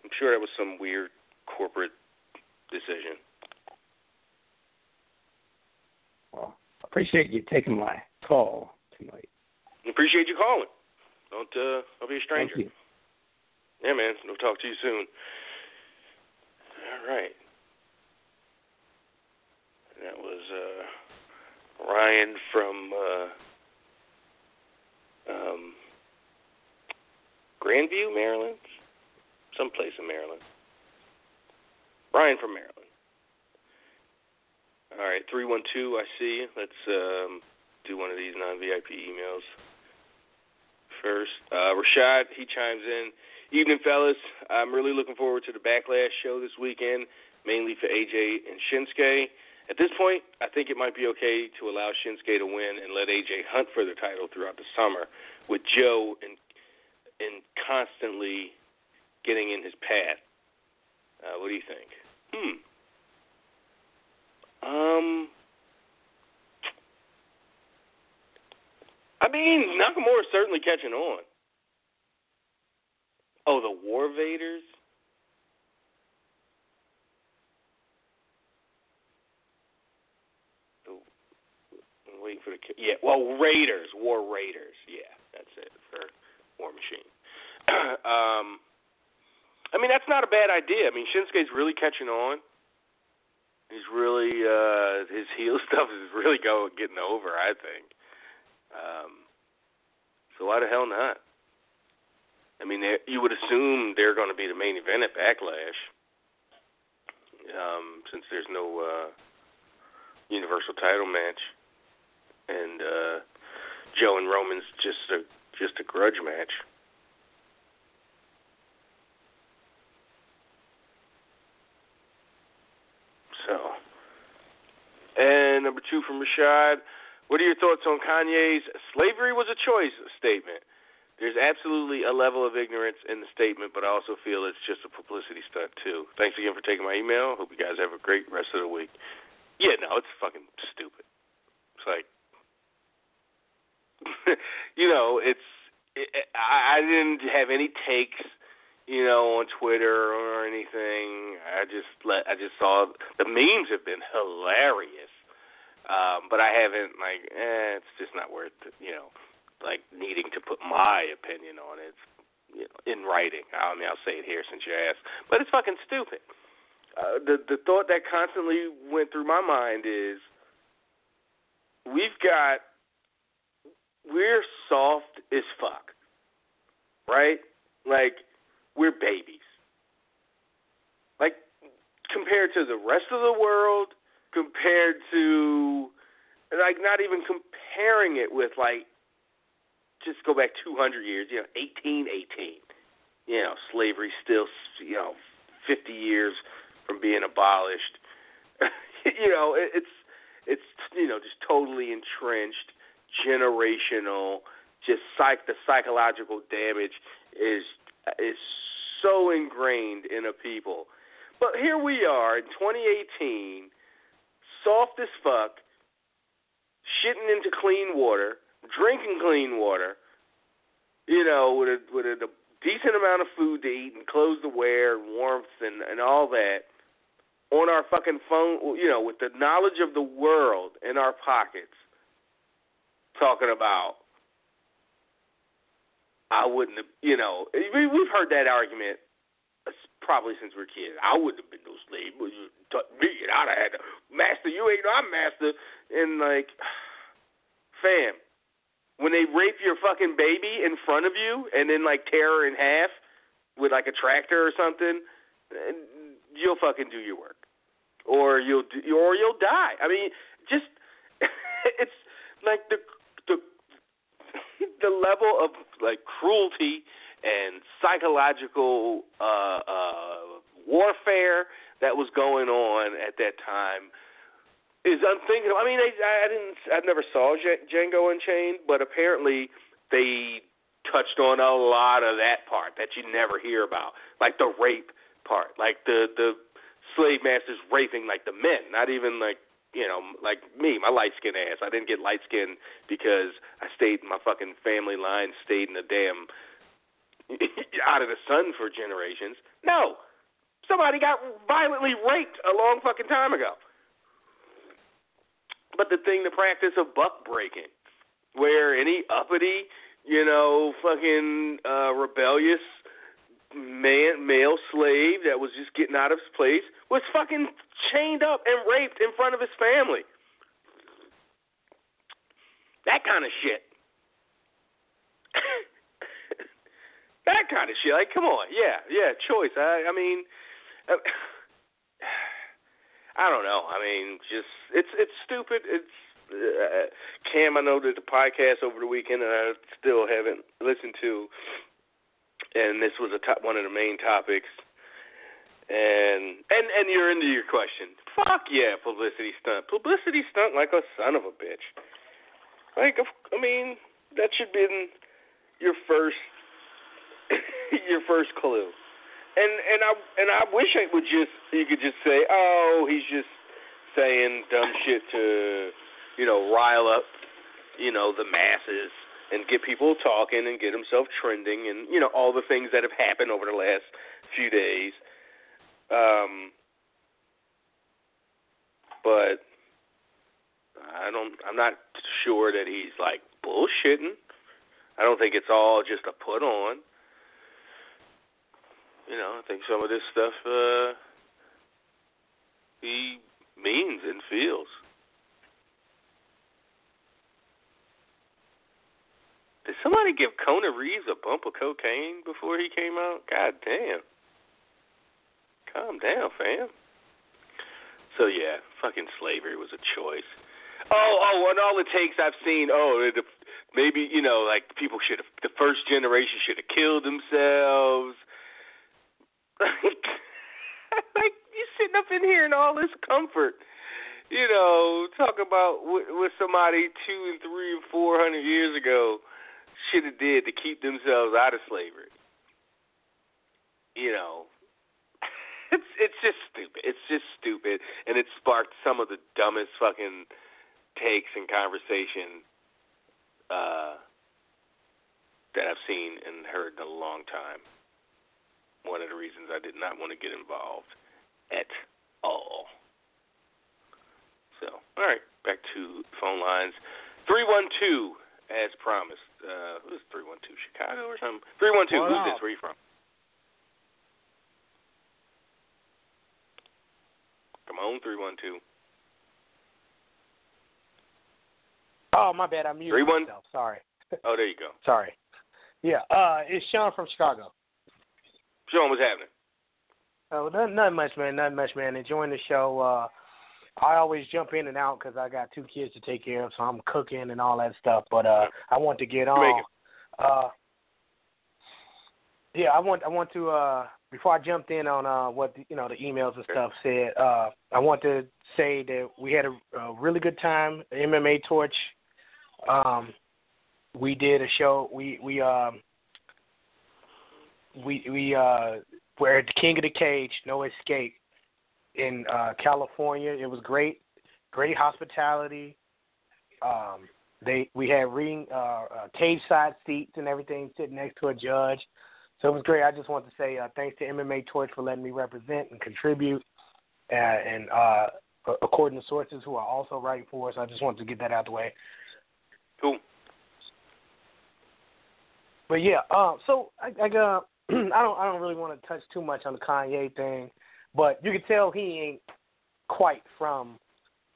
Speaker 3: I'm sure that was some weird corporate decision
Speaker 9: Well, I appreciate you taking my call tonight.
Speaker 3: Appreciate you calling. Don't uh I'll be a stranger.
Speaker 9: Thank you.
Speaker 3: Yeah, man. We'll talk to you soon. All right. That was uh Ryan from uh um Grandview, Maryland. Someplace in Maryland. Ryan from Maryland. All right, three one two. I see. Let's um, do one of these non VIP emails first. Uh, Rashad, he chimes in. Evening, fellas. I'm really looking forward to the Backlash show this weekend, mainly for AJ and Shinsuke. At this point, I think it might be okay to allow Shinsuke to win and let AJ hunt for the title throughout the summer, with Joe and and constantly getting in his path. Uh, what do you think? Hmm. Um, I mean, Nakamura's certainly catching on. Oh, the War Vaders? Waiting for the yeah. Well, Raiders, War Raiders. Yeah, that's it for War Machine. um, I mean, that's not a bad idea. I mean, Shinsuke's really catching on. He's really uh his heel stuff is really going getting over, I think. Um so why the hell not? I mean, you would assume they're going to be the main event at Backlash, um, since there's no uh, Universal Title match, and uh, Joe and Roman's just a just a grudge match. So, and number two from Rashad. What are your thoughts on Kanye's "slavery was a choice" statement? There's absolutely a level of ignorance in the statement, but I also feel it's just a publicity stunt too. Thanks again for taking my email. Hope you guys have a great rest of the week. Yeah, no, it's fucking stupid. It's like, you know, it's. It, I, I didn't have any takes, you know, on Twitter or anything. I just let. I just saw the memes have been hilarious, um, but I haven't like. Eh, it's just not worth. You know like needing to put my opinion on it you know, in writing. I mean, I'll say it here since you asked, but it's fucking stupid. Uh, the the thought that constantly went through my mind is we've got we're soft as fuck, right? Like we're babies. Like compared to the rest of the world, compared to like not even comparing it with like just go back 200 years, you know, 1818. You know, slavery still, you know, 50 years from being abolished. you know, it's it's you know just totally entrenched, generational. Just psych the psychological damage is is so ingrained in a people. But here we are in 2018, soft as fuck, shitting into clean water drinking clean water, you know, with a with a, decent amount of food to eat and clothes to wear, and warmth and and all that, on our fucking phone, you know, with the knowledge of the world in our pockets, talking about. I wouldn't have, you know, we, we've heard that argument probably since we are kids. I wouldn't have been no slave, but you taught me, and I'd have had to master. You ain't no master, and like, fam, when they rape your fucking baby in front of you and then like tear her in half with like a tractor or something, you'll fucking do your work, or you'll do, or you'll die. I mean, just it's like the the level of like cruelty and psychological uh, uh, warfare that was going on at that time is unthinkable. I mean, they, I didn't, I never saw Django Unchained, but apparently they touched on a lot of that part that you never hear about, like the rape part, like the the slave masters raping like the men, not even like you know like me, my light skinned ass. I didn't get light skinned because I stayed in my fucking family line, stayed in the damn out of the sun for generations. No, somebody got violently raped a long fucking time ago but the thing, the practice of buck breaking, where any uppity, you know, fucking uh, rebellious man, male slave that was just getting out of his place was fucking chained up and raped in front of his family. That kind of shit. that kind of shit. Like, come on, yeah, yeah, choice. I, I mean. Uh, I don't know. I mean, just it's it's stupid. It's uh, Cam. I know that the podcast over the weekend, and I still haven't listened to. And this was a top one of the main topics. And and and you're into your question. Fuck yeah, publicity stunt. Publicity stunt like a son of a bitch. Like I mean, that should be your first your first clue and and I and I wish I would just you could just say, oh, he's just saying dumb shit to, you know, rile up, you know, the masses and get people talking and get himself trending and you know all the things that have happened over the last few days. Um, but I don't. I'm not sure that he's like bullshitting. I don't think it's all just a put on. You know, I think some of this stuff uh, he means and feels. Somebody give Kona Reeves a bump of cocaine before he came out? God damn. Calm down, fam. So yeah, fucking slavery was a choice. Oh, oh, and all the takes I've seen. Oh, maybe you know, like people should have. The first generation should have killed themselves. Like, like you sitting up in here in all this comfort, you know, talk about what, what somebody two and three and four hundred years ago should have did to keep themselves out of slavery. You know, it's it's just stupid. It's just stupid, and it sparked some of the dumbest fucking takes and conversation uh, that I've seen and heard in a long time. One of the reasons I did not want to get involved at all. So, all right, back to phone lines. 312, as promised. Uh, who's 312? Chicago or something? 312,
Speaker 10: What
Speaker 3: who's
Speaker 10: up?
Speaker 3: this? Where you from? Come on, 312.
Speaker 10: Oh, my bad. I muted
Speaker 3: Three one-
Speaker 10: myself. Sorry.
Speaker 3: Oh, there you go.
Speaker 10: Sorry. Yeah. Uh, it's Sean from Chicago.
Speaker 3: Sean, what's happening?
Speaker 10: Oh, not, nothing much, man. Not much, man. Enjoying the show. Uh, I always jump in and out because I got two kids to take care of, so I'm cooking and all that stuff. But uh, I want to get on. Uh, yeah, I want I want to uh before I jumped in on uh what the, you know the emails and stuff said. Uh, I want to say that we had a, a really good time. MMA Torch. Um, we did a show. We we um we we uh we're at the King of the Cage, No Escape in uh California. It was great, great hospitality. Um, they we had ring uh, uh cage side seats and everything sitting next to a judge. So it was great. I just want to say uh, thanks to MMA Torch for letting me represent and contribute, uh, and uh, according to sources who are also writing for us, I just want to get that out of the way.
Speaker 3: Cool.
Speaker 10: But yeah, um, so I, I got I don't I don't really want to touch too much on the Kanye thing, but you can tell he ain't quite from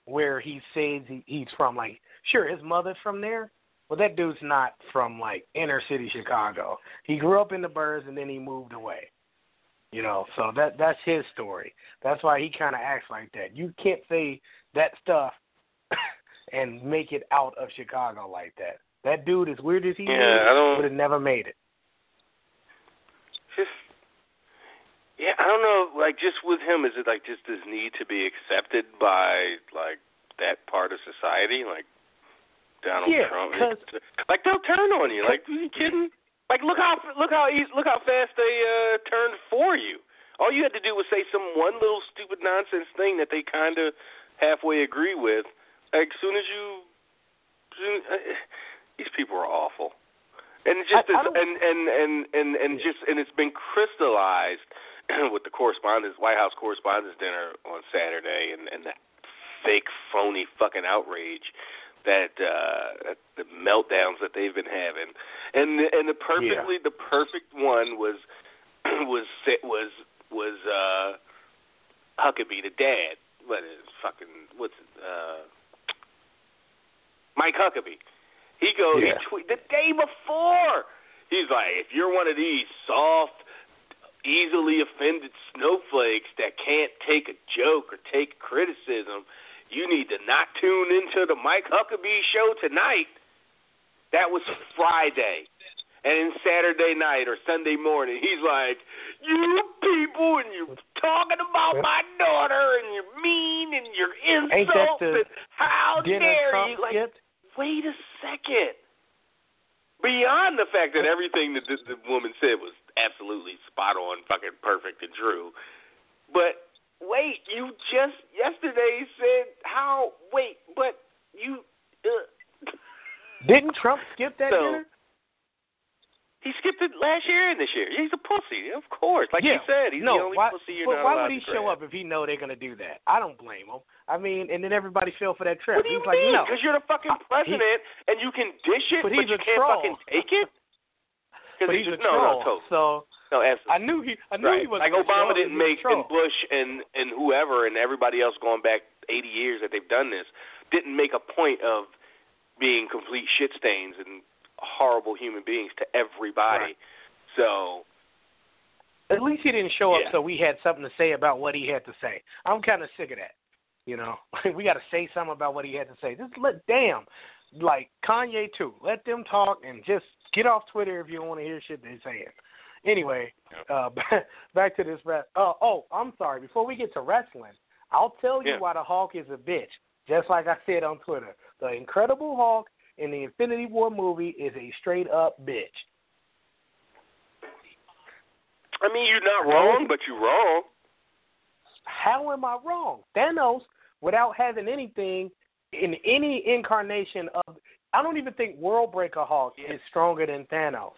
Speaker 10: where he says he, he's from. Like, sure, his mother's from there, but that dude's not from like inner city Chicago. He grew up in the Burbs and then he moved away. You know, so that that's his story. That's why he kind of acts like that. You can't say that stuff and make it out of Chicago like that. That dude, as weird as he
Speaker 3: Yeah, I don't-
Speaker 10: is, would have never made it.
Speaker 3: Yeah, I don't know. Like, just with him, is it like just his need to be accepted by like that part of society, like Donald
Speaker 10: Yeah,
Speaker 3: Trump? like they'll turn on you. Like, are you kidding? Like, look how look how easy, look how fast they uh turned for you. All you had to do was say some one little stupid nonsense thing that they kind of halfway agree with. Like, as soon as you, soon, uh, these people are awful. And just
Speaker 10: I- I
Speaker 3: and and and and and just and it's been crystallized with the correspondence White House correspondence dinner on Saturday and and that fake phony fucking outrage that uh the meltdowns that they've been having. And and the perfectly the perfect one was was was was uh Huckabee the dad. What is fucking what's it uh Mike Huckabee. He goes
Speaker 10: Yeah.
Speaker 3: he tweet the day before he's like if you're one of these soft easily offended snowflakes that can't take a joke or take criticism you need to not tune into the Mike Huckabee show tonight. That was Friday. And then Saturday night or Sunday morning, he's like, You people, and you're talking about my daughter, and you're mean, and you're insults, and how dare you? Like, wait a second. Beyond the fact that everything that the, the woman said was absolutely spot on, fucking perfect and true, but wait, you just yesterday said how? Wait, but you. Uh,
Speaker 10: Didn't Trump skip that
Speaker 3: So,
Speaker 10: dinner?
Speaker 3: he skipped it last year and this year. He's a pussy, of course. Like
Speaker 10: yeah.
Speaker 3: you said, he's
Speaker 10: no,
Speaker 3: the only
Speaker 10: why,
Speaker 3: pussy you're
Speaker 10: but
Speaker 3: not
Speaker 10: why would he show up if he know they're gonna do that? I don't blame him. I mean, and then everybody fell for that trap.
Speaker 3: What do you
Speaker 10: he's like,
Speaker 3: mean?
Speaker 10: no,
Speaker 3: Because you're the fucking
Speaker 10: Uh, he-
Speaker 3: president and you can dish it,
Speaker 10: but
Speaker 3: but, you can't
Speaker 10: troll.
Speaker 3: fucking take it.
Speaker 10: But he's a
Speaker 3: no,
Speaker 10: troll.
Speaker 3: no, totally.
Speaker 10: So
Speaker 3: no, absolutely.
Speaker 10: I knew he, I knew
Speaker 3: right.
Speaker 10: he was
Speaker 3: like Obama
Speaker 10: up.
Speaker 3: didn't make and Bush and and whoever and everybody else going back 80 years that they've done this didn't make a point of being complete shit stains and horrible human beings to everybody.
Speaker 10: Right.
Speaker 3: So
Speaker 10: At least he didn't show up
Speaker 3: Yeah.
Speaker 10: so we had something to say about what he had to say. I'm kind of sick of that. You know, we got to say something about what he had to say. Just let damn, like Kanye too. Let them talk and just get off Twitter if you don't want to hear shit they're saying. Anyway, uh, back, to this. Uh, oh, I'm sorry. Before we get to wrestling, I'll tell you
Speaker 3: Yeah.
Speaker 10: why the Hulk is a bitch. Just like I said on Twitter, the Incredible Hulk in the Infinity War movie is a straight up bitch.
Speaker 3: I mean, you're not wrong, but you're wrong.
Speaker 10: How am I wrong? Thanos, without having anything in any incarnation of, I don't even think World Breaker Hulk is stronger than Thanos.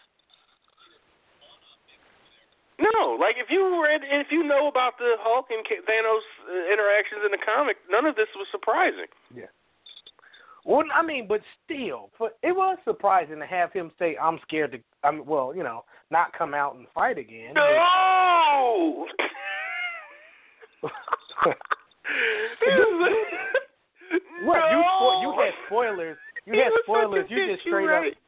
Speaker 3: No, like if you read, if you know about the Hulk and Thanos uh, interactions in the comic, none of this was surprising. Yeah.
Speaker 10: Well, I mean, but still, but it was surprising to have him say, "I'm scared to." I mean, well, you know, not come out and fight again.
Speaker 3: No.
Speaker 10: What you
Speaker 3: No!
Speaker 10: spo- you had spoilers? You
Speaker 3: He
Speaker 10: had
Speaker 3: was such a
Speaker 10: spoilers. You just straight
Speaker 3: right.
Speaker 10: up.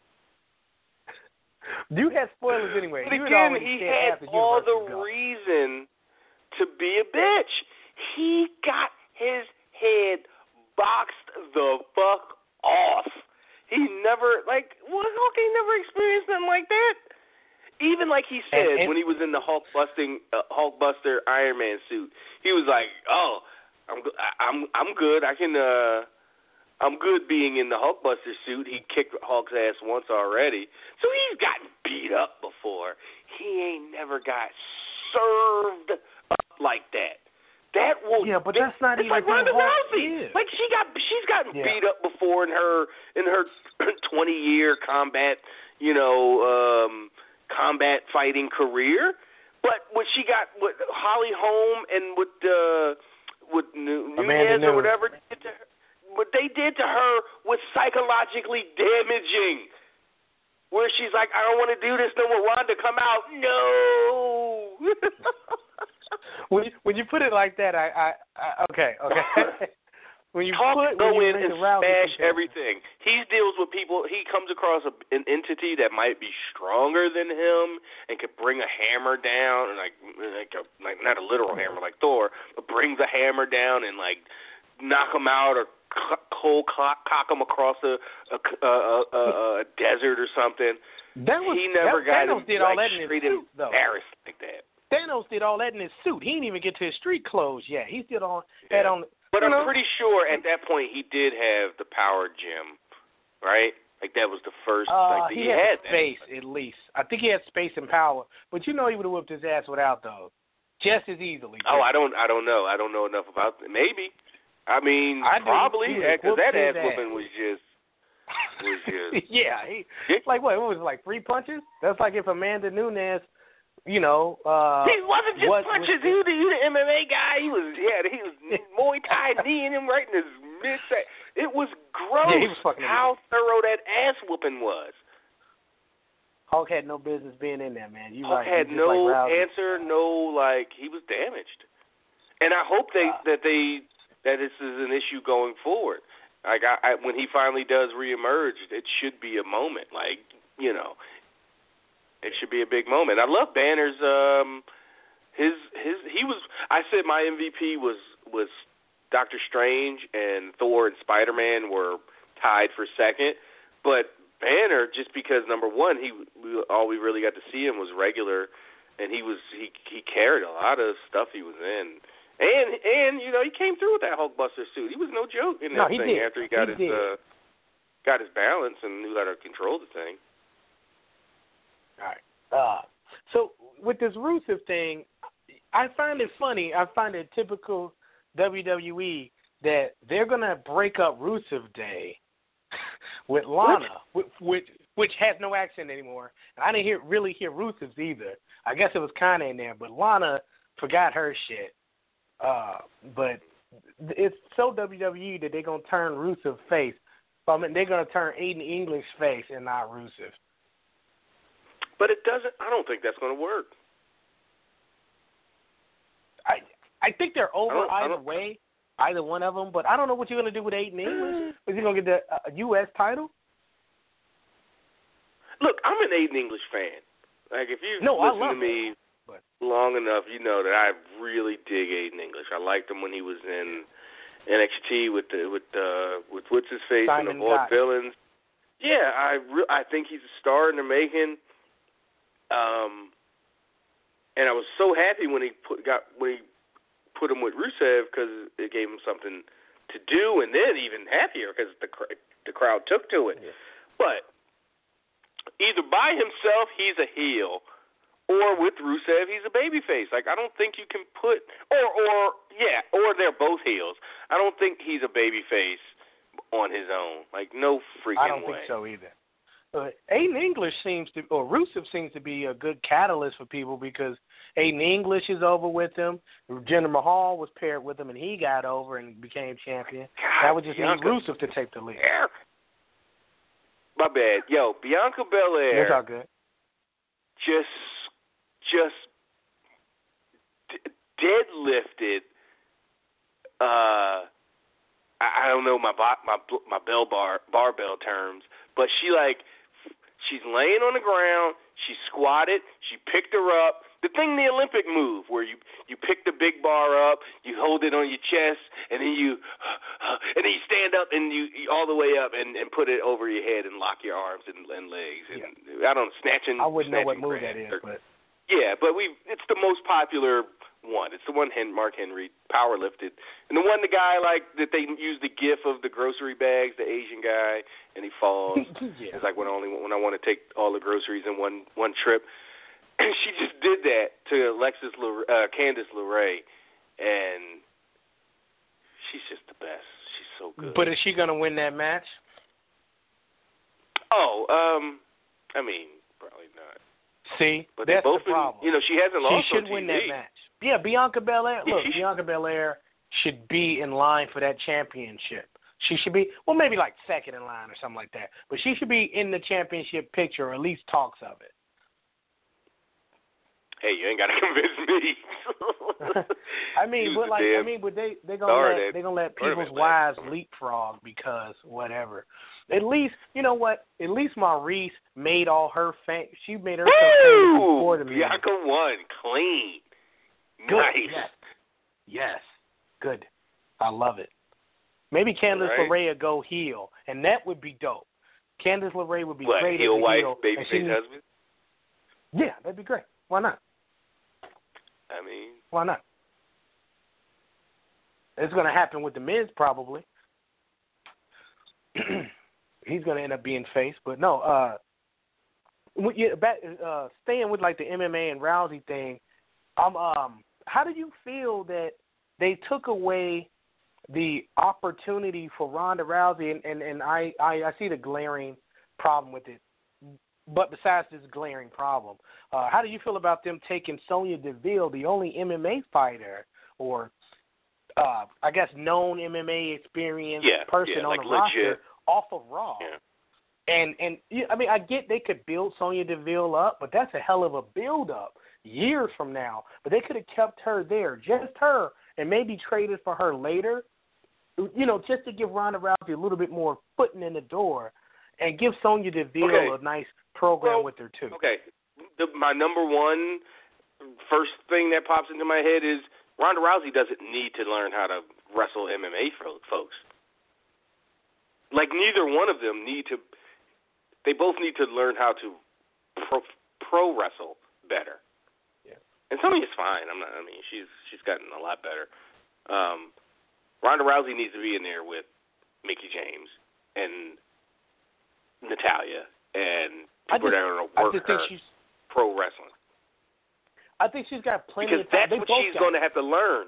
Speaker 10: You had spoilers anyway.
Speaker 3: But
Speaker 10: you
Speaker 3: again, he had all the
Speaker 10: gone.
Speaker 3: reason to be a bitch. He got his head boxed the fuck off. He never like well, Hulk ain't never experienced nothing like that. Even like he said
Speaker 10: And- and-
Speaker 3: when he was in the Hulk busting uh, Hulk Buster Iron Man suit, he was like, "Oh, I'm I'm I'm good. I can uh I'm good being in the Hulkbuster suit. He kicked Hulk's ass once already, so he's gotten beat up before. He ain't never got served up like that. That will
Speaker 10: Yeah, but that's not even
Speaker 3: like Ronda Rousey. Like she got she's gotten
Speaker 10: Yeah.
Speaker 3: beat up before in her in her 20 year combat, you know, um combat fighting career. But when she got with Holly Holm and with uh with Nu- Nunes or whatever did to her, what they did to her was psychologically damaging. Where she's like, I don't want to do this no more. Wanda, come out. No.
Speaker 10: When you, when you put it like that, I, I, I okay, okay. when you
Speaker 3: Talk
Speaker 10: put
Speaker 3: go in and smash everything. He deals with people. He comes across a, an entity that might be stronger than him and could bring a hammer down, and like like a, like not a literal hammer like Thor, but brings a hammer down and like knock him out or cold cock, cock him across a a, a, a, a desert or something.
Speaker 10: That was
Speaker 3: he never
Speaker 10: that,
Speaker 3: got
Speaker 10: Thanos
Speaker 3: him
Speaker 10: did all
Speaker 3: like
Speaker 10: that in his suit, though.
Speaker 3: embarrassed like that.
Speaker 10: Thanos did all that in his suit. He didn't even get to his street clothes yet. He still on had
Speaker 3: Yeah.
Speaker 10: on.
Speaker 3: But I'm
Speaker 10: know,
Speaker 3: pretty sure at that point he did have the power gem, right? Like that was the first.
Speaker 10: Uh,
Speaker 3: like
Speaker 10: he,
Speaker 3: he,
Speaker 10: had,
Speaker 3: had that.
Speaker 10: space at least. I think he had space and power, but you know he would have whooped his ass without those, just as easily.
Speaker 3: Oh, I don't. I don't know. I don't know enough about. Maybe. I mean,
Speaker 10: I
Speaker 3: probably because that ass whooping was just was just.
Speaker 10: yeah, he like what? What was it, like three punches? That's like if Amanda Nunes, you know, uh,
Speaker 3: he wasn't just
Speaker 10: was-
Speaker 3: punches.
Speaker 10: was-
Speaker 3: he, was the, he was the MMA guy. He was yeah. He was Muay Thai kneeing him right in his mid. It was gross.
Speaker 10: Yeah, he was fucking
Speaker 3: how thorough that ass whooping was.
Speaker 10: Hulk had no business being in there, man. You
Speaker 3: Hulk
Speaker 10: right.
Speaker 3: had no
Speaker 10: like
Speaker 3: answer, no like he was damaged. And I hope they
Speaker 10: Uh.
Speaker 3: that they that this is an issue going forward. Like I, I when he finally does reemerge, it should be a moment. Like you know, it should be a big moment. I love Banner's um his his he was I said my MVP was was Doctor Strange and Thor and Spider Man were tied for second, but Banner just because number one he all we really got to see him was regular, and he was he he carried a lot of stuff he was in, and and you know he came through with that Hulkbuster suit. He was no joke in
Speaker 10: No,
Speaker 3: that
Speaker 10: he
Speaker 3: thing
Speaker 10: did.
Speaker 3: after he got
Speaker 10: He
Speaker 3: his uh got his balance and knew how to control the thing.
Speaker 10: All right. Uh, so with this Rusev thing, I find it funny. I find it typical WWE that they're gonna break up Rusev Day with Lana, which which, which has no accent anymore. And I didn't hear really hear Rusev's either. I guess it was kind of in there, but Lana forgot her shit. Uh, but it's so WWE that they're gonna turn Rusev face. I mean, they're gonna turn Aiden English face and not Rusev.
Speaker 3: But it doesn't. I don't think that's going to work.
Speaker 10: I I think they're over
Speaker 3: I don't- I
Speaker 10: either way, either one of them. But I don't know what you're gonna do with Aiden English. Is he gonna get the uh, U.S. title?
Speaker 3: Look, I'm an Aiden English fan. Like if you
Speaker 10: No, I
Speaker 3: listen
Speaker 10: love
Speaker 3: to me
Speaker 10: but-
Speaker 3: long enough, you know that I really dig Aiden English. I liked him when he was in NXT with the with uh with what's his face and the
Speaker 10: Gotch.
Speaker 3: Villains. Yeah, I re- I think he's a star in the making. Um, and I was so happy when he put got when he put him with Rusev because it gave him something to do, and then even happier because the cr- the crowd took to it.
Speaker 10: Yeah.
Speaker 3: But either by himself he's a heel, or with Rusev he's a babyface. Like I don't think you can put or or yeah, or they're both heels. I don't think he's a babyface on his own. Like no freaking way.
Speaker 10: I don't
Speaker 3: way.
Speaker 10: think so either. Uh, Aiden English seems to, or Rusev seems to be a good catalyst for people because Aiden English is over with him. Jinder Mahal was paired with him, and he got over and became champion. that would just
Speaker 3: Bianca
Speaker 10: need Rusev to take the lead.
Speaker 3: Belair. My bad. Yo, Bianca
Speaker 10: That's
Speaker 3: Belair
Speaker 10: all good.
Speaker 3: just just d- deadlifted uh I, I don't know my bo- my my bell bar barbell terms, but she like she's laying on the ground, she squatted, she picked her up. The thing the Olympic move where you you pick the big bar up, you hold it on your chest, and then you and then you stand up and you, you all the way up and and put it over your head and lock your arms and, and legs and I don't know, snatching.
Speaker 10: I wouldn't know what move that is,
Speaker 3: or-
Speaker 10: but
Speaker 3: yeah, but we it's the most popular one. It's the one Hen- Mark Henry power lifted, and the one the guy like that they use the gif of the grocery bags, the Asian guy, and he falls.
Speaker 10: yeah.
Speaker 3: It's like when I only when I want to take all the groceries in one one trip. And she just did that to Alexis Le, uh, Candice LeRae, and she's just the best. She's so good.
Speaker 10: But is she gonna win that match?
Speaker 3: oh, um, I mean, probably not.
Speaker 10: See,
Speaker 3: But
Speaker 10: that's
Speaker 3: both
Speaker 10: the problem.
Speaker 3: been, you know, she hasn't lost.
Speaker 10: she should
Speaker 3: on
Speaker 10: win
Speaker 3: TV.
Speaker 10: that match. Yeah, Bianca Belair.
Speaker 3: Yeah,
Speaker 10: Look, Bianca Belair should be in line for that championship. She should be, well, maybe like second in line or something like that. But she should be in the championship picture, or at least talks of it.
Speaker 3: Hey, you ain't got to convince me.
Speaker 10: I mean, but like, I mean, but they they gonna let, they gonna let people's wives leapfrog because whatever. At least you know what? At least Maurice made all her fam- She made herself famous before
Speaker 3: Woo!
Speaker 10: the music.
Speaker 3: Bianca won clean.
Speaker 10: Good.
Speaker 3: Nice.
Speaker 10: Yes. Yes. Good. I love it. Maybe Candice
Speaker 3: Right.
Speaker 10: LeRae go heel, and that would be dope. Candice LeRae would be
Speaker 3: What,
Speaker 10: great
Speaker 3: heel
Speaker 10: as a
Speaker 3: wife,
Speaker 10: heel. and she
Speaker 3: babyface husband?
Speaker 10: Yeah, that'd be great. Why not?
Speaker 3: I mean,
Speaker 10: Why not? It's going to happen with the Miz probably. He's going to end up being face, but no. Uh, w- yeah, back, uh, staying with like the MMA and Rousey thing. Um, um, how do you feel that they took away the opportunity for Ronda Rousey? And and, and I, I I see the glaring problem with it. But besides this glaring problem, uh, how do you feel about them taking Sonya Deville, the only MMA fighter or uh, I guess known MMA experienced
Speaker 3: Yeah,
Speaker 10: person
Speaker 3: yeah,
Speaker 10: on
Speaker 3: like
Speaker 10: the roster off of Raw?
Speaker 3: Yeah.
Speaker 10: And and I mean I get they could build Sonya Deville up, but that's a hell of a build up years from now. But they could have kept her there, just her, and maybe traded for her later. You know, just to give Ronda Rousey a little bit more footing in the door, and give Sonya Deville
Speaker 3: Okay.
Speaker 10: a nice program
Speaker 3: Well,
Speaker 10: with her too.
Speaker 3: okay. The, my number one first thing that pops into my head is Ronda Rousey doesn't need to learn how to wrestle MMA folks. Like neither one of them need to. They both need to learn how to pro, pro wrestle better.
Speaker 10: Yeah.
Speaker 3: And Sonya's fine. I'm not. I mean, she's she's gotten a lot better. Um, Ronda Rousey needs to be in there with Mickie James and Natalya and people
Speaker 10: just,
Speaker 3: that are going to work her
Speaker 10: she's.
Speaker 3: pro wrestling.
Speaker 10: I think she's got plenty
Speaker 3: Because
Speaker 10: of time.
Speaker 3: that's what she's going to have to learn.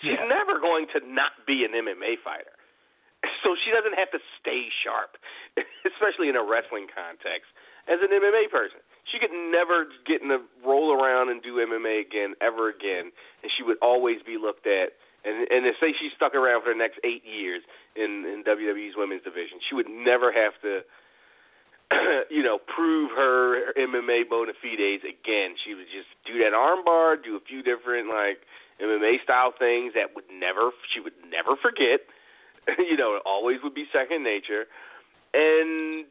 Speaker 3: She's
Speaker 10: Yeah.
Speaker 3: never going to not be an MMA fighter. So she doesn't have to stay sharp, especially in a wrestling context, as an MMA person. She could never get in a roll around and do MMA again, ever again, and she would always be looked at. And and to say she stuck around for the next eight years in in WWE's women's division, she would never have to you know, prove her MMA bona fides again. She would just do that armbar, do a few different like MMA style things that would never she would never forget. you know, it always would be second nature. And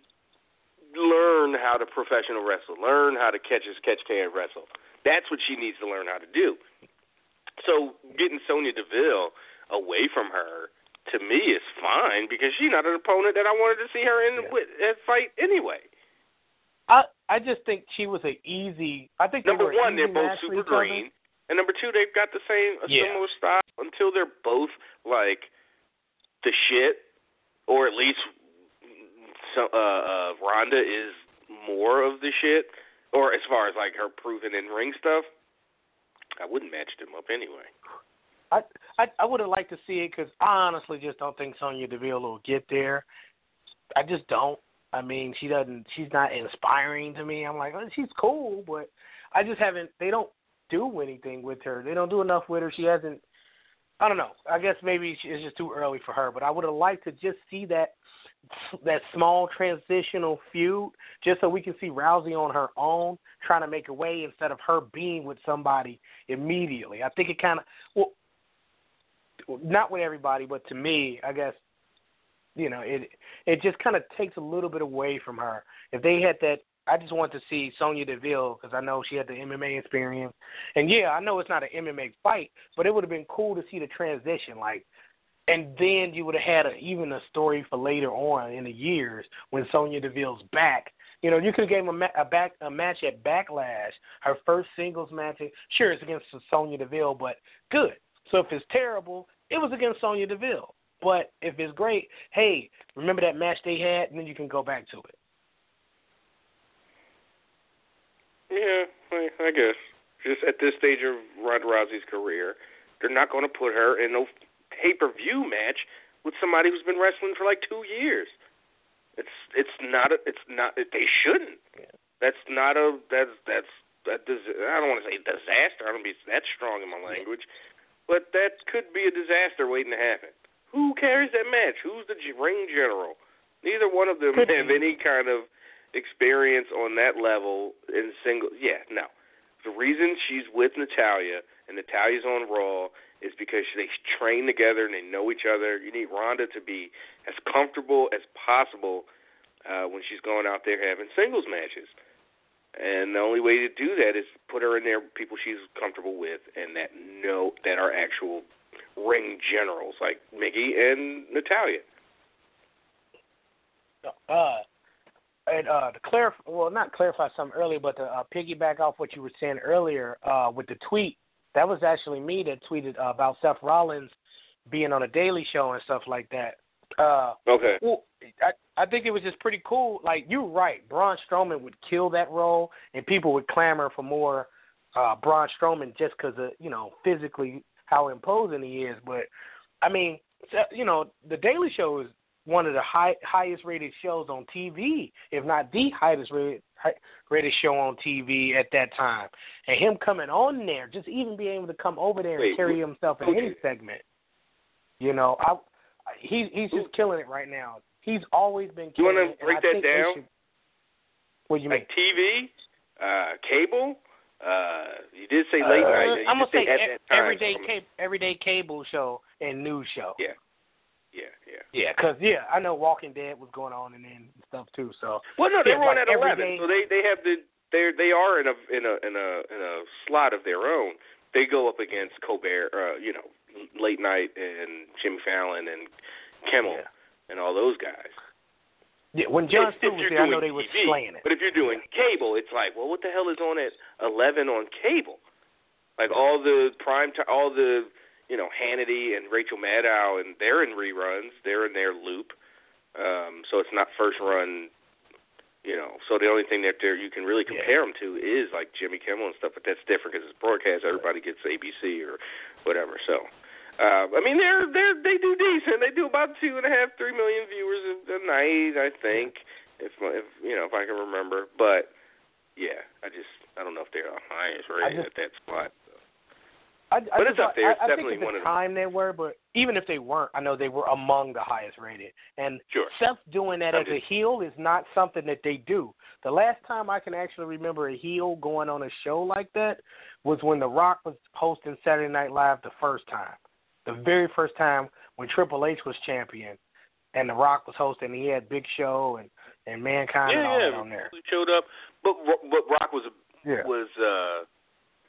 Speaker 3: learn how to professional wrestle. Learn how to catch as catch can wrestle. That's what she needs to learn how to do. So getting Sonya Deville away from her to me is fine because she's not an opponent that I wanted to see her in
Speaker 10: Yeah.
Speaker 3: with that fight anyway.
Speaker 10: I I just think she was a easy. I think
Speaker 3: Number one, they're both super green. and number two, they've got the same a
Speaker 10: Yeah.
Speaker 3: similar style until they're both like the shit, or at least so, uh, uh, Ronda is more of the shit, or as far as like her proven in ring stuff. I wouldn't match them up anyway.
Speaker 10: I I, I would have liked to see it because I honestly just don't think Sonya Deville will get there. I just don't. I mean, she doesn't. She's not inspiring to me. I'm like, oh, she's cool, but I just haven't. They don't do anything with her. They don't do enough with her. She hasn't. I don't know. I guess maybe it's just too early for her. But I would have liked to just see that that small transitional feud, just so we can see Rousey on her own, trying to make a way instead of her being with somebody immediately. I think it kind of well, not with everybody, but to me, I guess, you know, it it just kind of takes a little bit away from her. If they had that, I just want to see Sonya Deville because I know she had the MMA experience, and yeah, I know it's not an MMA fight, but it would have been cool to see the transition, like. And then you would have had a, even a story for later on in the years when Sonya Deville's back. You know, you could have gave him a, a back a match at Backlash, her first singles match. Sure, it's against Sonya Deville, but good. So if it's terrible, it was against Sonya Deville. But if it's great, hey, remember that match they had, and then you can go back to it.
Speaker 3: Yeah, I, I guess. Just at this stage of Ronda Rousey's career, they're not going to put her in no pay-per-view match with somebody who's been wrestling for like two years. It's it's not a, it's not they shouldn't. That's not a that's that's that dis, I don't want to say disaster. I don't be that strong in my language, but that could be a disaster waiting to happen. Who carries that match? Who's the ring general? Neither one of them
Speaker 10: Could
Speaker 3: have
Speaker 10: be.
Speaker 3: any kind of experience on that level in single. Yeah, no. The reason she's with Natalya and Natalya's on Raw is because they train together and they know each other. You need Ronda to be as comfortable as possible uh, when she's going out there having singles matches. And the only way to do that is put her in there people she's comfortable with and that know that are actual ring generals like Mickie and Natalya.
Speaker 10: Uh, and uh, to clarify, well, not clarify something earlier, but to uh, piggyback off what you were saying earlier uh, with the tweet, that was actually me that tweeted uh, about Seth Rollins being on a Daily Show and stuff like that. Uh,
Speaker 3: Okay.
Speaker 10: well, I I think it was just pretty cool. Like you're right, Braun Strowman would kill that role, and people would clamor for more uh, Braun Strowman just because of you know physically how imposing he is. But I mean, you know, the Daily Show is one of the high, highest rated shows on TV, if not the highest rated rated show on TV at that time. And him coming on there, just even being able to come over there and
Speaker 3: Wait,
Speaker 10: carry himself in any segment, you know, I he he's just killing it right now. He's always been killing You wanna
Speaker 3: break that down?
Speaker 10: should- What do you mean?
Speaker 3: Like TV, uh, cable. Uh, you did say late
Speaker 10: Uh,
Speaker 3: night. You
Speaker 10: I'm gonna say
Speaker 3: at
Speaker 10: e- everyday cable, everyday cable show and news show.
Speaker 3: Yeah, yeah, yeah.
Speaker 10: yeah. Because yeah, I know Walking Dead was going on and then stuff too. So
Speaker 3: Well, no, they're
Speaker 10: Yeah,
Speaker 3: on
Speaker 10: like
Speaker 3: at eleven, so they they have the they they are in a in a in a in a slot of their own. They go up against Colbert, uh, you know, late night and Jimmy Fallon and Kimmel
Speaker 10: Yeah.
Speaker 3: and all those guys.
Speaker 10: yeah, when
Speaker 3: If- if
Speaker 10: Stewart was there, I know they were
Speaker 3: TV,
Speaker 10: slaying it.
Speaker 3: But if you're doing cable, it's like, well, what the hell is on at eleven on cable? Like all the prime time, all the you know Hannity and Rachel Maddow, and they're in reruns. They're in their loop. Um, so it's not first run. You know, so the only thing that there you can really
Speaker 10: Yeah.
Speaker 3: compare them to is like Jimmy Kimmel and stuff, but that's different because it's broadcast. Everybody gets ABC or whatever. So, uh, I mean, they're they're they do decent. They do about two and a half, three million viewers a, a night, I think, if if you know if I can remember. But yeah, I just I don't know if they're the highest rated
Speaker 10: just-
Speaker 3: at that spot.
Speaker 10: I, I
Speaker 3: But
Speaker 10: just,
Speaker 3: it's up there. It's
Speaker 10: I, I
Speaker 3: definitely
Speaker 10: think at
Speaker 3: one
Speaker 10: the
Speaker 3: of
Speaker 10: time they were, but even if they weren't, I know they were among the highest rated. And
Speaker 3: Sure.
Speaker 10: Seth doing that
Speaker 3: I'm
Speaker 10: as a heel is not something that they do. The last time I can actually remember a heel going on a show like that was when The Rock was hosting Saturday Night Live the first time. The very first time when Triple H was champion and The Rock was hosting, he had Big Show and and Mankind and all
Speaker 3: yeah,
Speaker 10: that on there.
Speaker 3: he showed up, but but Rock was a
Speaker 10: Yeah.
Speaker 3: was uh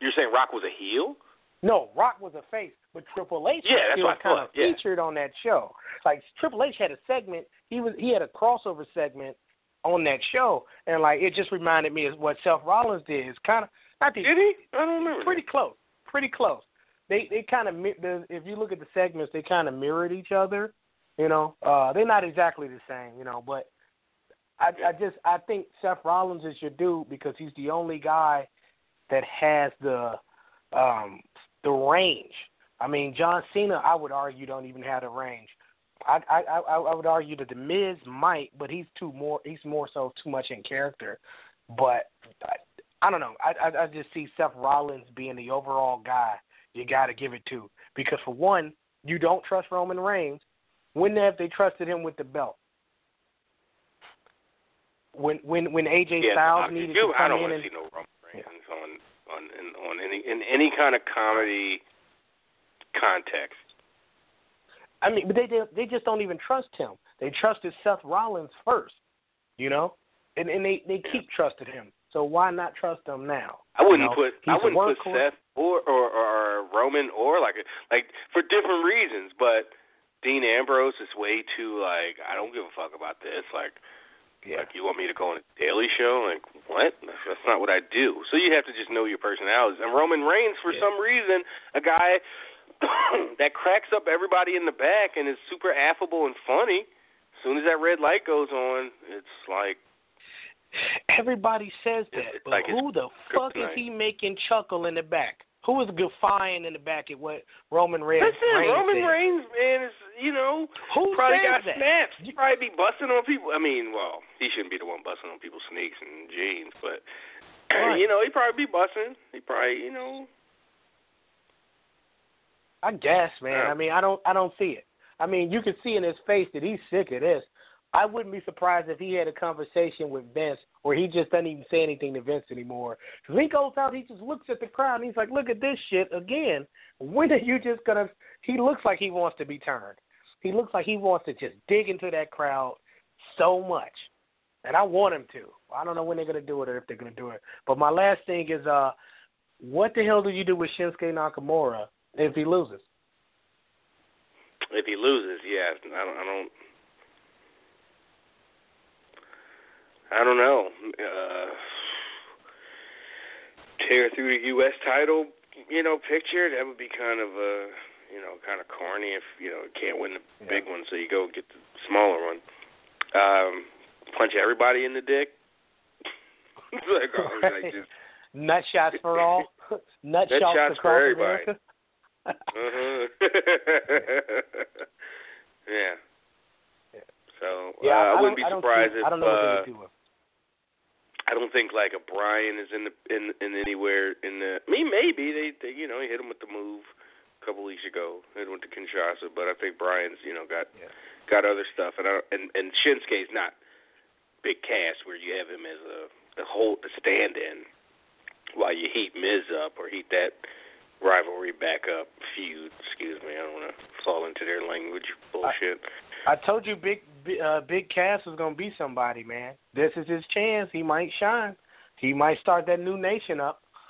Speaker 3: you're saying Rock was a heel?
Speaker 10: No, Rock was a face, but Triple H
Speaker 3: Yeah,
Speaker 10: was
Speaker 3: that's
Speaker 10: still
Speaker 3: I
Speaker 10: kind of
Speaker 3: yeah.
Speaker 10: featured on that show. Like Triple H had a segment. He was he had a crossover segment on that show, and like it just reminded me of what Seth Rollins did. It's kind of not the
Speaker 3: Did he? I don't remember.
Speaker 10: pretty close, pretty close. They they kind of if you look at the segments, they kind of mirrored each other. You know, uh, they're not exactly the same. You know, but I I just I think Seth Rollins is your dude because he's the only guy that has the um the range. I mean, John Cena, I would argue, don't even have the range. I I I, would argue that the Miz might, but he's too more he's more so too much in character. But I, I don't know. I, I I just see Seth Rollins being the overall guy you got to give it to because for one, you don't trust Roman Reigns. When have they trusted him with the belt? When when when AJ
Speaker 3: yeah,
Speaker 10: Styles
Speaker 3: I,
Speaker 10: needed to
Speaker 3: I
Speaker 10: come
Speaker 3: don't
Speaker 10: in
Speaker 3: want
Speaker 10: and
Speaker 3: to see no Roman Reigns on on in, on any in any kind of comedy context.
Speaker 10: I mean, but they they just don't even trust him. They trusted Seth Rollins first, you know, and and they they keep trusting him. So why not trust him now?
Speaker 3: I wouldn't
Speaker 10: you know,
Speaker 3: put I wouldn't put. Seth or, or or Roman or like like for different reasons, but Dean Ambrose is way too like I don't give a fuck about this. Like,
Speaker 10: yeah.
Speaker 3: like you want me to go on a Daily Show? Like what? That's, that's not what I do. So you have to just know your personalities. And Roman Reigns, for
Speaker 10: Yeah.
Speaker 3: some reason, a guy that cracks up everybody in the back and is super affable and funny. As soon as that red light goes on, it's like
Speaker 10: Everybody says that,
Speaker 3: It's
Speaker 10: but
Speaker 3: like
Speaker 10: who the fuck is he making chuckle in the back? Who is guffawing in the back at what Roman Reigns?
Speaker 3: Listen,
Speaker 10: Reigns
Speaker 3: Roman
Speaker 10: said?
Speaker 3: Reigns, man, is you know
Speaker 10: Who
Speaker 3: probably got
Speaker 10: that?
Speaker 3: snaps. He probably be busting on people. I mean, well, he shouldn't be the one busting on people's sneaks and jeans, but
Speaker 10: Right.
Speaker 3: you know, he probably be busting. He probably, you know,
Speaker 10: I guess, man.
Speaker 3: Yeah.
Speaker 10: I mean, I don't, I don't see it. I mean, you can see in his face that he's sick of this. I wouldn't be surprised if he had a conversation with Vince where he just doesn't even say anything to Vince anymore. Because he goes out, he just looks at the crowd and he's like, "Look at this shit again. When are you just gonna?" He looks like he wants to be turned. He looks like he wants to just dig into that crowd so much, and I want him to. I don't know when they're gonna do it or if they're gonna do it. But my last thing is, uh, what the hell do you do with Shinsuke Nakamura if he loses?
Speaker 3: if he loses, yeah, I don't, I don't, I don't know. Uh, tear through the U.S. title, you know, picture that would be kind of uh, you know, kind of corny if you know can't win the
Speaker 10: Yeah.
Speaker 3: big one, so you go get the smaller one. Um, punch everybody in the dick. Like, oh,
Speaker 10: Right.
Speaker 3: like just,
Speaker 10: Nut shots for all. Nut,
Speaker 3: Nut
Speaker 10: shots,
Speaker 3: shots for everybody. Uh-huh. yeah.
Speaker 10: Yeah.
Speaker 3: So
Speaker 10: yeah,
Speaker 3: uh, I,
Speaker 10: don't-
Speaker 3: wouldn't be
Speaker 10: I
Speaker 3: surprised
Speaker 10: see,
Speaker 3: if
Speaker 10: I don't know what
Speaker 3: uh,
Speaker 10: they would do. with-
Speaker 3: I don't think like a Bryan is in the in in anywhere in the. I mean, maybe they, they you know he hit him with the move a couple weeks ago. Hit him with the Kinshasa, but I think Bryan's you know got
Speaker 10: Yeah.
Speaker 3: got other stuff, and I, and and Shinsuke's not Big Cass where you have him as a the whole the stand-in while you heat Miz up or heat that rivalry back up feud. Excuse me, I don't want to fall into their language bullshit.
Speaker 10: I told you, Big Bi- uh, Big Cass is gonna be somebody, man. This is his chance. He might shine. He might start that new nation up.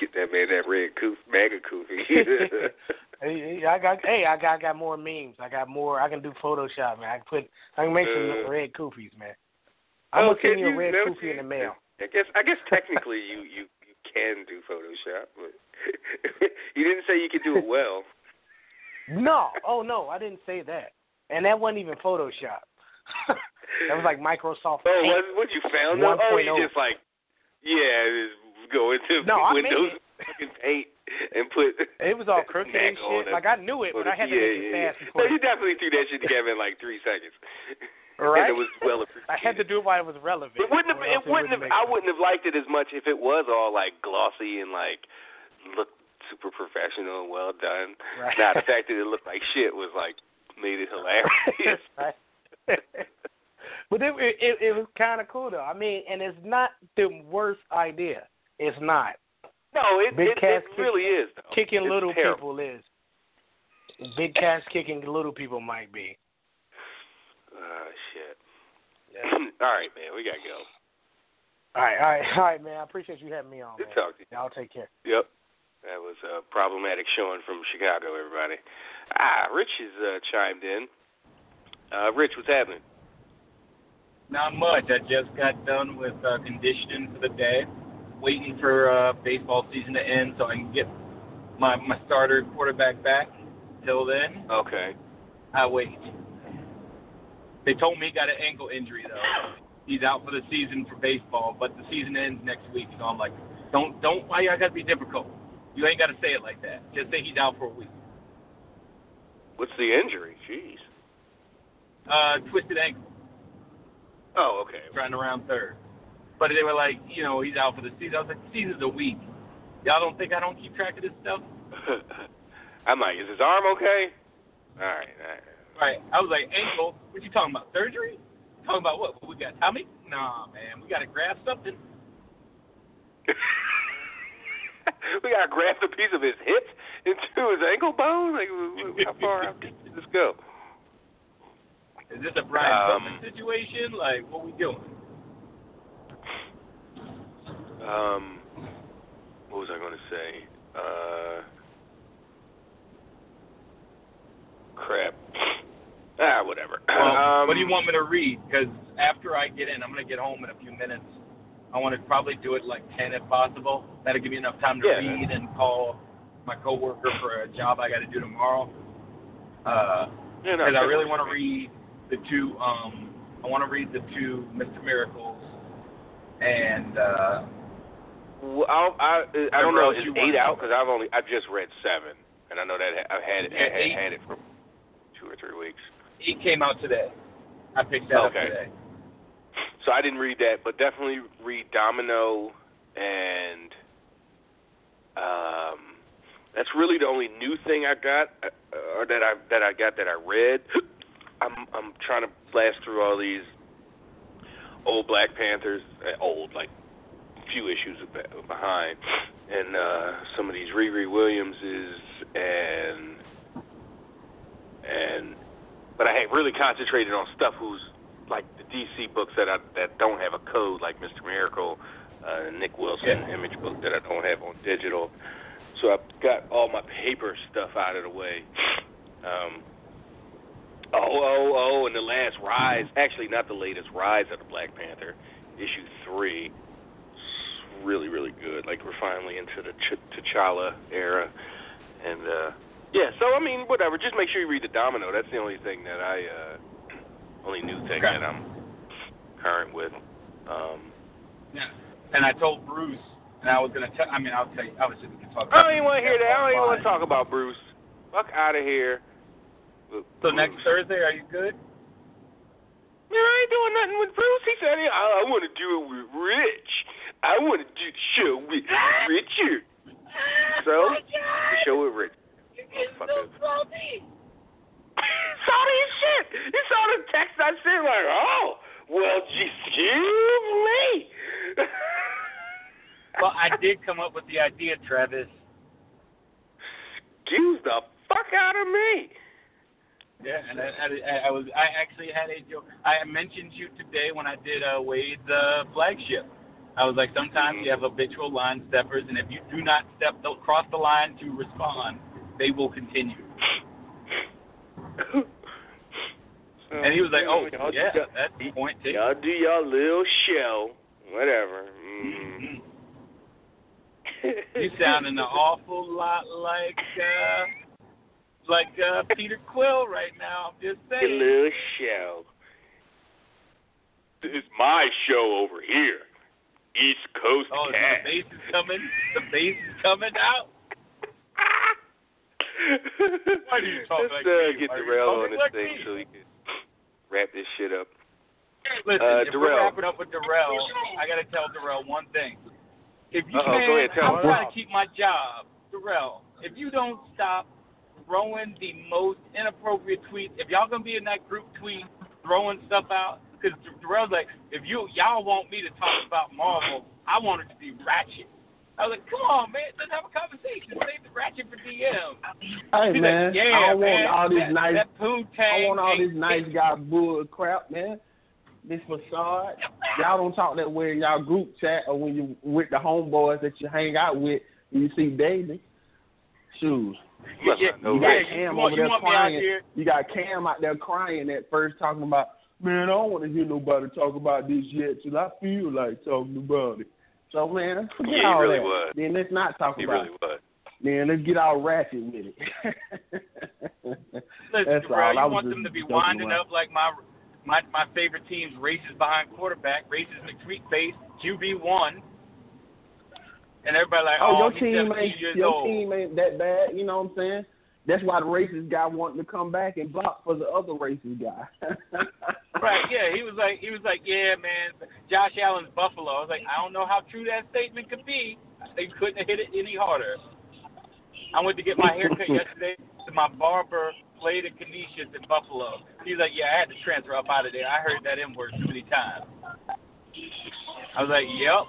Speaker 3: Get that man that red coof, MAGA koofy.
Speaker 10: Hey, I got hey, I got I got more memes. I got more. I can do Photoshop, man. I can put I can make some
Speaker 3: Uh,
Speaker 10: red koofies, man. I'm gonna
Speaker 3: Oh,
Speaker 10: send you a red
Speaker 3: No,
Speaker 10: koofy in the mail.
Speaker 3: I guess I guess technically you you you can do Photoshop, but you didn't say you could do it well.
Speaker 10: No, oh no, I didn't say that. And that wasn't even Photoshop. that was like Microsoft
Speaker 3: Oh, what what you found? Oh, you
Speaker 10: oh.
Speaker 3: just like yeah, just go into
Speaker 10: No,
Speaker 3: Windows fucking paint and put.
Speaker 10: It was all crooked and shit. Like I knew it, but I had to
Speaker 3: yeah,
Speaker 10: make it
Speaker 3: yeah,
Speaker 10: fast
Speaker 3: yeah. No, you definitely threw that shit together in like three seconds.
Speaker 10: Right?
Speaker 3: And it was well appreciated.
Speaker 10: I had to do it while it was relevant.
Speaker 3: It wouldn't have. It wouldn't have. I wouldn't have liked it as much if it was all like glossy and like looked super professional and well done.
Speaker 10: Right.
Speaker 3: Now the fact that it looked like shit was like made it hilarious.
Speaker 10: But it it, it was kind of cool though. I mean, and it's not the worst idea. It's not.
Speaker 3: no, it
Speaker 10: Big
Speaker 3: it,
Speaker 10: kick-
Speaker 3: really is though.
Speaker 10: Kicking
Speaker 3: It's
Speaker 10: little
Speaker 3: terrible.
Speaker 10: people is. Big Cass kicking little people might be.
Speaker 3: Oh shit.
Speaker 10: Yeah.
Speaker 3: all right, man, we gotta go.
Speaker 10: All right, all right, all right, man. I appreciate you having me on.
Speaker 3: Good
Speaker 10: Man.
Speaker 3: talk to you.
Speaker 10: Y'all take care.
Speaker 3: Yep. That was a problematic showing from Chicago, everybody. Ah, Rich has uh, chimed in. Uh, Rich, what's happening?
Speaker 11: Not much. I just got done with uh, conditioning for the day. waiting for uh, baseball season to end so I can get my my starter quarterback back. Till then,
Speaker 3: Okay.
Speaker 11: I wait. They told me he got an ankle injury though. He's out for the season for baseball, but the season ends next week. So I'm like, don't don't why you gotta be difficult. You ain't gotta say it like that. Just say he's out for a week.
Speaker 3: What's the injury? Jeez.
Speaker 11: Uh, twisted ankle,
Speaker 3: Oh, okay.
Speaker 11: running around third. But they were like, you know, he's out for the season. I was like, season's a week. Y'all don't think I don't keep track of this stuff?
Speaker 3: I'm like, is his arm okay? All right, all right.
Speaker 11: Right. I was like, ankle. What you talking about? Surgery? Talking about what? We got Tommy? Nah, man. We got to grab something.
Speaker 3: we gotta graft a piece of his hip into his ankle bone. Like, how far out did this go?
Speaker 11: Is this a Brian
Speaker 3: Um,
Speaker 11: situation? Like, what we doing?
Speaker 3: Um, what was I going to say? Uh, crap. Ah, whatever.
Speaker 11: Well,
Speaker 3: um,
Speaker 11: what do you want me to read? Because after I get in, I'm going to get home in a few minutes. I want to probably do it like 10 if possible. That'll give me enough time to
Speaker 3: Yeah.
Speaker 11: read and call my coworker for a job I got to do tomorrow. Uh,
Speaker 3: Yeah, no,
Speaker 11: I really want to read the two. Um, I want to read the two Mr. Miracles, and uh,
Speaker 3: Well, I'll, I I don't know. Is eight out? Because I've only I just read seven, and I know that I've had it
Speaker 11: Yeah,
Speaker 3: had, had it for two or three weeks.
Speaker 11: it came out today. I picked that
Speaker 3: Okay.
Speaker 11: up today.
Speaker 3: So I didn't read that, but definitely read Domino and um that's really the only new thing I got uh, or that I that I got that I read. I'm I'm trying to blast through all these old Black Panthers, uh, old like few issues behind, and uh some of these Riri Williamses and and but I had really concentrated on stuff who's like the DC books that I that don't have a code, like Mr. Miracle, uh, Nick Wilson
Speaker 11: Yeah.
Speaker 3: image book that I don't have on digital. So I've got all my paper stuff out of the way. Um, oh, oh, oh, and the last Rise, actually not the latest Rise of the Black Panther, issue three. It's really, really good. Like we're finally into the Ch- T'Challa era, and uh, yeah. So I mean, whatever. Just make sure you read the Domino. That's the only thing that I. Uh, only new thing
Speaker 11: Okay.
Speaker 3: that I'm current with. Um,
Speaker 11: Yeah. And I told Bruce, and I was gonna tell. I mean, I'll tell you. Obviously, we can talk.
Speaker 3: I don't even want to hear that. I don't even want to talk about Bruce. Fuck out of here. with
Speaker 11: So
Speaker 3: Bruce.
Speaker 11: next Thursday, are you good?
Speaker 3: Man, I ain't doing nothing with Bruce. He said, I, I want to do it with Rich. I want to do the show with Richard. So, the show with Rich. Motherfucker. Salty as shit. You saw the text I sent, like, oh, well, excuse me.
Speaker 11: Well, I did come up with the idea, Travis.
Speaker 3: Excuse the fuck out of me.
Speaker 11: Yeah, and I, I, I was. I actually had a joke. I mentioned you today when I did uh, Wade's uh, flagship. I was like, sometimes you have habitual line steppers, and if you do not step the, cross the line to respond, they will continue. And he was like, "Oh,
Speaker 3: Y'all
Speaker 11: yeah,
Speaker 3: y'all-
Speaker 11: that's the point taken."
Speaker 3: Y'all do your little show. Whatever. Mm.
Speaker 11: You sounding an awful lot like uh, like uh, Peter Quill right now. I'm just
Speaker 3: Your
Speaker 11: saying.
Speaker 3: little show. This is my show over here. East Coast
Speaker 11: Oh, the
Speaker 3: Cat.
Speaker 11: bass is coming. The bass is coming out. Why do you talk
Speaker 3: Let's
Speaker 11: like
Speaker 3: uh,
Speaker 11: me?
Speaker 3: get Darrell on this
Speaker 11: like
Speaker 3: thing
Speaker 11: me?
Speaker 3: so we can wrap this shit up.
Speaker 11: Listen,
Speaker 3: Uh,
Speaker 11: if we're wrapping up with Darrell, I gotta tell Darrell one thing. If you
Speaker 3: Uh-oh, go ahead, tell
Speaker 11: I'm trying to keep my job, Darrell. If you don't stop throwing the most inappropriate tweets, if y'all gonna be in that group tweet throwing stuff out, because Darrell's like, if you y'all want me to talk about Marvel, I want it to be ratchet. I was like, come on, man, let's have a conversation. Save the ratchet for DM.
Speaker 1: Hey
Speaker 11: He's
Speaker 1: man,
Speaker 11: like, yeah,
Speaker 1: I don't
Speaker 11: man,
Speaker 1: want all this
Speaker 11: that,
Speaker 1: nice.
Speaker 11: That poontang
Speaker 1: I want all this
Speaker 11: ain't-
Speaker 1: nice guy bull crap, man. This facade. Y'all don't talk that way in y'all group chat or when you with the homeboys that you hang out with. and You see daily. Shoes.
Speaker 3: You
Speaker 11: Yeah,
Speaker 3: not
Speaker 1: you got
Speaker 3: Rich.
Speaker 1: Cam
Speaker 11: you
Speaker 1: over there
Speaker 11: out
Speaker 1: crying. You got Cam out there crying at first, talking about, man, I don't want to hear nobody talk about this yet till I feel like talking about it. So man, forget
Speaker 3: Yeah, he
Speaker 1: all
Speaker 3: really
Speaker 1: that.
Speaker 3: was.
Speaker 1: Then let's not talk
Speaker 3: He
Speaker 1: about
Speaker 3: really
Speaker 1: it.
Speaker 3: was.
Speaker 1: Then let's get all ratchet with it.
Speaker 11: Listen,
Speaker 1: That's. I
Speaker 11: you want them to be winding
Speaker 1: around.
Speaker 11: up like my my my favorite teams, races behind quarterback, races McTweet face, QB one, and everybody like,
Speaker 1: Oh,
Speaker 11: oh,
Speaker 1: your team
Speaker 11: 17
Speaker 1: ain't
Speaker 11: years
Speaker 1: your
Speaker 11: old.
Speaker 1: team ain't that bad. You know what I'm saying? That's why the racist guy wanting to come back and block for the other racist guy.
Speaker 11: Right, yeah, he was like, he was like, yeah, man, Josh Allen's Buffalo. I was like, I don't know how true that statement could be. They couldn't have hit it any harder. I went to get my hair cut yesterday. So my barber played at Canisius in Buffalo. He's like, yeah, I had to transfer up out of there. I heard that M word too many times. I was like, yep.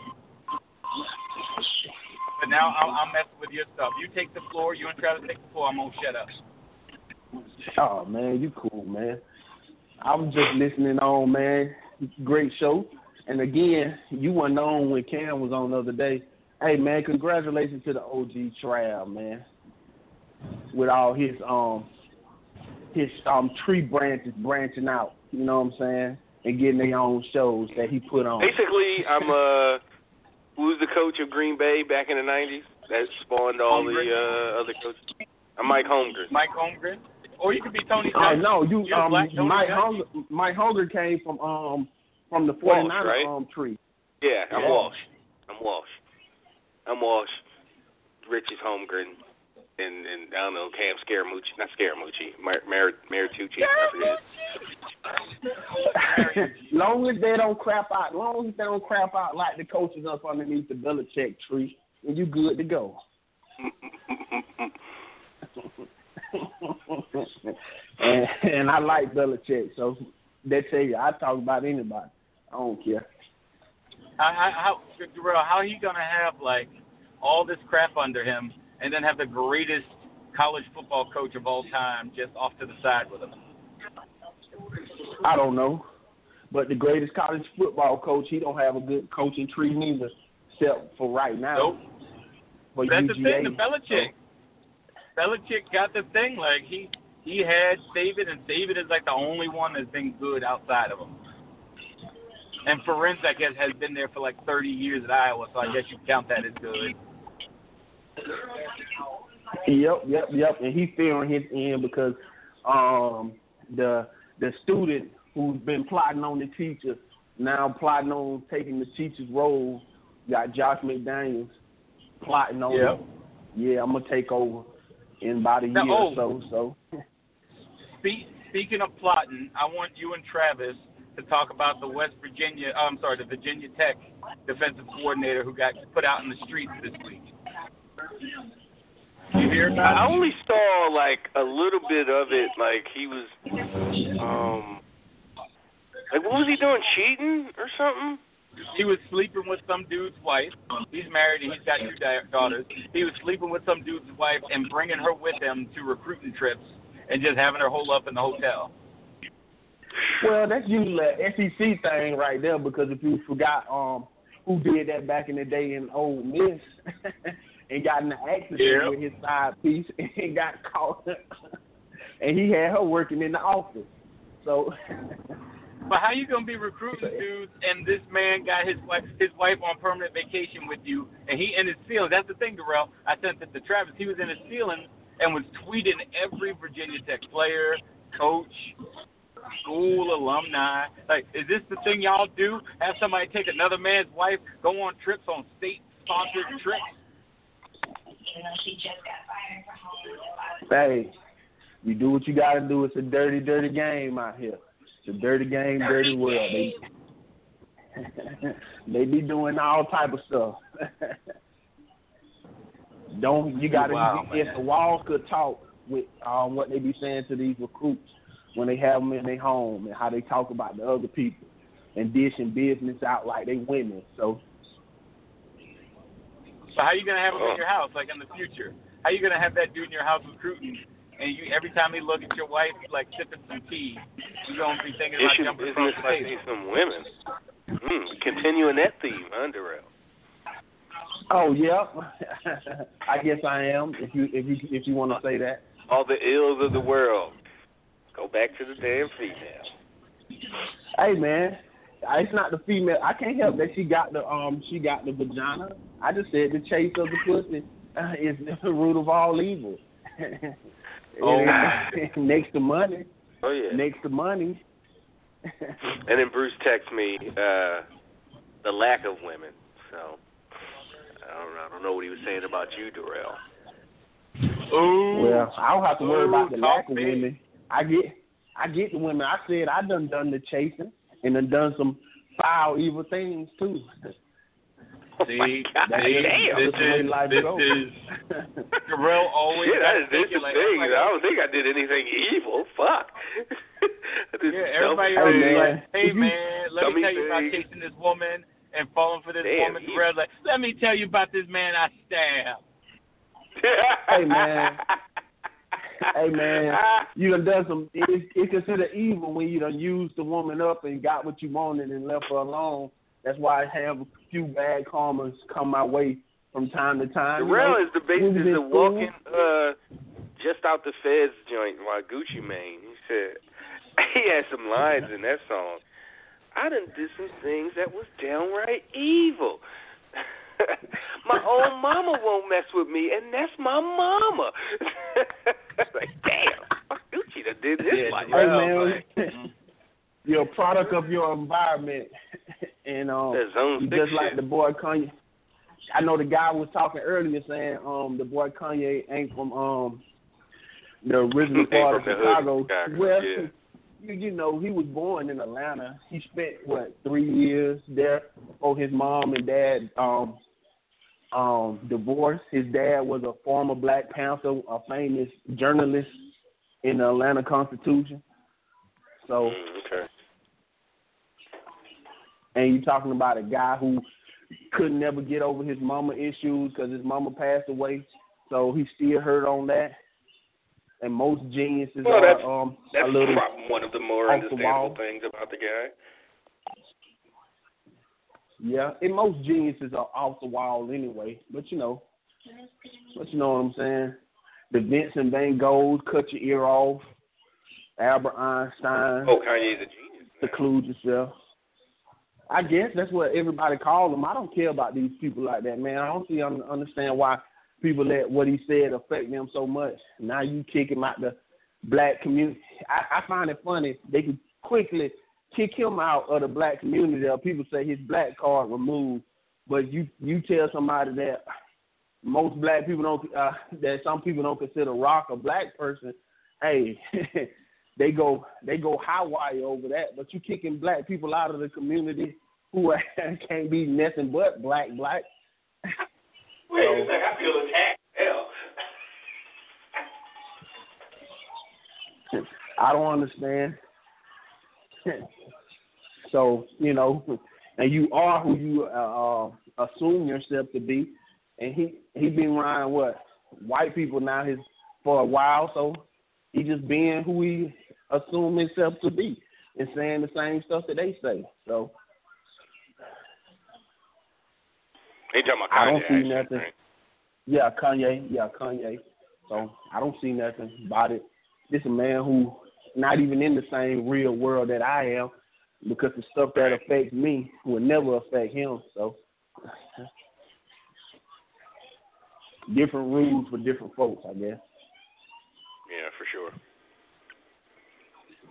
Speaker 11: But now I'm, I'm messing with your stuff. You take the floor. You and Travis take the floor. I'm gonna shut up.
Speaker 1: oh man, you cool, man. I was just listening on, man. Great show. And again, you weren't on when Cam was on the other day. Hey man, congratulations to the OG Trav, man. With all his um his um tree branches branching out, you know what I'm saying? And getting their own shows that he put on.
Speaker 3: Basically, I'm uh, who's the coach of Green Bay back in the '90s that spawned all the uh, other coaches? I'm Mike Holmgren.
Speaker 11: Mike Holmgren, or you could be Tony.
Speaker 1: Oh
Speaker 11: Dungy.
Speaker 1: no, you
Speaker 11: You're
Speaker 1: um
Speaker 11: black Tony
Speaker 1: Mike Hunger Mike Hunger came from um from the
Speaker 3: Walsh,
Speaker 1: 49er
Speaker 3: right?
Speaker 1: um tree.
Speaker 3: Yeah, I'm
Speaker 1: Yeah.
Speaker 3: Walsh. I'm Walsh. I'm Walsh. Rich is Holmgren. And, and I don't know, Cam Scaramucci, not Scaramucci, Mar- Mar- Maritucci. I forget.
Speaker 1: long as they don't crap out, long as they don't crap out like the coaches up underneath the Belichick tree, and you good to go. and and I like Belichick, so they tell you I talk about anybody. I don't care.
Speaker 11: How, how, how, Darrell, how he gonna have like all this crap under him, and then have the greatest college football coach of all time just off to the side with him?
Speaker 1: I don't know. But the greatest college football coach, he don't have a good coaching tree neither, except for right now.
Speaker 11: Nope.
Speaker 1: For
Speaker 11: That's
Speaker 1: UGA.
Speaker 11: the thing, the Belichick. Belichick got the thing like he he had David, and David is like the only one that's been good outside of him. And Ferentz, I guess, has been there for like 30 years at Iowa, so I guess you count that as good.
Speaker 1: Yep, yep, yep. And he's fearing his end because um the the student who's been plotting on the teacher now plotting on taking the teacher's role got Josh McDaniels plotting on
Speaker 11: Yep.
Speaker 1: him. Yeah, I'm gonna take over in about a
Speaker 11: Now,
Speaker 1: year
Speaker 11: oh.
Speaker 1: or so. So
Speaker 11: Spe- speaking of plotting, I want you and Travis to talk about the West Virginia, uh, I'm sorry, the Virginia Tech defensive coordinator who got put out in the streets this week. You hear about
Speaker 3: I only saw like a little bit of it. Like he was, um, like what was he doing? Cheating or something?
Speaker 11: He was sleeping with some dude's wife. He's married and he's got two da- daughters. He was sleeping with some dude's wife and bringing her with him to recruiting trips and just having her hole up in the hotel.
Speaker 1: Well, that's usually a SEC thing right there because if you forgot um who did that back in the day in Ole Miss and got in an accident
Speaker 11: Yeah.
Speaker 1: with his side piece and got caught and he had her working in the office. So
Speaker 11: But how you gonna be recruiting dudes and this man got his wife his wife on permanent vacation with you and he in his feelings. That's the thing, Darrell. I sent it to Travis. He was in his feelings and was tweeting every Virginia Tech player, coach, school alumni. Like, is this the thing y'all do? Have somebody take another man's wife, go on trips on state sponsored trips?
Speaker 1: hey, you do what you gotta do. It's a dirty, dirty game out here. It's a dirty game, dirty world. They they be doing all type of stuff. Don't you gotta
Speaker 11: Wow,
Speaker 1: if
Speaker 11: man.
Speaker 1: the walls could talk with um what they be saying to these recruits when they have them in their home and how they talk about the other people and dishing business out like they women. So
Speaker 11: So how you gonna have them in your house, like in the future? How you gonna have that dude in your house recruiting? And you every time he look at your wife, like sipping some tea, you gonna be thinking about
Speaker 3: Issue
Speaker 11: jumping
Speaker 3: isn't
Speaker 11: across
Speaker 3: this
Speaker 11: the
Speaker 3: like
Speaker 11: table.
Speaker 3: some women? Hmm, continuing that theme, huh, Darrell?
Speaker 1: Oh yeah, I guess I am. If you if you if you want to say that.
Speaker 3: All the ills of the world. Go back to the damn female.
Speaker 1: Hey man, It's not the female. I can't help that she got the um she got the vagina. I just said the chase of the pussy uh, is the root of all evil.
Speaker 3: Oh.
Speaker 1: next to money.
Speaker 3: Oh yeah.
Speaker 1: Next to money.
Speaker 3: And then Bruce texts me uh the lack of women. So I don't know. I don't know what he was saying about you, Darrell.
Speaker 5: Ooh.
Speaker 1: Well, I don't have to worry about the lack of
Speaker 5: big.
Speaker 1: women. I get I get the women. I said I done done the chasing and done done some foul evil things too.
Speaker 5: Oh see,
Speaker 1: That
Speaker 5: see,
Speaker 1: is-
Speaker 5: this
Speaker 1: that's the
Speaker 5: is this
Speaker 1: goes.
Speaker 5: is Darrell always
Speaker 3: Shit, I
Speaker 5: gotta
Speaker 3: just did
Speaker 5: think
Speaker 3: some
Speaker 5: like,
Speaker 3: things. I don't think I did anything evil. Fuck. I
Speaker 5: Yeah, everybody
Speaker 3: selfish
Speaker 5: else is like, hey man, let me tell you about chasing this woman and falling for this
Speaker 3: Damn,
Speaker 5: woman.
Speaker 3: he-
Speaker 5: like, let me tell you about this man I stabbed.
Speaker 1: Hey, man. hey man, you done done some. It's, it's considered evil when you done used the woman up and got what you wanted and left her alone. That's why I have a few bad karmas come my way from time to time. You
Speaker 3: Darrell
Speaker 1: know,
Speaker 3: is the
Speaker 1: when
Speaker 3: basis
Speaker 1: we
Speaker 3: of
Speaker 1: school-
Speaker 3: walking uh just out the feds joint by Gucci Mane. He said he had some lines in that song. I done did some things that was downright evil. my own mama won't mess with me, and that's my mama. like, damn, Gucci done did this
Speaker 5: Yeah,
Speaker 3: like
Speaker 1: Hey man,
Speaker 5: like,
Speaker 1: you're a product of your environment, and um,
Speaker 3: that zone
Speaker 1: you
Speaker 3: six
Speaker 1: just like
Speaker 3: shit.
Speaker 1: the boy Kanye. I know the guy was talking earlier saying um the boy Kanye ain't from um the original part of
Speaker 3: from the hood,
Speaker 1: Chicago.
Speaker 3: Chicago,
Speaker 1: Well,
Speaker 3: yeah.
Speaker 1: you, you know he was born in Atlanta. He spent what three years there before his mom and dad um um divorced. His dad was a former Black Panther, a famous journalist in the Atlanta Constitution. So
Speaker 3: Mm, okay.
Speaker 1: And you're talking about a guy who could never get over his mama issues because his mama passed away, so he still hurt on that. And most geniuses
Speaker 3: Well, that's-
Speaker 1: are um
Speaker 3: That's
Speaker 1: a little
Speaker 3: prob- one of the more
Speaker 1: off the
Speaker 3: understandable things about the guy.
Speaker 1: yeah. And most geniuses are off the wall anyway. But you know, but you know what I'm saying. The Vincent Van Gogh cut your ear off. Albert Einstein.
Speaker 3: Oh, Kanye's a genius.
Speaker 1: seclude yourself. I guess that's what everybody calls them. I don't care about these people like that, man. I don't see un- understand why people let what he said affect them so much. Now you kick him out the black community. I, I find it funny they could quickly kick him out of the black community. Or people say his black card removed, but you you tell somebody that most black people don't uh, that some people don't consider rock a black person. Hey, they go they go high wire over that. But you kicking black people out of the community who can't be nothing but black black.
Speaker 3: Wait a second, I feel attacked. Hell.
Speaker 1: I don't understand. so you know, and you are who you uh, uh, assume yourself to be, and he he been around what white people now his for a while, so he just being who he assume himself to be and saying the same stuff that they say. So
Speaker 3: He talking about Kanye.
Speaker 1: I don't see nothing.
Speaker 3: right?
Speaker 1: Yeah, Kanye. Yeah, Kanye. So I don't see nothing about it. This a man who not even in the same real world that I am, because the stuff that affects me will never affect him. So different rules for different folks, I guess.
Speaker 3: Yeah, for sure.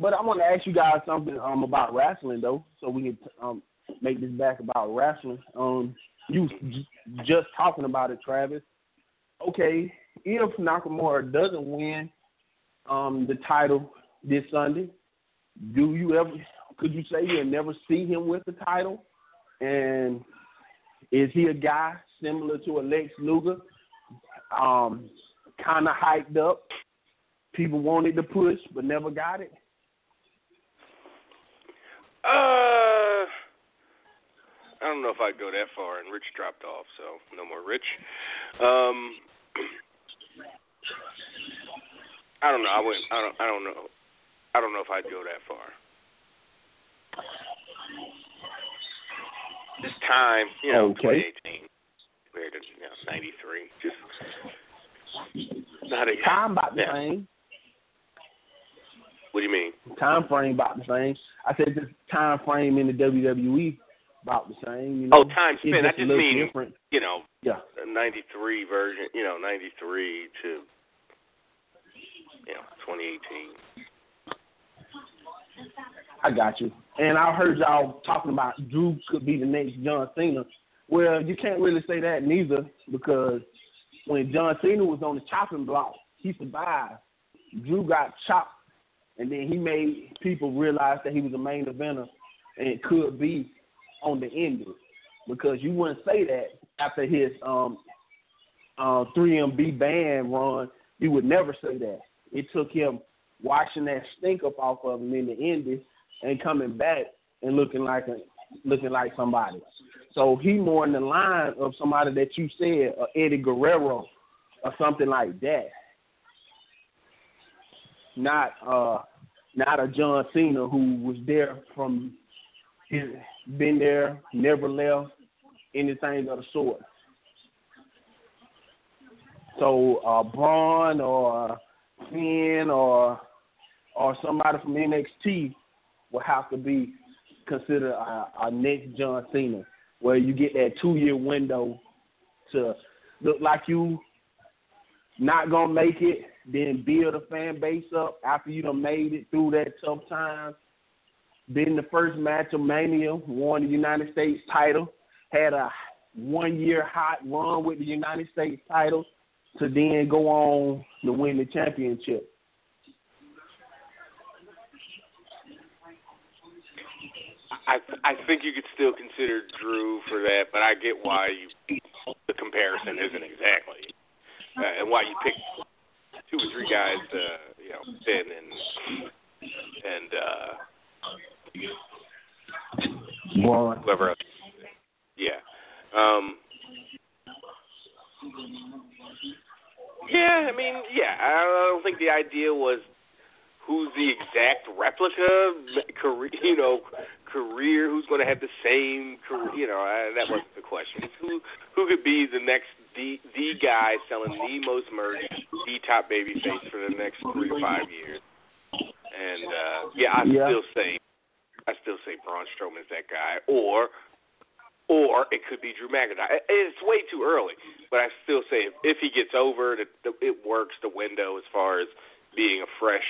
Speaker 1: But I want to ask you guys something um about wrestling though, so we can um make this back about wrestling. Um, you just talking about it, Travis. Okay, if Nakamura doesn't win um the title this Sunday, do you ever could you say you'll never see him with the title? And is he a guy similar to a Lex Luger? Um, kind of hyped up. People wanted to push but never got it.
Speaker 3: Uh, I don't know if I'd go that far. And Rich dropped off, so no more Rich. Um, I don't know. I wouldn't. I don't. I don't know. I don't know if I'd go that far. This time, you know,
Speaker 1: Okay.
Speaker 3: 2018 compared to you know, 93, just not a
Speaker 1: Time about the
Speaker 3: yeah. What do you mean?
Speaker 1: Time frame about the same. I said the time frame in the WWE about the same. You oh, know?
Speaker 3: Oh, time spent. I
Speaker 1: just a
Speaker 3: just
Speaker 1: little
Speaker 3: mean,
Speaker 1: different.
Speaker 3: you know,
Speaker 1: Yeah.
Speaker 3: 93 version, you know, 93 to, you know, 2018.
Speaker 1: I got you. And I heard y'all talking about Drew could be the next John Cena. Well, you can't really say that neither because when John Cena was on the chopping block, he survived. Drew got chopped, and then he made people realize that he was a main eventer and could be on the ending because you wouldn't say that after his um uh 3MB band run. You would never say that. It took him washing that stink up off of him in the ending and coming back and looking like a looking like somebody. So he more in the line of somebody that you said, uh, Eddie Guerrero or something like that. Not uh not a John Cena who was there from his been there, never left, anything of the sort. So uh Braun or Finn or or somebody from NXT will have to be considered a, our next John Cena, where you get that two year window to look like you not gonna make it, then build a fan base up after you done made it through that tough time. Been the first match of Mania, won the United States title, had a one year hot run with the United States title to then go on to win the championship.
Speaker 3: I I think you could still consider Drew for that, but I get why you the comparison isn't exactly, uh, and why you pick two or three guys, uh, you know, Finn and and uh,
Speaker 1: Braun.
Speaker 3: whoever else. Yeah. Um, yeah, I mean, yeah, I don't think the idea was who's the exact replica, career, you know, career, who's going to have the same career, you know, I, that wasn't the question. It's who who could be the next the the guy selling the most merch, the top baby face for the next three to five years. And uh yeah, I
Speaker 1: Yeah.
Speaker 3: still say I still say Braun Strowman's that guy, or or it could be Drew McIntyre. It's way too early, but I still say if, if he gets over, that that it works the window as far as being a fresh.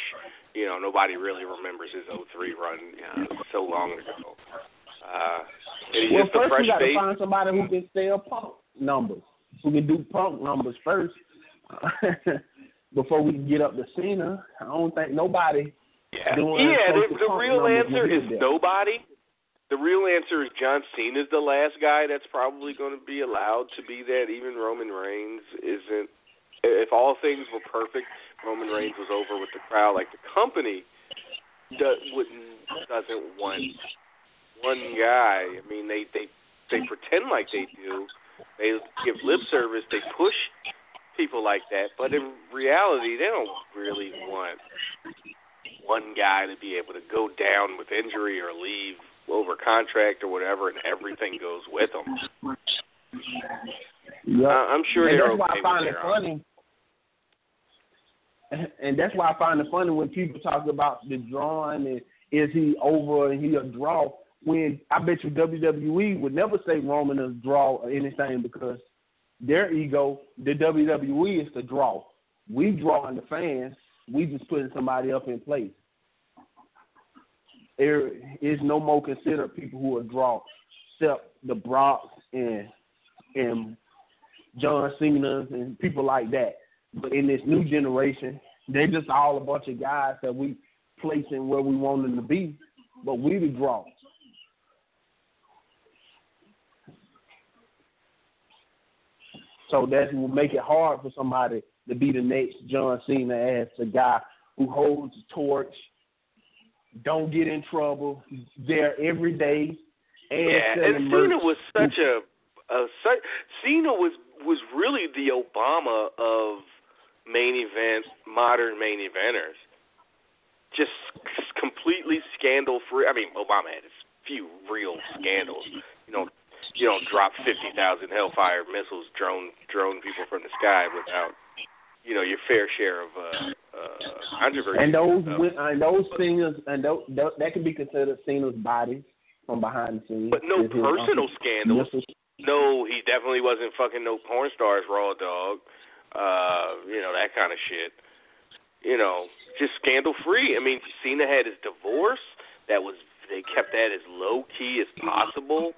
Speaker 3: You know, nobody really remembers his 03 run you know, so long ago. Uh, and he's
Speaker 1: Well,
Speaker 3: just a
Speaker 1: first
Speaker 3: fresh
Speaker 1: we got to find somebody who can sell punk numbers, who can do punk numbers first before we can get up to Cena. I don't think nobody.
Speaker 3: Yeah, yeah. The, the real answer is
Speaker 1: that.
Speaker 3: nobody. The real answer is John Cena's the last guy that's probably going to be allowed to be that. Even Roman Reigns isn't. If all things were perfect, Roman Reigns was over with the crowd. Like the company does, wouldn't doesn't want one guy. I mean, they they they pretend like they do. They give lip service. They push people like that, but in reality, they don't really want one guy to be able to go down with injury or leave over contract or whatever, and everything goes with them.
Speaker 1: Yeah.
Speaker 3: I'm sure
Speaker 1: and
Speaker 3: they're
Speaker 1: that's why
Speaker 3: okay
Speaker 1: I find it funny. And that's why I find it funny when people talk about the drawing and is he over and he a draw. When I bet you WWE would never say Roman is draw or anything because their ego, the WWE is the draw. We drawing the fans. We just putting somebody up in place. There is no more considered people who are draw, except the Brocks and and John Cena and people like that. But in this new generation, they're just all a bunch of guys that we placing where we want them to be, but we the draw. So that will make it hard for somebody to be the next John Cena as a guy who holds the torch, don't get in trouble, there every day, and
Speaker 3: Yeah, and. Cena was such a, a such, Cena was was really the Obama of main event, modern main eventers. Just completely scandal free. I mean, Obama had his few real scandals. You know, you don't drop fifty thousand Hellfire missiles, drone drone people from the sky without, you know, your fair share of uh, uh, controversy.
Speaker 1: And those
Speaker 3: stuff.
Speaker 1: and those singers and those, that, that can be considered singers' bodies from behind the scenes.
Speaker 3: But no personal scandals.
Speaker 1: Mr.
Speaker 3: No, he definitely wasn't fucking no porn stars, raw dog. Uh, you know that kind of shit. You know, just scandal free. I mean, Cena had his divorce. That was they kept that as low key as possible.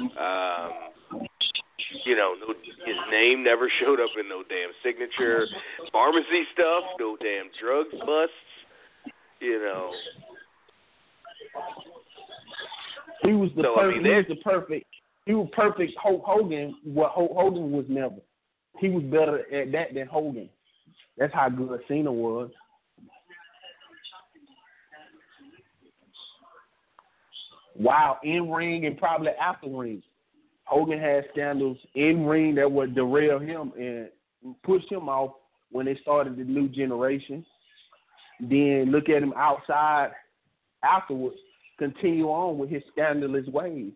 Speaker 3: Um, you know, no, his name never showed up in no damn signature pharmacy stuff, no damn drugs busts. You know,
Speaker 1: He was the
Speaker 3: So, I
Speaker 1: perfect.
Speaker 3: mean,
Speaker 1: he was the perfect. He was perfect. Hulk Hogan. What Hulk Hogan was never. He was better at that than Hogan. That's how good Cena was. Wow, in ring and probably after ring. Hogan had scandals in ring that would derail him and push him off when they started the new generation. Then look at him outside afterwards, continue on with his scandalous ways.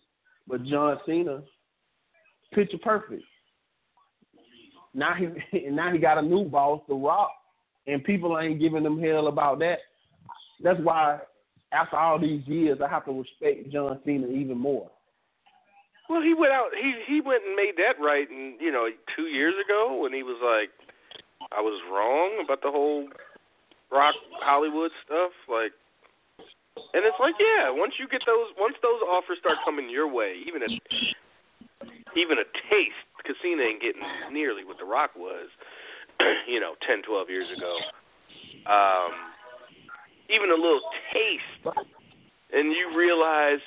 Speaker 1: But John Cena, picture perfect. Now he now he got a new boss, The Rock, and people ain't giving him hell about that. That's why after all these years, I have to respect John Cena even more.
Speaker 3: Well, he went out. He he went and made that right, and you know, two years ago when he was like, I was wrong about the whole rock Hollywood stuff. Like, and it's like, yeah, once you get those, once those offers start coming your way, even a even a taste, Cena ain't getting nearly what the Rock was, you know, ten, twelve years ago. Um, even a little taste, and you realize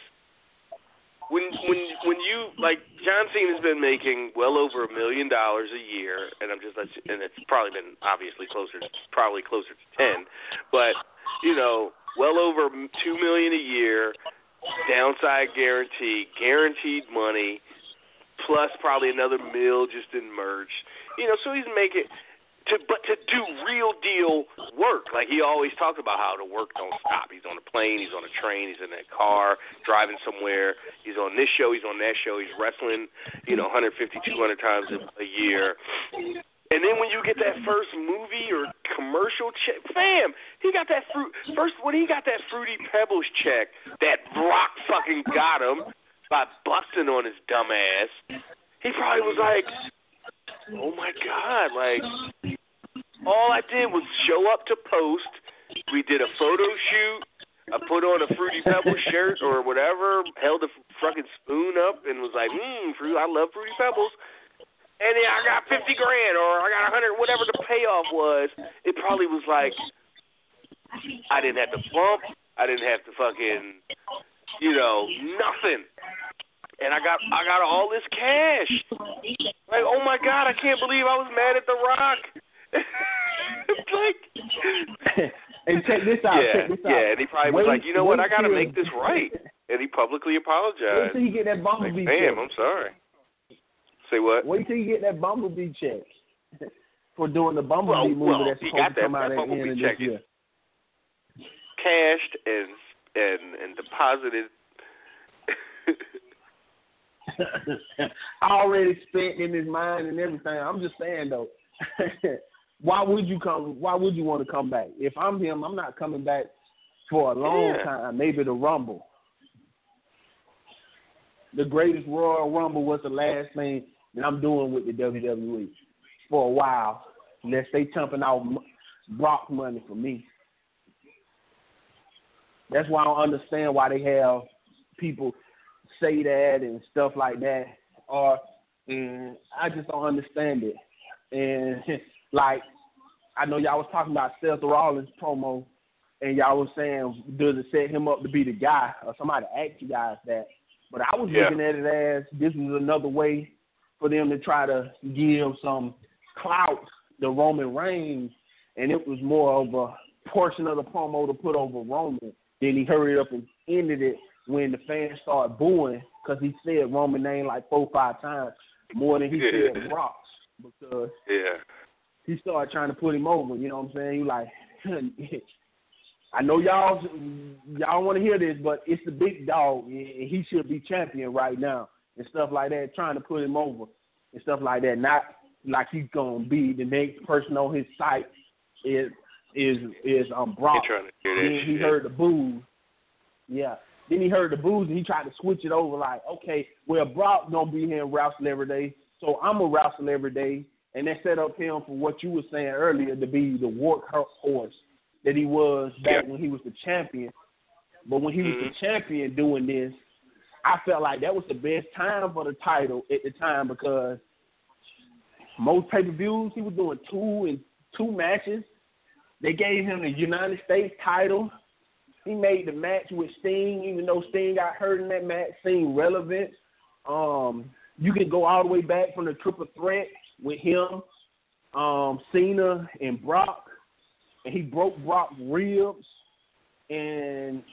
Speaker 3: when when when you like John Cena's been making well over a million dollars a year, and I'm just and it's probably been obviously closer, probably closer to ten, but you know, well over two million a year, downside guarantee, guaranteed money, plus probably another mil just in merch. You know, so he's making to but to do real deal work. Like he always talked about how the work don't stop. He's on a plane, he's on a train, he's in a car, driving somewhere. He's on this show, he's on that show. He's wrestling, you know, 150, 200 times a, a year. And then when you get that first movie or commercial check, fam, he got that fruit. First, when he got that Fruity Pebbles check, that Rock fucking got him by busting on his dumb ass. He probably was like, "Oh my god!" Like, all I did was show up to post. We did a photo shoot. I put on a Fruity Pebbles shirt or whatever, held a fucking spoon up, and was like, "Mmm, fruit. I love Fruity Pebbles." and then I got fifty grand or I got hundred, whatever the payoff was. It probably was like I didn't have to bump, I didn't have to fucking, you know, nothing, and I got I got all this cash. Like, oh my god, I can't believe I was mad at The Rock. like,
Speaker 1: and check this out.
Speaker 3: yeah,
Speaker 1: check this out.
Speaker 3: yeah, and he probably was like, you know what, I got to make this right, and he publicly apologized.
Speaker 1: Wait till you get that
Speaker 3: Like,
Speaker 1: bumblebee
Speaker 3: damn,
Speaker 1: check.
Speaker 3: I'm sorry. Say what?
Speaker 1: Wait till you get that bumblebee check for doing the
Speaker 3: Well,
Speaker 1: bumblebee movie
Speaker 3: well,
Speaker 1: that's supposed to
Speaker 3: that-
Speaker 1: come out
Speaker 3: that
Speaker 1: at the end of
Speaker 3: check
Speaker 1: this year.
Speaker 3: cashed and and and deposited.
Speaker 1: already spent in his mind and everything. I'm just saying though, why would you come? Why would you want to come back? If I'm him, I'm not coming back for a long
Speaker 3: Yeah.
Speaker 1: time. Maybe the Rumble. The greatest Royal Rumble was the last thing that I'm doing with the WWE for a while, unless they chumping out Brock money for me. That's why I don't understand why they have people say that and stuff like that. Or and I just don't understand it. And like I know y'all was talking about Seth Rollins promo and y'all was saying does it set him up to be the guy or somebody asked you guys that. But I was
Speaker 3: Yeah.
Speaker 1: looking at it as this is another way for them to try to give some clout to Roman Reigns and it was more of a portion of the promo to put over Roman. Then he hurried up and ended it when the fans started booing because he said Roman name like four or five times more than he said Brock's because
Speaker 3: Yeah.
Speaker 1: He started trying to put him over. You know what I'm saying? You like, I know y'all y'all want to hear this, but it's the big dog, and he should be champion right now and stuff like that. Trying to put him over and stuff like that. Not like he's gonna be the next person on his site. Is is is um Brock.
Speaker 3: He trying to hear
Speaker 1: Then he
Speaker 3: shit.
Speaker 1: heard the booze. Yeah. Then he heard the booze and he tried to switch it over like, okay, well Brock don't be here and wrestle every day, so I'm gonna wrestle every day. And that set up him for what you were saying earlier to be the workhorse that he was back
Speaker 3: Yeah.
Speaker 1: when he was the champion. But when he was
Speaker 3: Mhm.
Speaker 1: the champion doing this, I felt like that was the best time for the title at the time because most pay per views he was doing two and two matches. They gave him the United States title. He made the match with Sting, even though Sting got hurt in that match, seemed relevant. Um, you can go all the way back from the triple threat with him, um, Cena and Brock, and he broke Brock's ribs and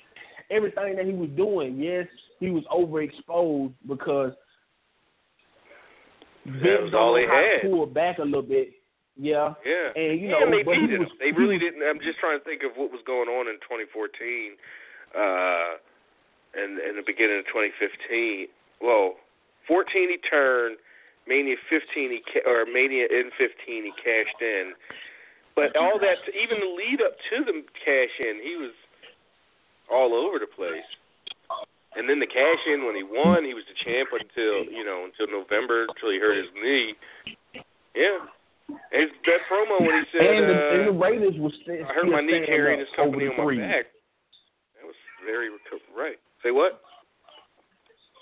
Speaker 1: everything that he was doing. Yes, he was overexposed because
Speaker 3: That was all they had.
Speaker 1: Pull back a little bit. Yeah.
Speaker 3: Yeah.
Speaker 1: And you know,
Speaker 3: and they beat him. They really didn't. I'm just trying to think of what was going on in 2014, uh, and in the beginning of 2015. Well, 14 he turned, Mania 15 he ca- or Mania in 15 he cashed in, but all that even the lead up to the cash in, he was all over the place. And then the cash in when he won, he was the champ until you know until November until he hurt his knee. Yeah. And that promo when he said,
Speaker 1: and, the,
Speaker 3: uh,
Speaker 1: and the Raiders was still,
Speaker 3: "I hurt my knee carrying
Speaker 1: up
Speaker 3: this company on my back," that was very right. Say what?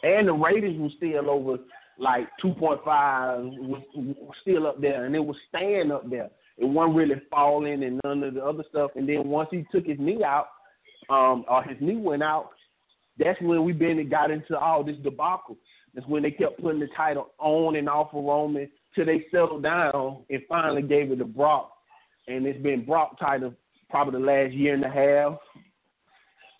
Speaker 1: And the Raiders was still over like 2.5, was, was still up there, and it was staying up there. It wasn't really falling and none of the other stuff. And then once he took his knee out, um, or his knee went out, that's when we been and got into all this debacle. That's when they kept putting the title on and off of Roman till they settled down and finally gave it to Brock. And it's been Brock title probably the last year and a half.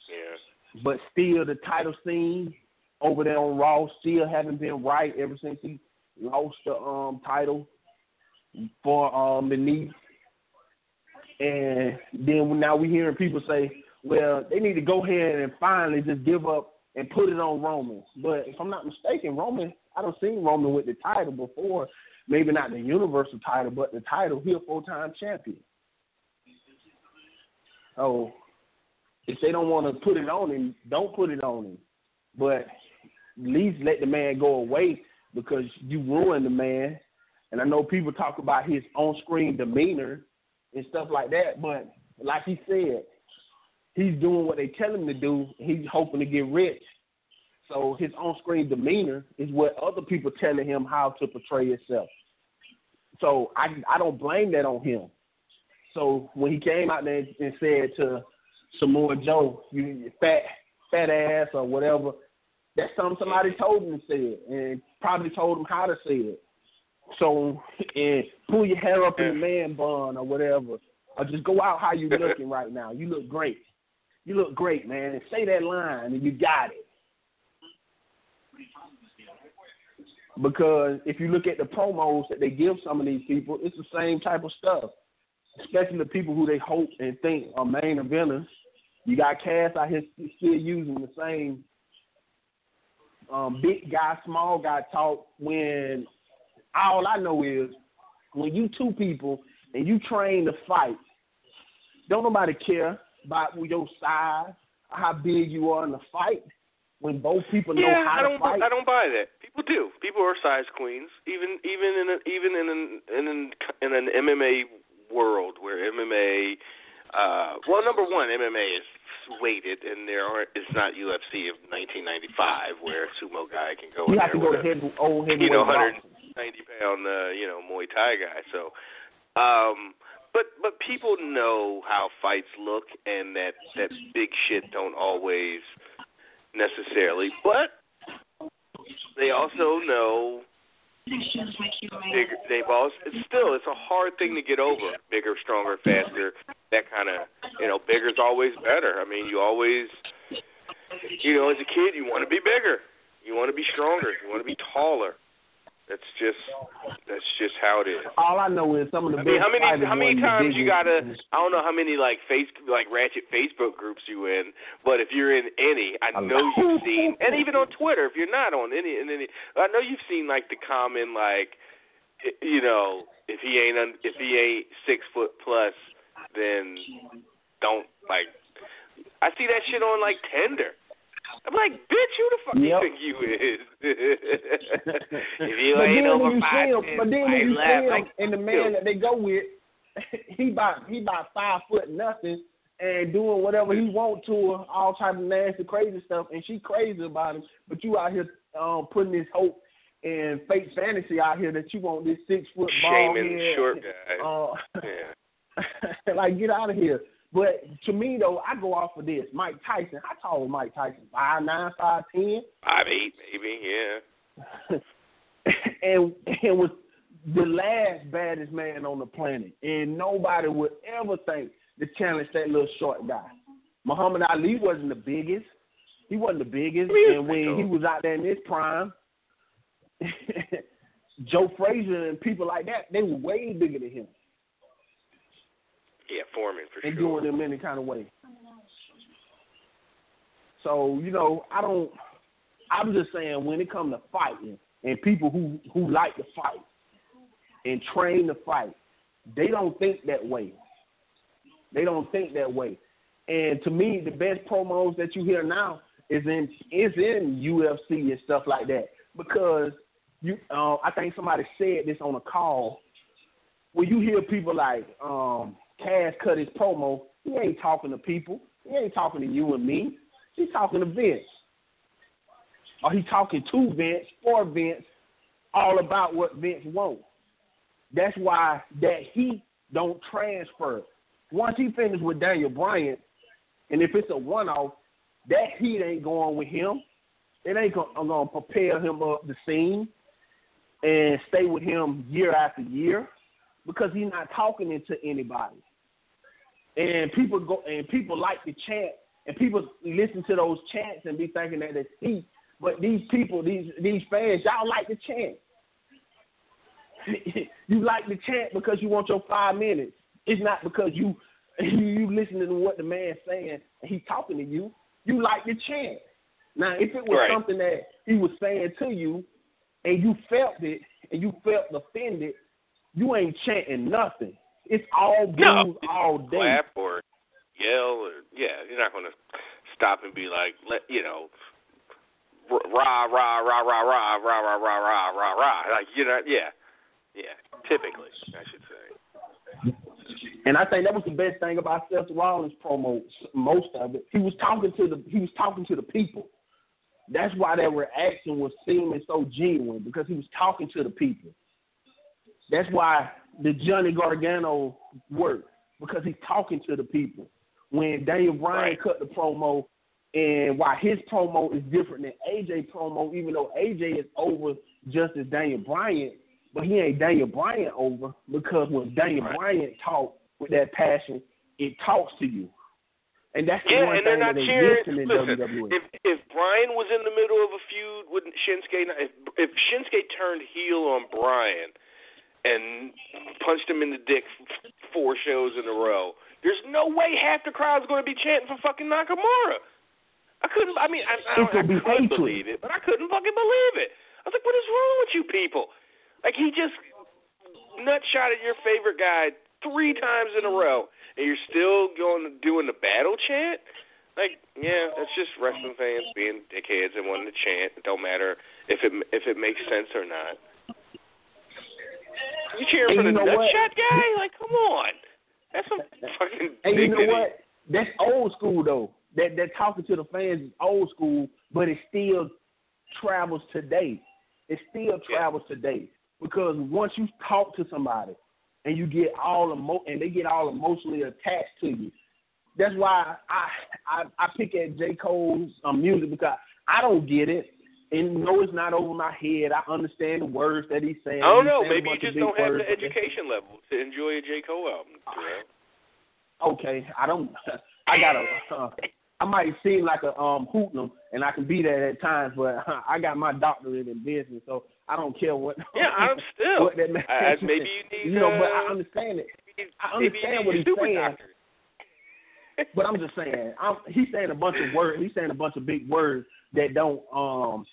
Speaker 3: Yeah.
Speaker 1: But still, the title scene over there on Raw still haven't been right ever since he lost the um title for um the knee. And then now we're hearing people say, well, they need to go ahead and finally just give up and put it on Roman. But if I'm not mistaken, Roman, I don't seen Roman with the title before. Maybe not the Universal title, but the title. He a full time champion. So if they don't want to put it on him, don't put it on him. But least let the man go away because you ruined the man. And I know people talk about his on screen demeanor and stuff like that, but like he said, he's doing what they tell him to do. He's hoping to get rich. So his on screen demeanor is what other people telling him how to portray himself. So I I don't blame that on him. So when he came out there and said to Samoa Joe, you you fat fat ass or whatever, that's something somebody mm-hmm. told him to say it and probably told him how to say it. So and pull your hair up in the man bun or whatever. Or just go out how you looking right now. You look great. You look great, man. And say that line and you got it. Because if you look at the promos that they give some of these people, it's the same type of stuff. Especially the people who they hope and think are main eventers. You got Cass out here still using the same um, big guy, small guy talk when all I know is when you two people and you train to fight, don't nobody care about your size, how big you are in the fight. When both people know
Speaker 3: yeah,
Speaker 1: how
Speaker 3: I
Speaker 1: to
Speaker 3: don't.
Speaker 1: fight,
Speaker 3: I don't buy that. People do. People are size queens, even even in a, even in an in an in an MMA world where MMA. Uh, well, number one, MMA is weighted, and there aren't. It's not UFC of 1995 where a sumo guy can go
Speaker 1: you
Speaker 3: in
Speaker 1: have to go to head, old heavyweight
Speaker 3: you know, 190 pound, uh, you know, Muay Thai guy. So, um, but but people know how fights look, and that that big shit don't always necessarily. But they also know bigger. They've also it's still it's a hard thing to get over. Bigger, stronger, faster. That kind of you know, bigger's always better. I mean, you always you know, as a kid, you want to be bigger. You want to be stronger. You want to be taller. That's just that's just how it is.
Speaker 1: All I know is some of the
Speaker 3: I mean,
Speaker 1: best
Speaker 3: how many how many times you gotta? I don't know how many like face like ratchet Facebook groups you in, but if you're in any, I know you've seen, and even on Twitter, if you're not on any, in any, I know you've seen like the comment like, you know, if he ain't un, if he ain't six foot plus, then don't like. I see that shit on like Tinder. I'm like, bitch, who the fuck
Speaker 1: Yep.
Speaker 3: you think you is? if you
Speaker 1: but
Speaker 3: ain't
Speaker 1: then
Speaker 3: over
Speaker 1: when you
Speaker 3: five,
Speaker 1: see him, but then you
Speaker 3: laugh
Speaker 1: see him
Speaker 3: like
Speaker 1: and the man that they go with, he about he about five foot nothing and doing whatever he want to her, all type of nasty, crazy stuff, and she crazy about him. But you out here um, putting this hope and fake fantasy out here that you want this six foot ball
Speaker 3: shaming
Speaker 1: head.
Speaker 3: short guys.
Speaker 1: Uh,
Speaker 3: yeah.
Speaker 1: like get out of here. But to me though, I go off of this. Mike Tyson, how tall was Mike Tyson? Five nine, five ten,
Speaker 3: Five eight, maybe. Yeah.
Speaker 1: and and was the last baddest man on the planet, and nobody would ever think to challenge that little short guy. Muhammad Ali wasn't the biggest. He wasn't the biggest, and when he was out there in his prime, Joe Frazier and people like that, they were way bigger than him
Speaker 3: Yeah, Foreman for
Speaker 1: and
Speaker 3: sure.
Speaker 1: doing them any kind of way. So you know, I don't. I'm just saying when it comes to fighting and people who who like to fight and train to fight, they don't think that way. They don't think that way. And to me, the best promos that you hear now is in is in UFC and stuff like that because you. Uh, I think somebody said this on a call. When you hear people like um, Cass cut his promo, he ain't talking to people. He ain't talking to you and me. He's talking to Vince. Or he talking to Vince for Vince, all about what Vince wants. That's why that heat don't transfer. Once he finished with Daniel Bryan, and if it's a one-off, that heat ain't going with him. It ain't gonna prepare him up the scene and stay with him year after year because he's not talking into anybody. And people go and people like to chant and people listen to those chants and be thinking that it's heat. But these people, these these fans, y'all like to chant. you like to chant because you want your five minutes. It's not because you you, listening to what the man's saying and he's talking to you. You like to chant. Now, if it was
Speaker 3: Right.
Speaker 1: something that he was saying to you and you felt it and you felt offended, you ain't chanting nothing. It's all blues
Speaker 3: No.
Speaker 1: all day.
Speaker 3: Clap or yell or yeah, you're not going to stop and be like, let you know, rah rah rah rah rah rah rah rah rah rah rah rah. Like you know, yeah, yeah. Typically, I should say.
Speaker 1: And I think that was the best thing about Seth Rollins promo. Most of it, he was talking to the he was talking to the people. That's why their reaction was seeming so genuine because he was talking to the people. That's why the Johnny Gargano worked because he's talking to the people. When Daniel Bryan
Speaker 3: Right.
Speaker 1: cut the promo, and why his promo is different than AJ promo, even though AJ is over just as Daniel Bryan, but he ain't Daniel Bryan over because when Daniel
Speaker 3: Right.
Speaker 1: Bryan talk with that passion, it talks to you. And that's the
Speaker 3: Yeah,
Speaker 1: one
Speaker 3: and they're
Speaker 1: thing
Speaker 3: not
Speaker 1: that
Speaker 3: cheering. Listen,
Speaker 1: WWE.
Speaker 3: if if Bryan was in the middle of a feud with Shinsuke, if if Shinsuke turned heel on Bryan and punched him in the dick four shows in a row, there's no way half the crowd's going to be chanting for fucking Nakamura. I couldn't. I mean, I, I, I
Speaker 1: be
Speaker 3: could
Speaker 1: hatred.
Speaker 3: believe it, but I couldn't fucking believe it. I was like, what is wrong with you people? Like he just nut shot at your favorite guy three times in a row, and you're still going doing the battle chant. Like, yeah, that's just wrestling fans being dickheads and wanting to chant. It don't matter if it if it makes sense or not. You cheering
Speaker 1: And
Speaker 3: for
Speaker 1: you
Speaker 3: the
Speaker 1: know
Speaker 3: nut
Speaker 1: what?
Speaker 3: shot guy? Like, come on, that's some fucking
Speaker 1: And you know what? That's old school though. That that talking to the fans is old school, but it still travels today. It still travels today because once you talk to somebody and you get all emo- and they get all emotionally attached to you. That's why I I, I pick at J Cole's um, music because I don't get it. And no, it's not over my head. I understand the words that he's saying.
Speaker 3: I don't know. Maybe you just don't have the education level to enjoy a J Cole album.
Speaker 1: Okay, I don't. I gotta. Uh, I might seem like a um hoodlum, and I can be that at times, but I got my doctorate in business, so I don't care what.
Speaker 3: Yeah, I'm still.
Speaker 1: what that man
Speaker 3: I, I, maybe you need.
Speaker 1: You know, but I
Speaker 3: uh,
Speaker 1: understand it. I understand what he's saying.
Speaker 3: doctor.
Speaker 1: But I'm just saying, I'm, he's saying a bunch of words. He's saying a bunch of big words that don't um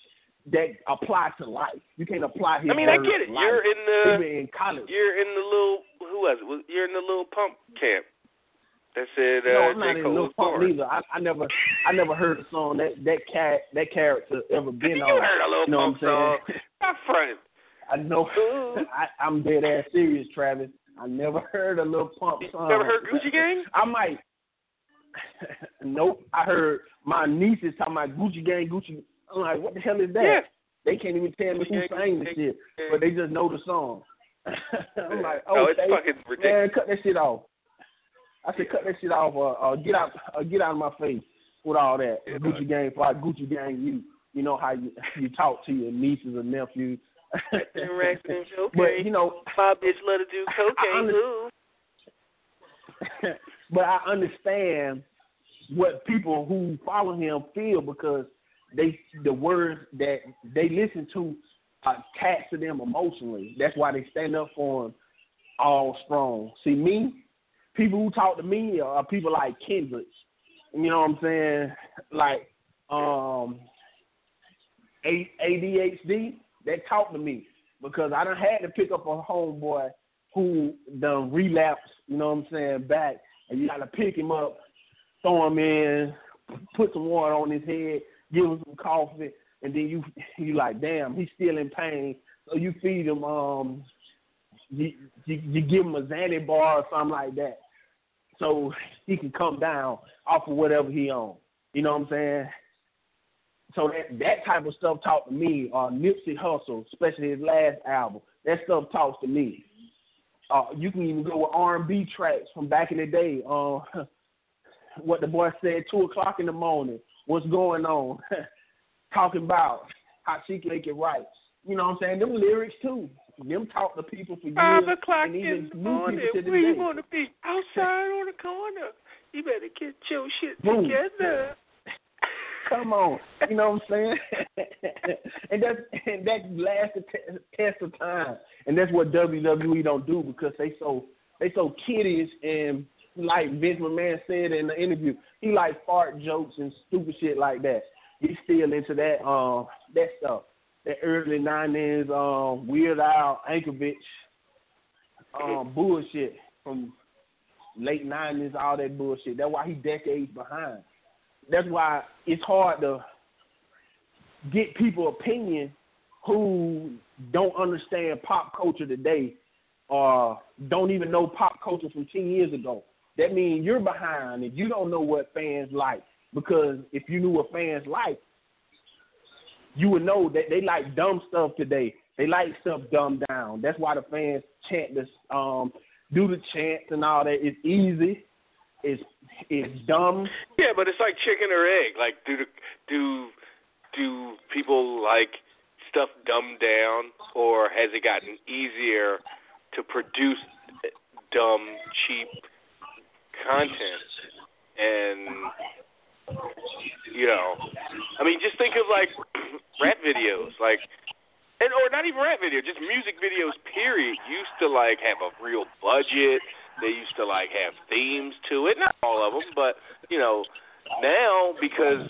Speaker 1: that apply to life. You can't apply his
Speaker 3: I mean, I get it. You're in the
Speaker 1: in college.
Speaker 3: you're in the little who was it? You're in the little pump camp. That said,
Speaker 1: no,
Speaker 3: uh,
Speaker 1: I'm not in Lil Pump
Speaker 3: born.
Speaker 1: neither. I, I never, I never heard a song that that cat that character ever been
Speaker 3: You
Speaker 1: on.
Speaker 3: heard a Lil
Speaker 1: you know
Speaker 3: Pump
Speaker 1: what I'm saying?
Speaker 3: song. Stop fronting.
Speaker 1: I know. I, I'm dead ass serious, Travis. I never heard a little Pump song.
Speaker 3: Never heard Gucci Gang?
Speaker 1: I might. nope. I heard my nieces talking about Gucci Gang, Gucci. I'm like, what the hell is that?
Speaker 3: Yeah.
Speaker 1: They can't even tell me who sang the shit, but they just know the song. I'm like,
Speaker 3: Oh, it's
Speaker 1: okay,
Speaker 3: fucking ridiculous.
Speaker 1: man, cut that shit off. I said, cut that shit off, or, or get out, or get out of my face with all that
Speaker 3: Yeah,
Speaker 1: Gucci Gang. For Gucci Gang, you, you know how you you talk to your nieces and nephews. But you know,
Speaker 3: My bitch love to do
Speaker 1: I
Speaker 3: cocaine.
Speaker 1: under- but I understand what people who follow him feel because they the words that they listen to are to them emotionally. That's why they stand up for them all strong. See me, people who talk to me are people like Kendrick. You know what I'm saying? Like um ADHD, they talk to me because I done had to pick up a homeboy who done relapsed, you know what I'm saying, back and you gotta pick him up, throw him in, put some water on his head, give him some coffee, and then you you like, damn, he's still in pain. So you feed him um you you, you give him a Xanny bar or something like that. So he can come down off of whatever he on. You know what I'm saying? So that that type of stuff talk to me, uh Nipsey Hussle, especially his last album. That stuff talks to me. Uh, you can even go with R and B tracks from back in the day. Uh, what the boy said, two o'clock in the morning. What's going on? Talking about how she can make it right. You know what I'm saying? Them lyrics too. Them talk to people for years.
Speaker 3: Five o'clock
Speaker 1: and
Speaker 3: in the morning.
Speaker 1: people to this
Speaker 3: Where you want to be? Outside on the corner. You better get your shit
Speaker 1: Boom.
Speaker 3: together.
Speaker 1: Come on, you know what I'm saying? and that's and that lasts the te- test of time, and that's what WWE don't do because they so they so kiddish and like Vince McMahon said in the interview, he like fart jokes and stupid shit like that. He's still into that um that stuff, that early nineties um Weird Al Yankovic um bullshit from late nineties, all that bullshit. That's why he decades behind that's why it's hard to get people opinion who don't understand pop culture today or don't even know pop culture from 10 years ago. That means you're behind and you don't know what fans like because if you knew what fans like, you would know that they like dumb stuff today. They like stuff dumbed down. That's why the fans chant this, um, do the chants and all that. It's easy. It's it's dumb.
Speaker 3: Yeah, but it's like chicken or egg. Like, do the, do do people like stuff dumbed down, or has it gotten easier to produce dumb, cheap content? And you know, I mean, just think of like rap videos, like, and or not even rap video, just music videos. Period. Used to like have a real budget. They used to like have themes to it, not all of them, but you know, now because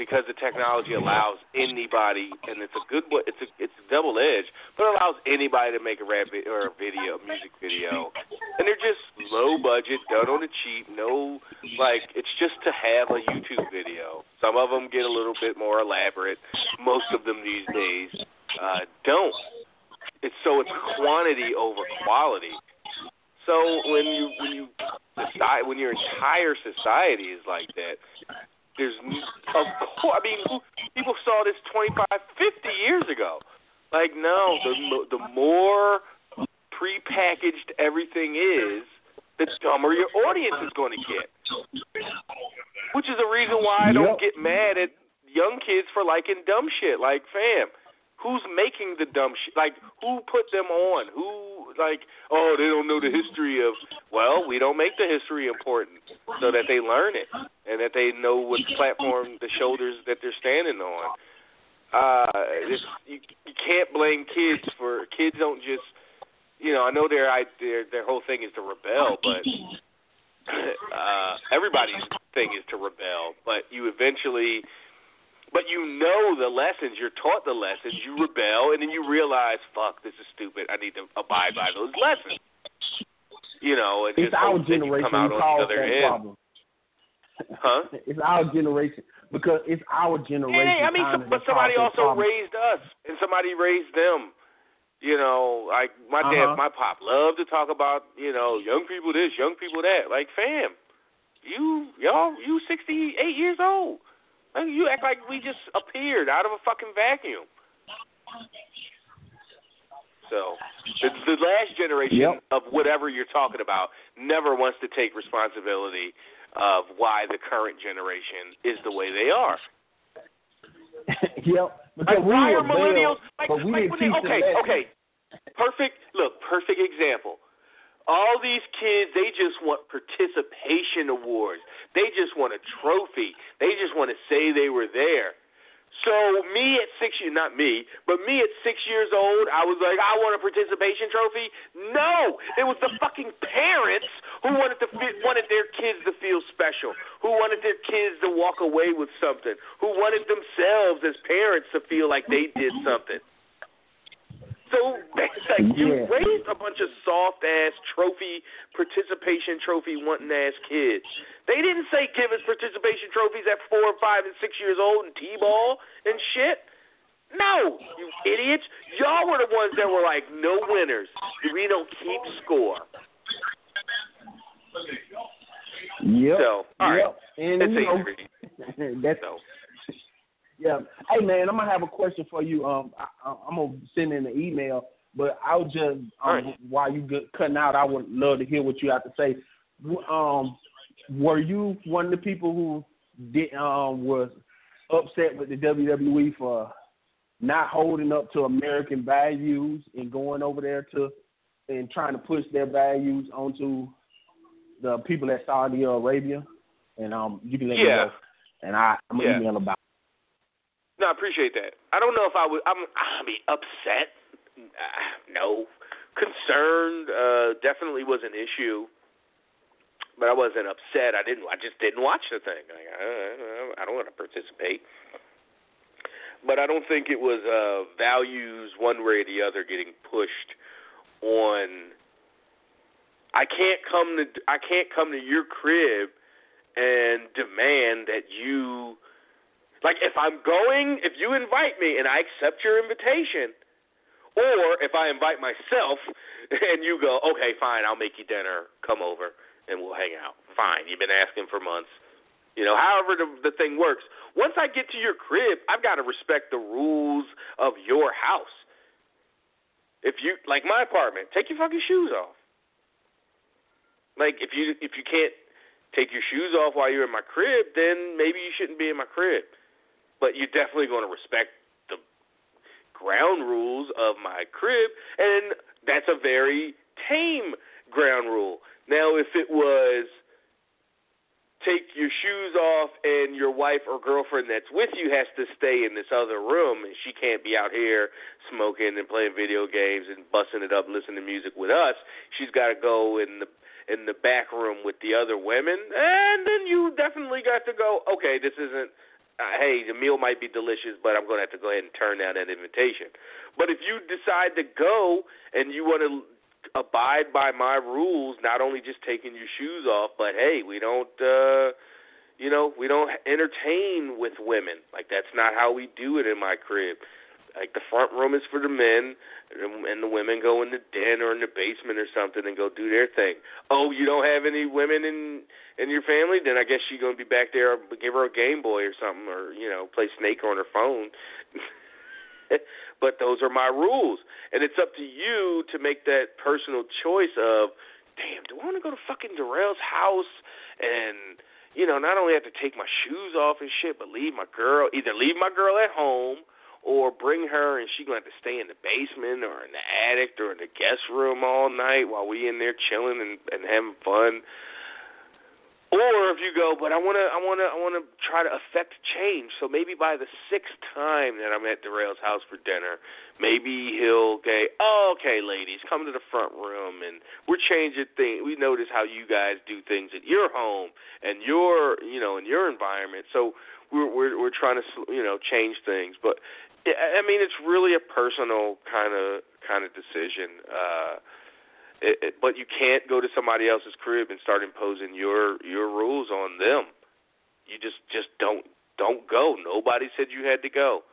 Speaker 3: because the technology allows anybody, and it's a good, it's a it's a double edge, but it allows anybody to make a rap or a video, music video, and they're just low budget, done on the cheap, no like it's just to have a YouTube video. Some of them get a little bit more elaborate. Most of them these days uh, don't. It's so it's quantity over quality. So when you when you decide when your entire society is like that, there's of course. I mean, who, people saw this 25, 50 years ago. Like no, the the more prepackaged everything is, the dumber your audience is going to get. Which is the reason why I don't
Speaker 1: Yep.
Speaker 3: get mad at young kids for liking dumb shit. Like, fam, who's making the dumb shit? Like, who put them on? Who, like, oh, they don't know the history of. Well, we don't make the history important so that they learn it and that they know what platform, the shoulders that they're standing on. Uh, it's, you, you can't blame kids for kids don't just, you know. I know their their their whole thing is to rebel, but uh, everybody's thing is to rebel. But you eventually but you know the lessons, you're taught the lessons, you rebel, and then you realize, fuck, this is stupid. I need to abide by those lessons. you know, and
Speaker 1: It's our
Speaker 3: hope that you
Speaker 1: generation
Speaker 3: come out
Speaker 1: who
Speaker 3: on the
Speaker 1: caused
Speaker 3: other
Speaker 1: that
Speaker 3: end.
Speaker 1: problem.
Speaker 3: Huh?
Speaker 1: It's our generation because it's our generation.
Speaker 3: Yeah, I mean, some, but somebody also
Speaker 1: problem.
Speaker 3: raised us, and somebody raised them. You know, like my dad,
Speaker 1: Uh-huh.
Speaker 3: my pop loved to talk about, you know, young people this, young people that. Like, fam, you, y'all, you 68 years old. You act like we just appeared out of a fucking vacuum. So, the, the last generation
Speaker 1: Yep.
Speaker 3: of whatever you're talking about never wants to take responsibility of why the current generation is the way they are.
Speaker 1: yep. Because
Speaker 3: Like,
Speaker 1: we
Speaker 3: why are millennials like,
Speaker 1: but we
Speaker 3: like
Speaker 1: didn't
Speaker 3: when they, okay, okay. Perfect look, perfect example. All these kids, they just want participation awards. They just want a trophy. They just want to say they were there. So me at six years, not me, but me at six years old, I was like, I want a participation trophy. No, it was the fucking parents who wanted to fe- wanted their kids to feel special, who wanted their kids to walk away with something, who wanted themselves as parents to feel like they did something. So like you
Speaker 1: Yeah.
Speaker 3: raised a bunch of soft ass trophy participation trophy wanting ass kids. They didn't say give us participation trophies at four, five, and six years old and t-ball and shit. No, you idiots! Y'all were the ones that were like, no winners. We don't keep score.
Speaker 1: Yep.
Speaker 3: So, all right.
Speaker 1: yep. And
Speaker 3: It's
Speaker 1: you know, that's
Speaker 3: So,
Speaker 1: yeah. Hey man, I'm gonna have a question for you. Um, I, I'm gonna send in an email, but I'll just um,
Speaker 3: right.
Speaker 1: while you get cutting out, I would love to hear what you have to say. Um, were you one of the people who did um was upset with the WWE for not holding up to American values and going over there to and trying to push their values onto the people at Saudi Arabia? And um, you can let me know. And I, I'm gonna
Speaker 3: Yeah.
Speaker 1: email about.
Speaker 3: No, I appreciate that. I don't know if I would. I'm. I mean, upset. Uh, no, concerned. Uh, definitely was an issue. But I wasn't upset. I didn't. I just didn't watch the thing. Like, I, I don't want to participate. But I don't think it was uh, values one way or the other getting pushed on. I can't come to. I can't come to your crib and demand that you like if I'm going, if you invite me and I accept your invitation, or if I invite myself and you go, okay, fine, I'll make you dinner, come over and we'll hang out. Fine, you've been asking for months. You know, however the the thing works. Once I get to your crib, I've got to respect the rules of your house. If you like my apartment, take your fucking shoes off. Like if you if you can't take your shoes off while you're in my crib, then maybe you shouldn't be in my crib. But you're definitely going to respect the ground rules of my crib, and that's a very tame ground rule. Now, if it was take your shoes off and your wife or girlfriend that's with you has to stay in this other room and she can't be out here smoking and playing video games and busting it up listening to music with us she's got to go in the in the back room with the other women and then you definitely got to go okay this isn't uh, hey the meal might be delicious but i'm going to have to go ahead and turn down that invitation but if you decide to go and you want to abide by my rules, not only just taking your shoes off, but hey, we don't uh you know, we don't entertain with women. Like that's not how we do it in my crib. Like the front room is for the men and the women go in the den or in the basement or something and go do their thing. Oh, you don't have any women in in your family? Then I guess she's gonna be back there give her a Game Boy or something or, you know, play Snake on her phone. but those are my rules. And it's up to you to make that personal choice of, damn, do I want to go to fucking Darrell's house and, you know, not only have to take my shoes off and shit, but leave my girl, either leave my girl at home or bring her and she going to have to stay in the basement or in the attic or in the guest room all night while we in there chilling and, and having fun. Or if you go, but I want to, I want to, I want to try to affect change. So maybe by the sixth time that I'm at Darrell's house for dinner, maybe he'll go, oh, okay, ladies, come to the front room, and we're changing things. We notice how you guys do things at your home and your, you know, in your environment. So we're we're we're trying to, you know, change things. But I mean, it's really a personal kind of kind of decision. Uh, It, it, but you can't go to somebody else's crib and start imposing your your rules on them. You just just don't don't go. Nobody said you had to go.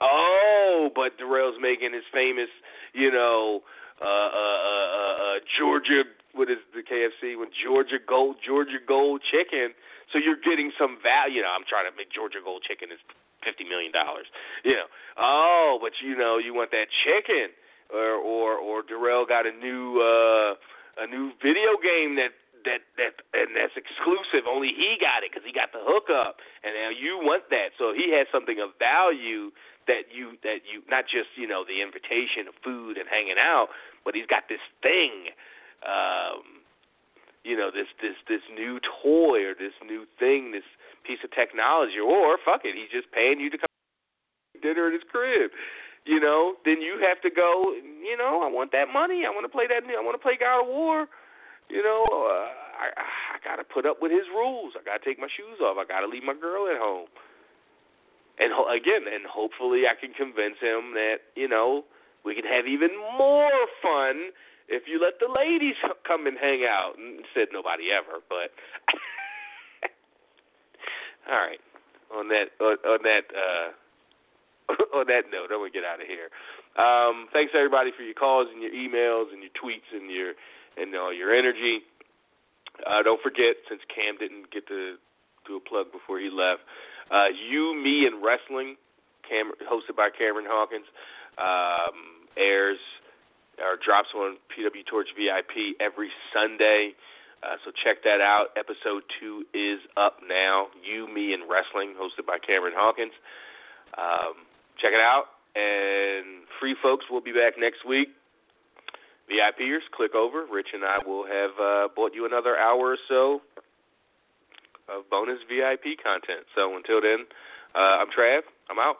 Speaker 3: Oh, but Darrell's making his famous, you know, uh, uh, uh, uh, uh, Georgia. What is the KFC? When Georgia Gold, Georgia Gold Chicken. So you're getting some value. You know, I'm trying to make Georgia Gold Chicken is fifty million dollars. You know, oh, but you know, you want that chicken, or or or Darrell got a new uh, a new video game that that that and that's exclusive. Only he got it because he got the hookup, and now you want that. So he has something of value that you that you not just you know the invitation of food and hanging out, but he's got this thing, um, you know this this this new toy or this new thing, this piece of technology, or fuck it, he's just paying you to come dinner at his crib. You know, then you have to go. You know, I want that money. I want to play that. I want to play God of War. You know, uh, I I got to put up with his rules. I got to take my shoes off. I got to leave my girl at home and ho- again, and hopefully I can convince him that you know we can have even more fun if you let the ladies come and hang out. And said nobody ever, but all right. On that on, that uh, on that note, I'm gonna get out of here. Um, thanks everybody for your calls and your emails and your tweets and your and all your energy. Uh, don't forget, since Cam didn't get to do a plug before he left, uh, you, Me, and Wrestling, Cam- hosted by Cameron Hawkins, um, airs or drops on PW Torch VIP every Sunday. Uh, so check that out. Episode two is up now. You, Me, and Wrestling, hosted by Cameron Hawkins. Um, check it out. And free folks we'll be back next week. VIPers, click over. Rich and I will have uh, bought you another hour or so of bonus VIP content. So until then, uh, I'm Trav. I'm out.